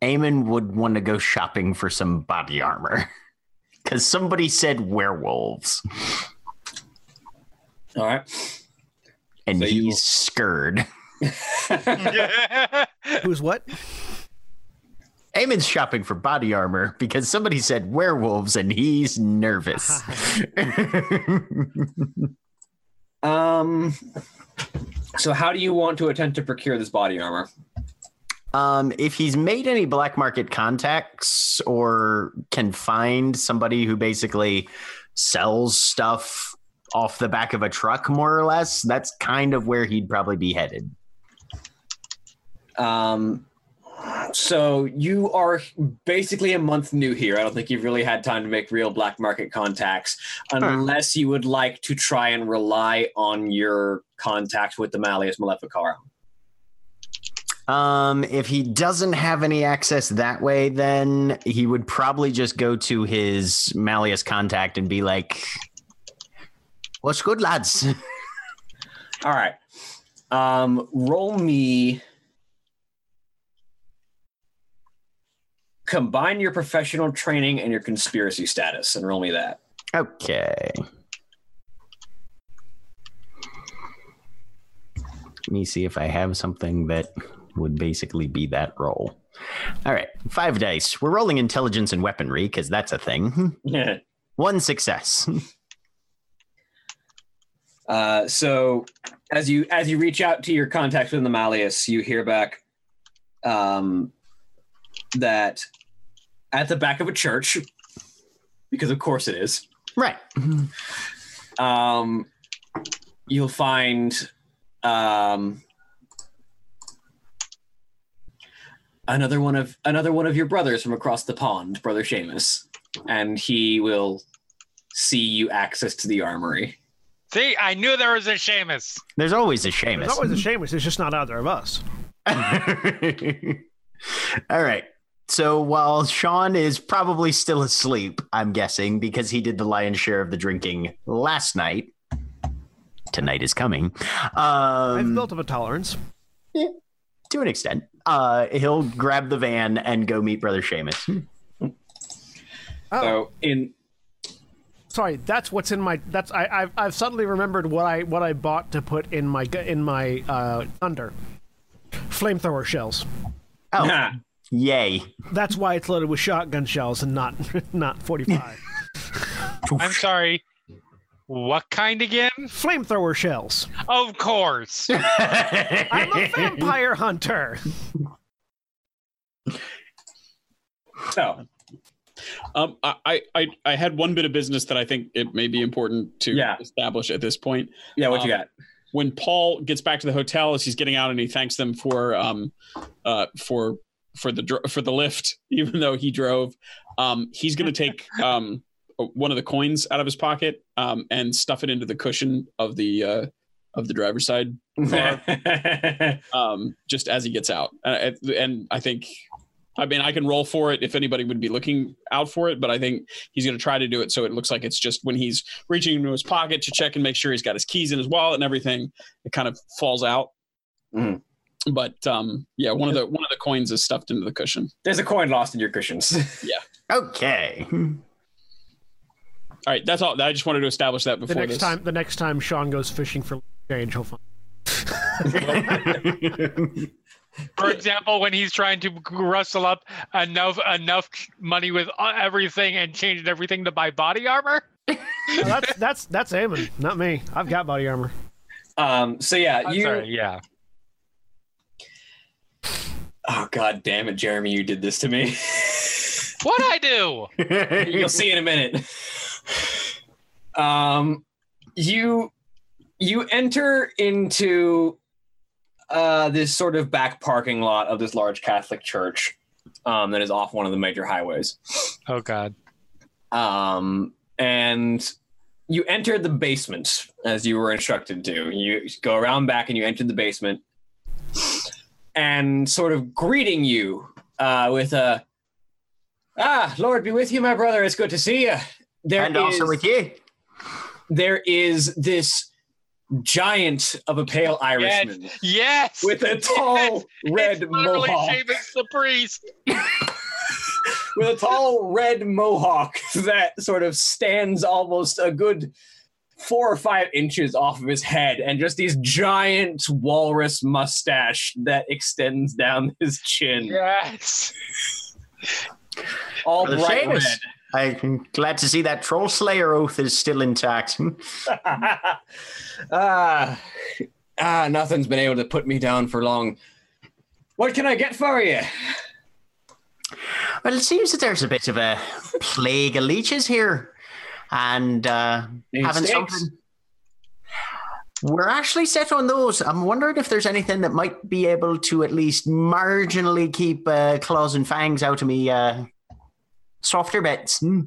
Eamon would want to go shopping for some body armor because somebody said werewolves, All right. and So you- he's scared. Who's what? Eamon's shopping for body armor because somebody said werewolves and he's nervous. um. So, how do you want to attempt to procure this body armor? um, if he's made any black market contacts or can find somebody who basically sells stuff off the back of a truck, more or less, that's kind of where he'd probably be headed. Um, so you are basically a month new here. I don't think you've really had time to make real black market contacts, unless you would like to try and rely on your contact with the Malleus Maleficarum. Um, if he doesn't have any access that way, then he would probably just go to his Malleus contact and be like, "What's good, lads?" All right. Um, roll me. Combine your professional training and your conspiracy status, and roll me that. okay. Let me see if I have something that would basically be that roll. All right, five dice. We're rolling intelligence and weaponry because that's a thing. One success. Uh, so as you as you reach out to your contact within the Malleus, you hear back um, that at the back of a church, because of course it is, right. um, you'll find um, another one of another one of your brothers from across the pond, brother Seamus, and he will see you access to the armory. See, I knew there was a Seamus. There's always a Seamus. There's always a Seamus. It's just not either of us. All right. So while Sean is probably still asleep, I'm guessing because he did the lion's share of the drinking last night. Tonight is coming. I've Um, built up a tolerance. to an extent. Uh, he'll grab the van and go meet Brother Seamus. Oh, So in sorry. That's what's in my. That's I. I've, I've suddenly remembered what I what I bought to put in my in my uh, thunder. Flamethrower shells. Oh, yay! That's why it's loaded with shotgun shells and not not 45. I'm sorry. What kind again? Flamethrower shells. Of course. I'm a vampire hunter. so Um, I, I I had one bit of business that I think it may be important to Yeah. establish at this point. yeah, what you Um, got? When Paul gets back to the hotel as he's getting out and he thanks them for um uh for for the for the lift, even though he drove, um, he's going to take um one of the coins out of his pocket um and stuff it into the cushion of the uh of the driver's side um, just as he gets out. Uh, and I think, I mean, I can roll for it if anybody would be looking out for it, but I think he's going to try to do it so it looks like it's just when he's reaching into his pocket to check and make sure he's got his keys in his wallet and everything, it kind of falls out. Mhm. But um, yeah, one of the one of the coins is stuffed into the cushion. There's a coin lost in your cushions. Yeah. Okay. All right, that's all. I just wanted to establish that The before next this. time, the next time Sean goes fishing for change, he'll find. For example, when he's trying to rustle up enough enough money with uh, everything and changing everything to buy body armor. Well, that's that's that's Eamon, not me. I've got body armor. um, so yeah, I'm you. sorry, yeah. Oh god damn it, Jeremy! You did this to me. What I do? You'll see in a minute. Um, you you enter into uh, this sort of back parking lot of this large Catholic church um, that is off one of the major highways. Oh God. Um, and you enter the basement as you were instructed to. You go around back and you enter the basement, and sort of greeting you uh, with a "Ah, Lord be with you, my brother. It's good to see you." There and also with you. there is this giant of a pale Irishman Yes. with a tall red it's literally mohawk. Seamus the priest. with a tall red mohawk that sort of stands almost a good four or five inches off of his head and just these giant walrus mustache that extends down his chin. Yes. All Brother bright Seamus. I'm glad to see that Troll Slayer oath is still intact. red. ah, ah, nothing's been able to put me down for long. What can I get for you? Well, it seems that there's a bit of a plague of leeches here, and uh, having stakes? something. We're actually set on those. I'm wondering if there's anything that might be able to at least marginally keep uh, claws and fangs out of me. Uh, softer bits. Hmm.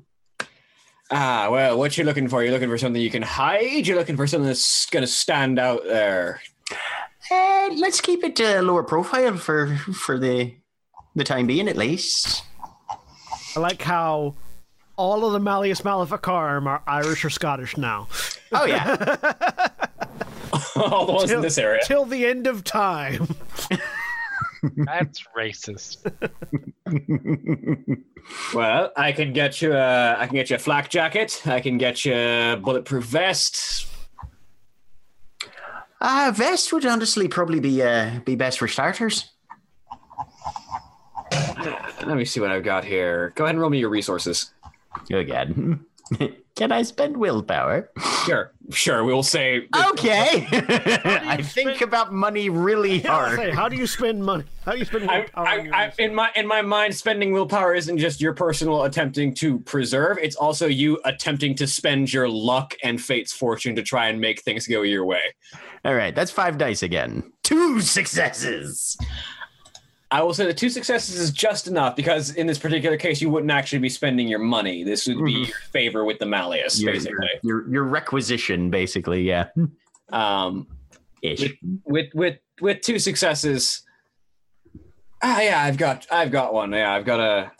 Ah, well, what you're looking for? You're looking for something you can hide? You're looking for something that's gonna stand out there. Uh, let's keep it uh, lower profile for for the the time being, at least. I like how all of the Malleus Maleficarum are Irish or Scottish now. Oh yeah. All the ones Till- in this area. Till the end of time. That's racist. Well, I can get you a, I can get you a flak jacket. I can get you a bulletproof vest. Uh, vest would honestly probably be uh, be best for starters. Let me see what I've got here. Go ahead and roll me your resources. Again. Can I spend willpower? Sure, sure. We'll say Okay. I think spend- about money really Yeah, hard. say, how do you spend money? How do you spend I, willpower? I, on your I, resources? in my in my mind, spending willpower isn't just your personal attempting to preserve. It's also you attempting to spend your luck and fate's fortune to try and make things go your way. All right, that's five dice again. Two successes. I will say the two successes is just enough because in this particular case, you wouldn't actually be spending your money. This would be Mhm. your favor with the malleus, Your, basically. your your requisition, basically, yeah. Um, Ish. with with with two successes. Ah, yeah, I've got I've got one. Yeah, I've got a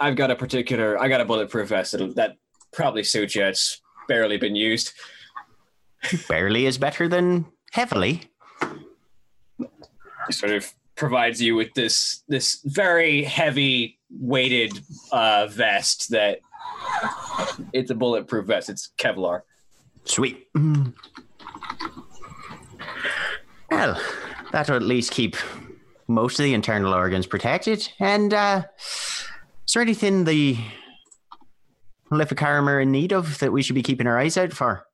I've got a particular I got a bulletproof vest that'll, that probably suits you. It's barely been used. Barely is better than heavily. Sort of provides you with this this very heavy weighted uh, vest that it's a bulletproof vest. It's Kevlar. Sweet. Mm. Well, that'll at least keep most of the internal organs protected. And uh, is there anything the Maleficarum are in need of that we should be keeping our eyes out for?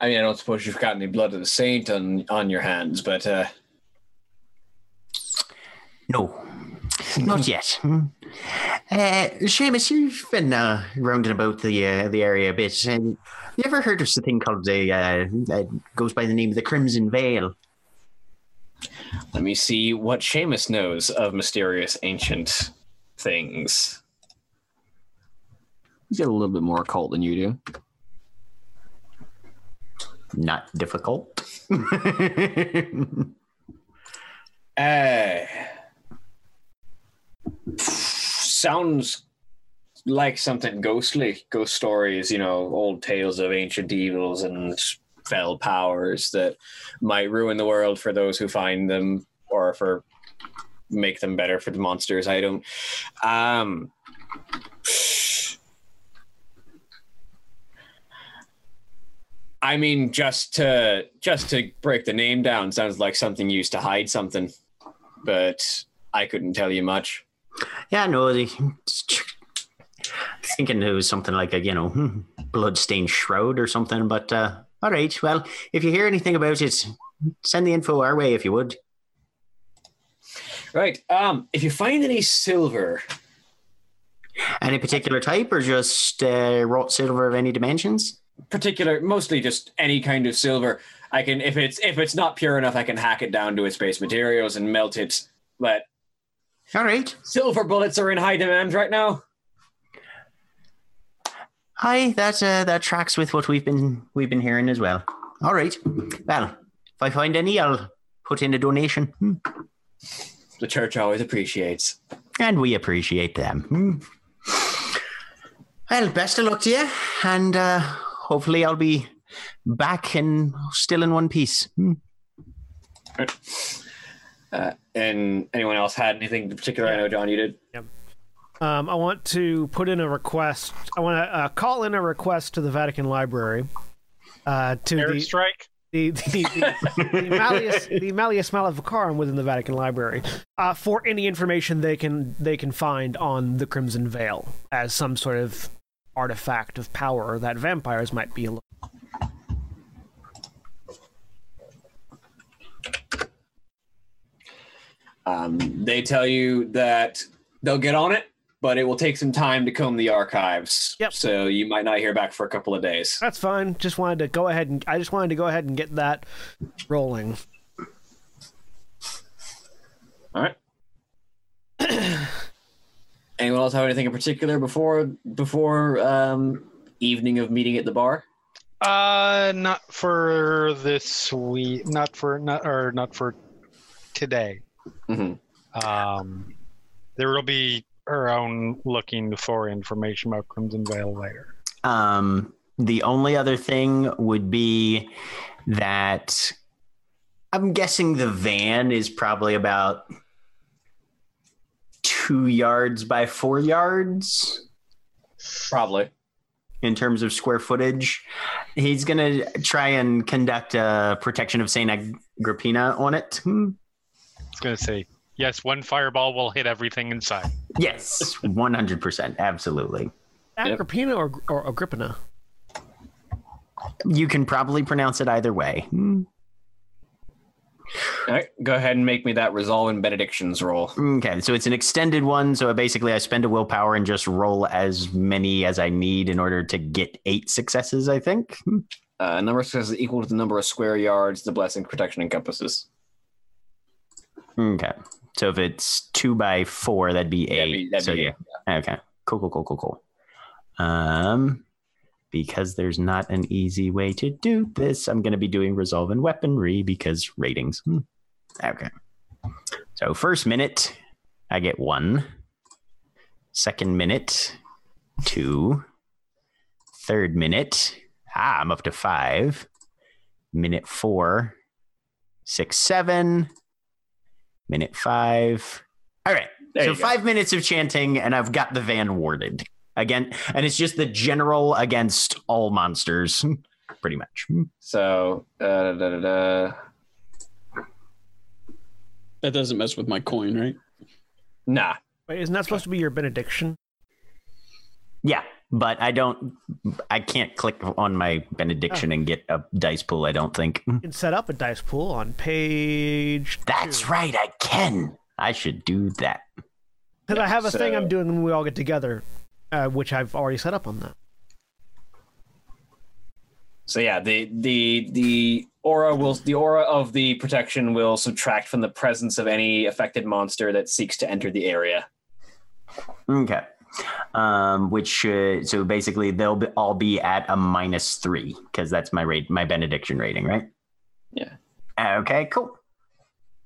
I mean, I don't suppose you've got any blood of the saint on on your hands, but uh, No, not yet. Hmm. Uh, Seamus, you've been uh, rounding about the uh, the area a bit. And you ever heard of a thing called the uh, that goes by the name of the Crimson Veil? let me see what Seamus knows of mysterious ancient things. He's got a little bit more occult than you do. Not difficult. Uh, sounds like something ghostly. Ghost stories, you know, old tales of ancient evils and fell powers that might ruin the world for those who find them or for make them better for the monsters. I don't. Um, I mean, just to just to break the name down sounds like something used to hide something, but I couldn't tell you much. Yeah, no, the, thinking it was something like a you know hmm, bloodstained shroud or something. But uh, all right, well, if you hear anything about it, send the info our way if you would. Right. Um, if you find any silver, Any particular type, or just uh, wrought silver of any dimensions? Particular, mostly just any kind of silver, I can if it's if it's not pure enough, I can hack it down to its base materials and melt it. But All right, silver bullets are in high demand right now. hi, that uh, that tracks with what we've been we've been hearing as well. All right, well, if I find any, I'll put in a donation, Hmm. The church always appreciates. and we appreciate them. Hmm. Well, best of luck to you, and uh, hopefully I'll be back and still in one piece. Hmm. Uh, and anyone else had anything in particular? I know John, you did. Um, I want to put in a request. I want to uh, call in a request to the Vatican Library uh, to the, Airstrike. the the, the, the Malleus the Malleus Maleficarum within the Vatican Library uh, for any information they can they can find on the Crimson Veil as some sort of artifact of power that vampires might be. Um, they tell you that they'll get on it, but it will take some time to comb the archives. Yep. So you might not hear back for a couple of days. That's fine. Just wanted to go ahead and I just wanted to go ahead and get that rolling. All right. Anyone else have anything in particular before before um, evening of meeting at the bar? Uh, not for this week. Not for not or not for today. hmm Um, there will be around looking for information about Crimson Veil later. Um, the only other thing would be that I'm guessing the van is probably about two yards by four yards Probably. in terms of square footage. He's going to try and conduct a protection of St. Agrippina on it. Hmm. I was gonna say yes. One fireball will hit everything inside. Yes, 100%. Absolutely. Agrippina or, or Agrippina? You can probably pronounce it either way. Hmm. All right. Go ahead and make me that resolve and benedictions roll. Okay, so it's an extended one. So basically, I spend a willpower and just roll as many as I need in order to get eight successes. I think. Uh, number of successes equal to the number of square yards the blessing protection encompasses. Okay, so if it's two by four, that'd be That'd eight. be- that'd so be yeah. eight, Okay. Cool. Cool. Cool. Cool. Cool. Um, because there's not an easy way to do this, I'm going to be doing resolve and weaponry because ratings. Hmm. Okay. So first minute, I get one. Second minute, two. Third minute, ah, I'm up to five. Minute four, six, seven. Minute five. All right. There so you go. five minutes of chanting, and I've got the van warded again, and it's just the general against all monsters, pretty much. So, uh, da, da, da, da. That doesn't mess with my coin, right? nah. Wait, isn't that supposed to be your benediction? Yeah, but I don't. I can't click on my benediction and get a dice pool. I don't think. You can set up a dice pool on page. That's right. I can. I should do that. Because I have a thing I'm doing when we all get together, uh, which I've already set up on that. So yeah, the the the aura will the aura of the protection will subtract from the presence of any affected monster that seeks to enter the area. Okay. Um, which should so basically they'll be, all be at a minus three because that's my rate, my benediction rating, right? Yeah. Okay. Cool.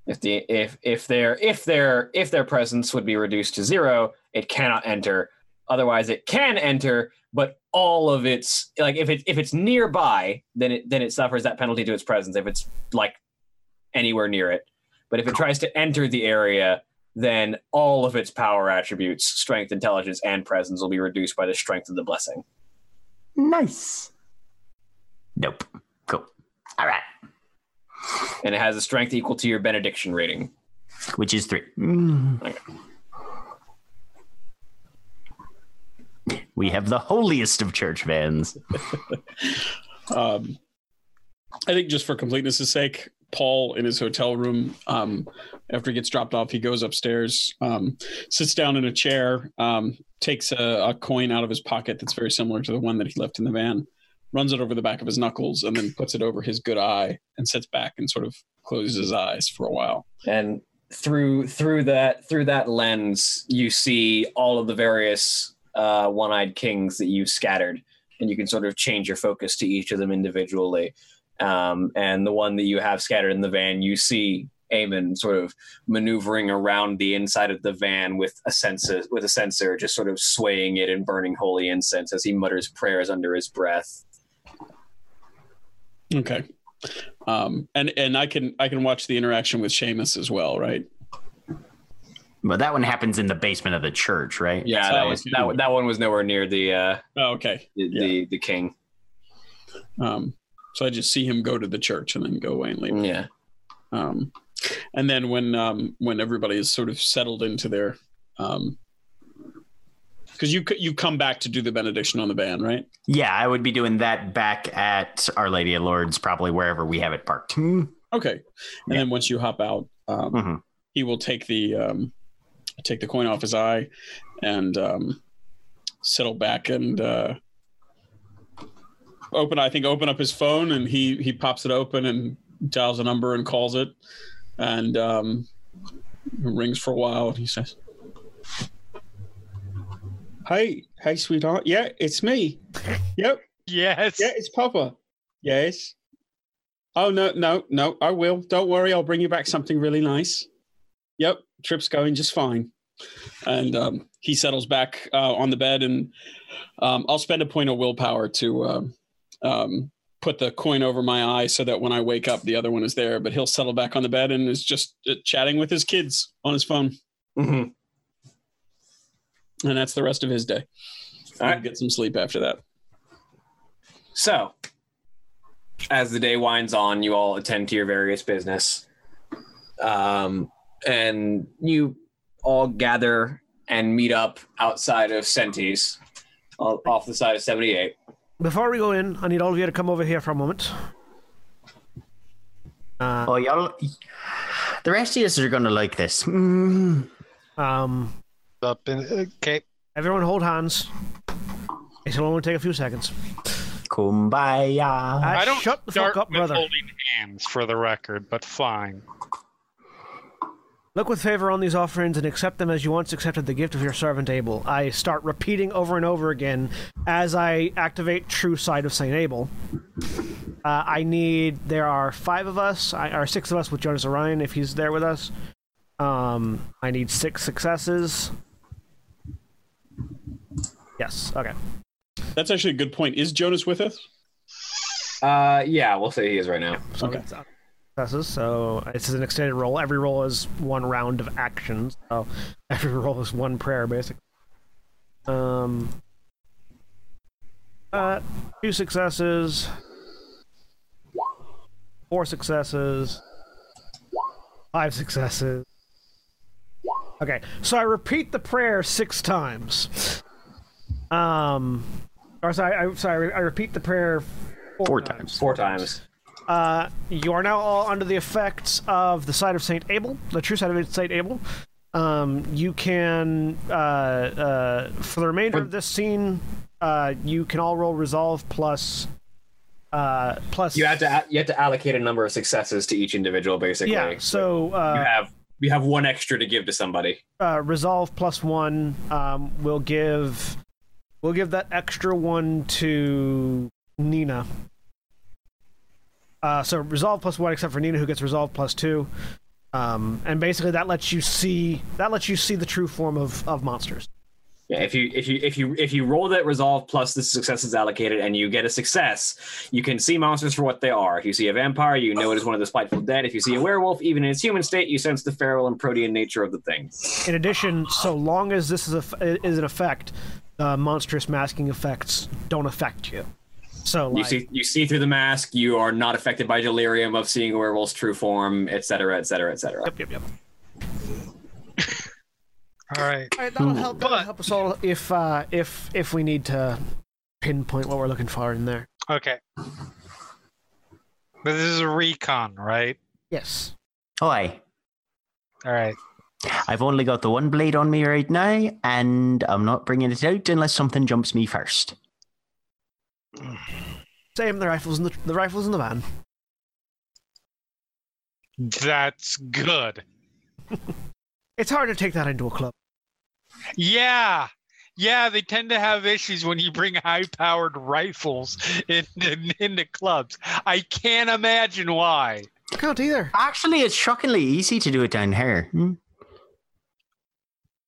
If the if if their if their if their presence would be reduced to zero, it cannot enter. Otherwise, it can enter, but all of its like if it if it's nearby, then it then it suffers that penalty to its presence. If it's like anywhere near it, but if it tries to enter the area, then all of its power attributes, strength, intelligence, and presence will be reduced by the strength of the blessing. Nice. Nope. Cool. All right. And it has a strength equal to your benediction rating. Which is three. Mm. Okay. We have the holiest of church vans. Um, I think just for completeness' sake, Paul in his hotel room, um, after he gets dropped off, he goes upstairs, um, sits down in a chair, um, takes a, a coin out of his pocket that's very similar to the one that he left in the van, runs it over the back of his knuckles, and then puts it over his good eye and sits back and sort of closes his eyes for a while. and through through that through that lens you see all of the various uh, one-eyed kings that you've scattered and you can sort of change your focus to each of them individually um, and the one that you have scattered in the van you see Eamon sort of maneuvering around the inside of the van with a censer with a censer just sort of swaying it and burning holy incense as he mutters prayers under his breath Okay. Um, and and I can I can watch the interaction with Seamus as well, right? But that one happens in the basement of the church, right? Yeah, that was that, one- that one was nowhere near the uh, Oh, okay. the, the the king. Um, so I just see him go to the church and then go away and leave. Yeah. Um, and then when um, when everybody is sort of settled into their, um, because you c- you come back to do the benediction on the band, right? Yeah, I would be doing that back at Our Lady of Lourdes, probably wherever we have it parked. Okay. And Yeah. then once you hop out, um, Mhm. he will take the um, take the coin off his eye and um, settle back and uh, open. I think open up his phone and he he pops it open and dials a number and calls it and um, rings for a while. And he says, "Hey, hey, sweetheart. Yeah, it's me. Yep, Yes. yeah, it's Papa. Yes. Oh no, no, no, I will. Don't worry, I'll bring you back something really nice. Yep, trip's going just fine. And um, he settles back uh, on the bed, and um, I'll spend a point of willpower to um, um, put the coin over my eye so that when I wake up, the other one is there. But he'll settle back on the bed and is just uh, chatting with his kids on his phone, Mm-hmm. and that's the rest of his day. All right. get some sleep after that. So, as the day winds on, you all attend to your various business, um, and you all gather and meet up outside of Sentis, off the side of seventy-eight. Before we go in, I need all of you to come over here for a moment. Uh, Oh, y'all. The rest of us are going to like this. Mm. um, Up in, okay. everyone hold hands. It'll only take a few seconds. Kumbaya. Ah, I don't shut the start fuck up, with brother. holding hands for the record, but fine. Look with favor on these offerings and accept them as you once accepted the gift of your servant Abel. I start repeating over and over again as I activate True Sight of Saint Abel. Uh, I need. There are five of us, I, or six of us with Jonas Orion if he's there with us. Um, I need six successes. Yes. Okay. That's actually a good point. Is Jonas with us? Uh, yeah, we'll say he is right now. So Okay. It's, successes. So this is an extended roll. Every roll is one round of actions. So every roll is one prayer, basically. Um. Uh, two successes. Four successes. Five successes. Okay, so I repeat the prayer six times. Um, or sorry, I, sorry, I repeat the prayer four, Four times. Four times. Uh, you are now all under the effects of the sight of Saint Abel, the true sight of Saint Abel. Um, you can, uh, uh, for the remainder of this scene, uh, you can all roll resolve plus, uh, plus. You have to you have to allocate a number of successes to each individual, basically. Yeah. So you uh, have you have one extra to give to somebody. uh, resolve plus one um, will give, we'll give that extra one to Nina. Uh, so resolve plus one, except for Nina, who gets resolve plus two, um, and basically that lets you see that lets you see the true form of, of monsters. Yeah, if you if you if you if you roll that resolve plus the successes allocated and you get a success, you can see monsters for what they are. If you see a vampire, you know it is one of the spiteful dead. If you see a werewolf, even in its human state, you sense the feral and protean nature of the thing. In addition, so long as this is a is an effect, uh, monstrous masking effects don't affect you. So You see you see through the mask. You are not affected by delirium of seeing a werewolf's true form, etc., etc., etc. yep, yep, yep. All right. All right, that'll help. That'll But- help us all if uh, if if we need to pinpoint what we're looking for in there. Okay. But this is a recon, right? Yes. Oi. All right. I've only got the one blade on me right now, and I'm not bringing it out unless something jumps me first. Same. The rifles in the the rifles in the van. That's good. It's hard to take that into a club. Yeah. Yeah, they tend to have issues when you bring high-powered rifles into, into clubs. I can't imagine why. I can't either. Actually, it's shockingly easy to do it down here. Hmm.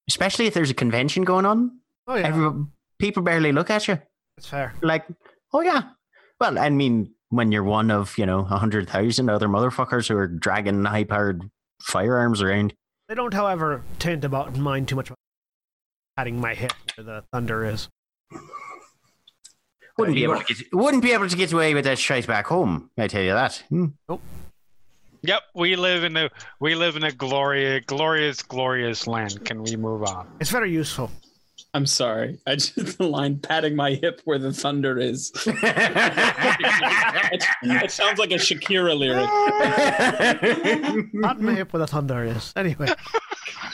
Especially if there's a convention going on. Oh yeah, Every, people barely look at you. that's fair. Like, oh yeah. Well, I mean, when you're one of, you know, a hundred thousand other motherfuckers who are dragging high powered firearms around. They don't, however, tend to about mind too much about patting my hip where the thunder is. Wouldn't be able to get wouldn't be able to get away with that shite back home. I tell you that. Hmm. Yep, we live in a we live in a glorious, glorious, glorious land. Can we move on? It's very useful. I'm sorry. I just the line patting my hip where the thunder is. it, it sounds like a Shakira lyric. Pat my hip where the thunder is. Anyway,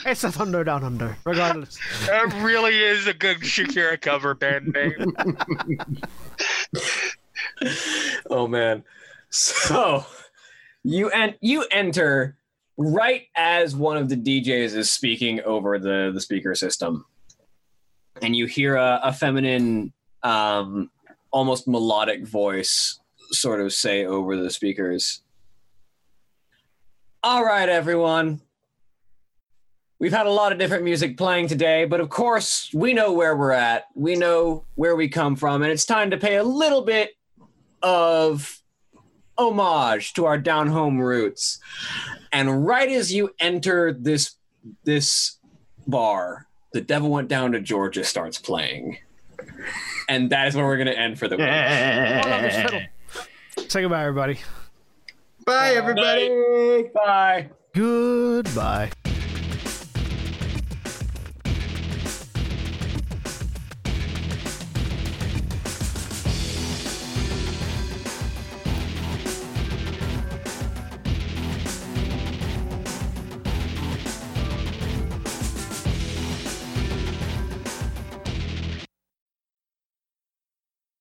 it's the thunder down under, regardless. That really is a good Shakira cover band name. oh man. So you and you enter right as one of the DJs is speaking over the the speaker system, and you hear a, a feminine, um, almost melodic voice sort of say over the speakers. All right, everyone. We've had a lot of different music playing today, but of course, we know where we're at. We know where we come from, and it's time to pay a little bit of homage to our down home roots. And right as you enter this this bar, the devil went down to Georgia starts playing. And that is where we're gonna end for the week. One on this fiddle. Say goodbye, everybody. Bye, everybody. Bye. Goodbye.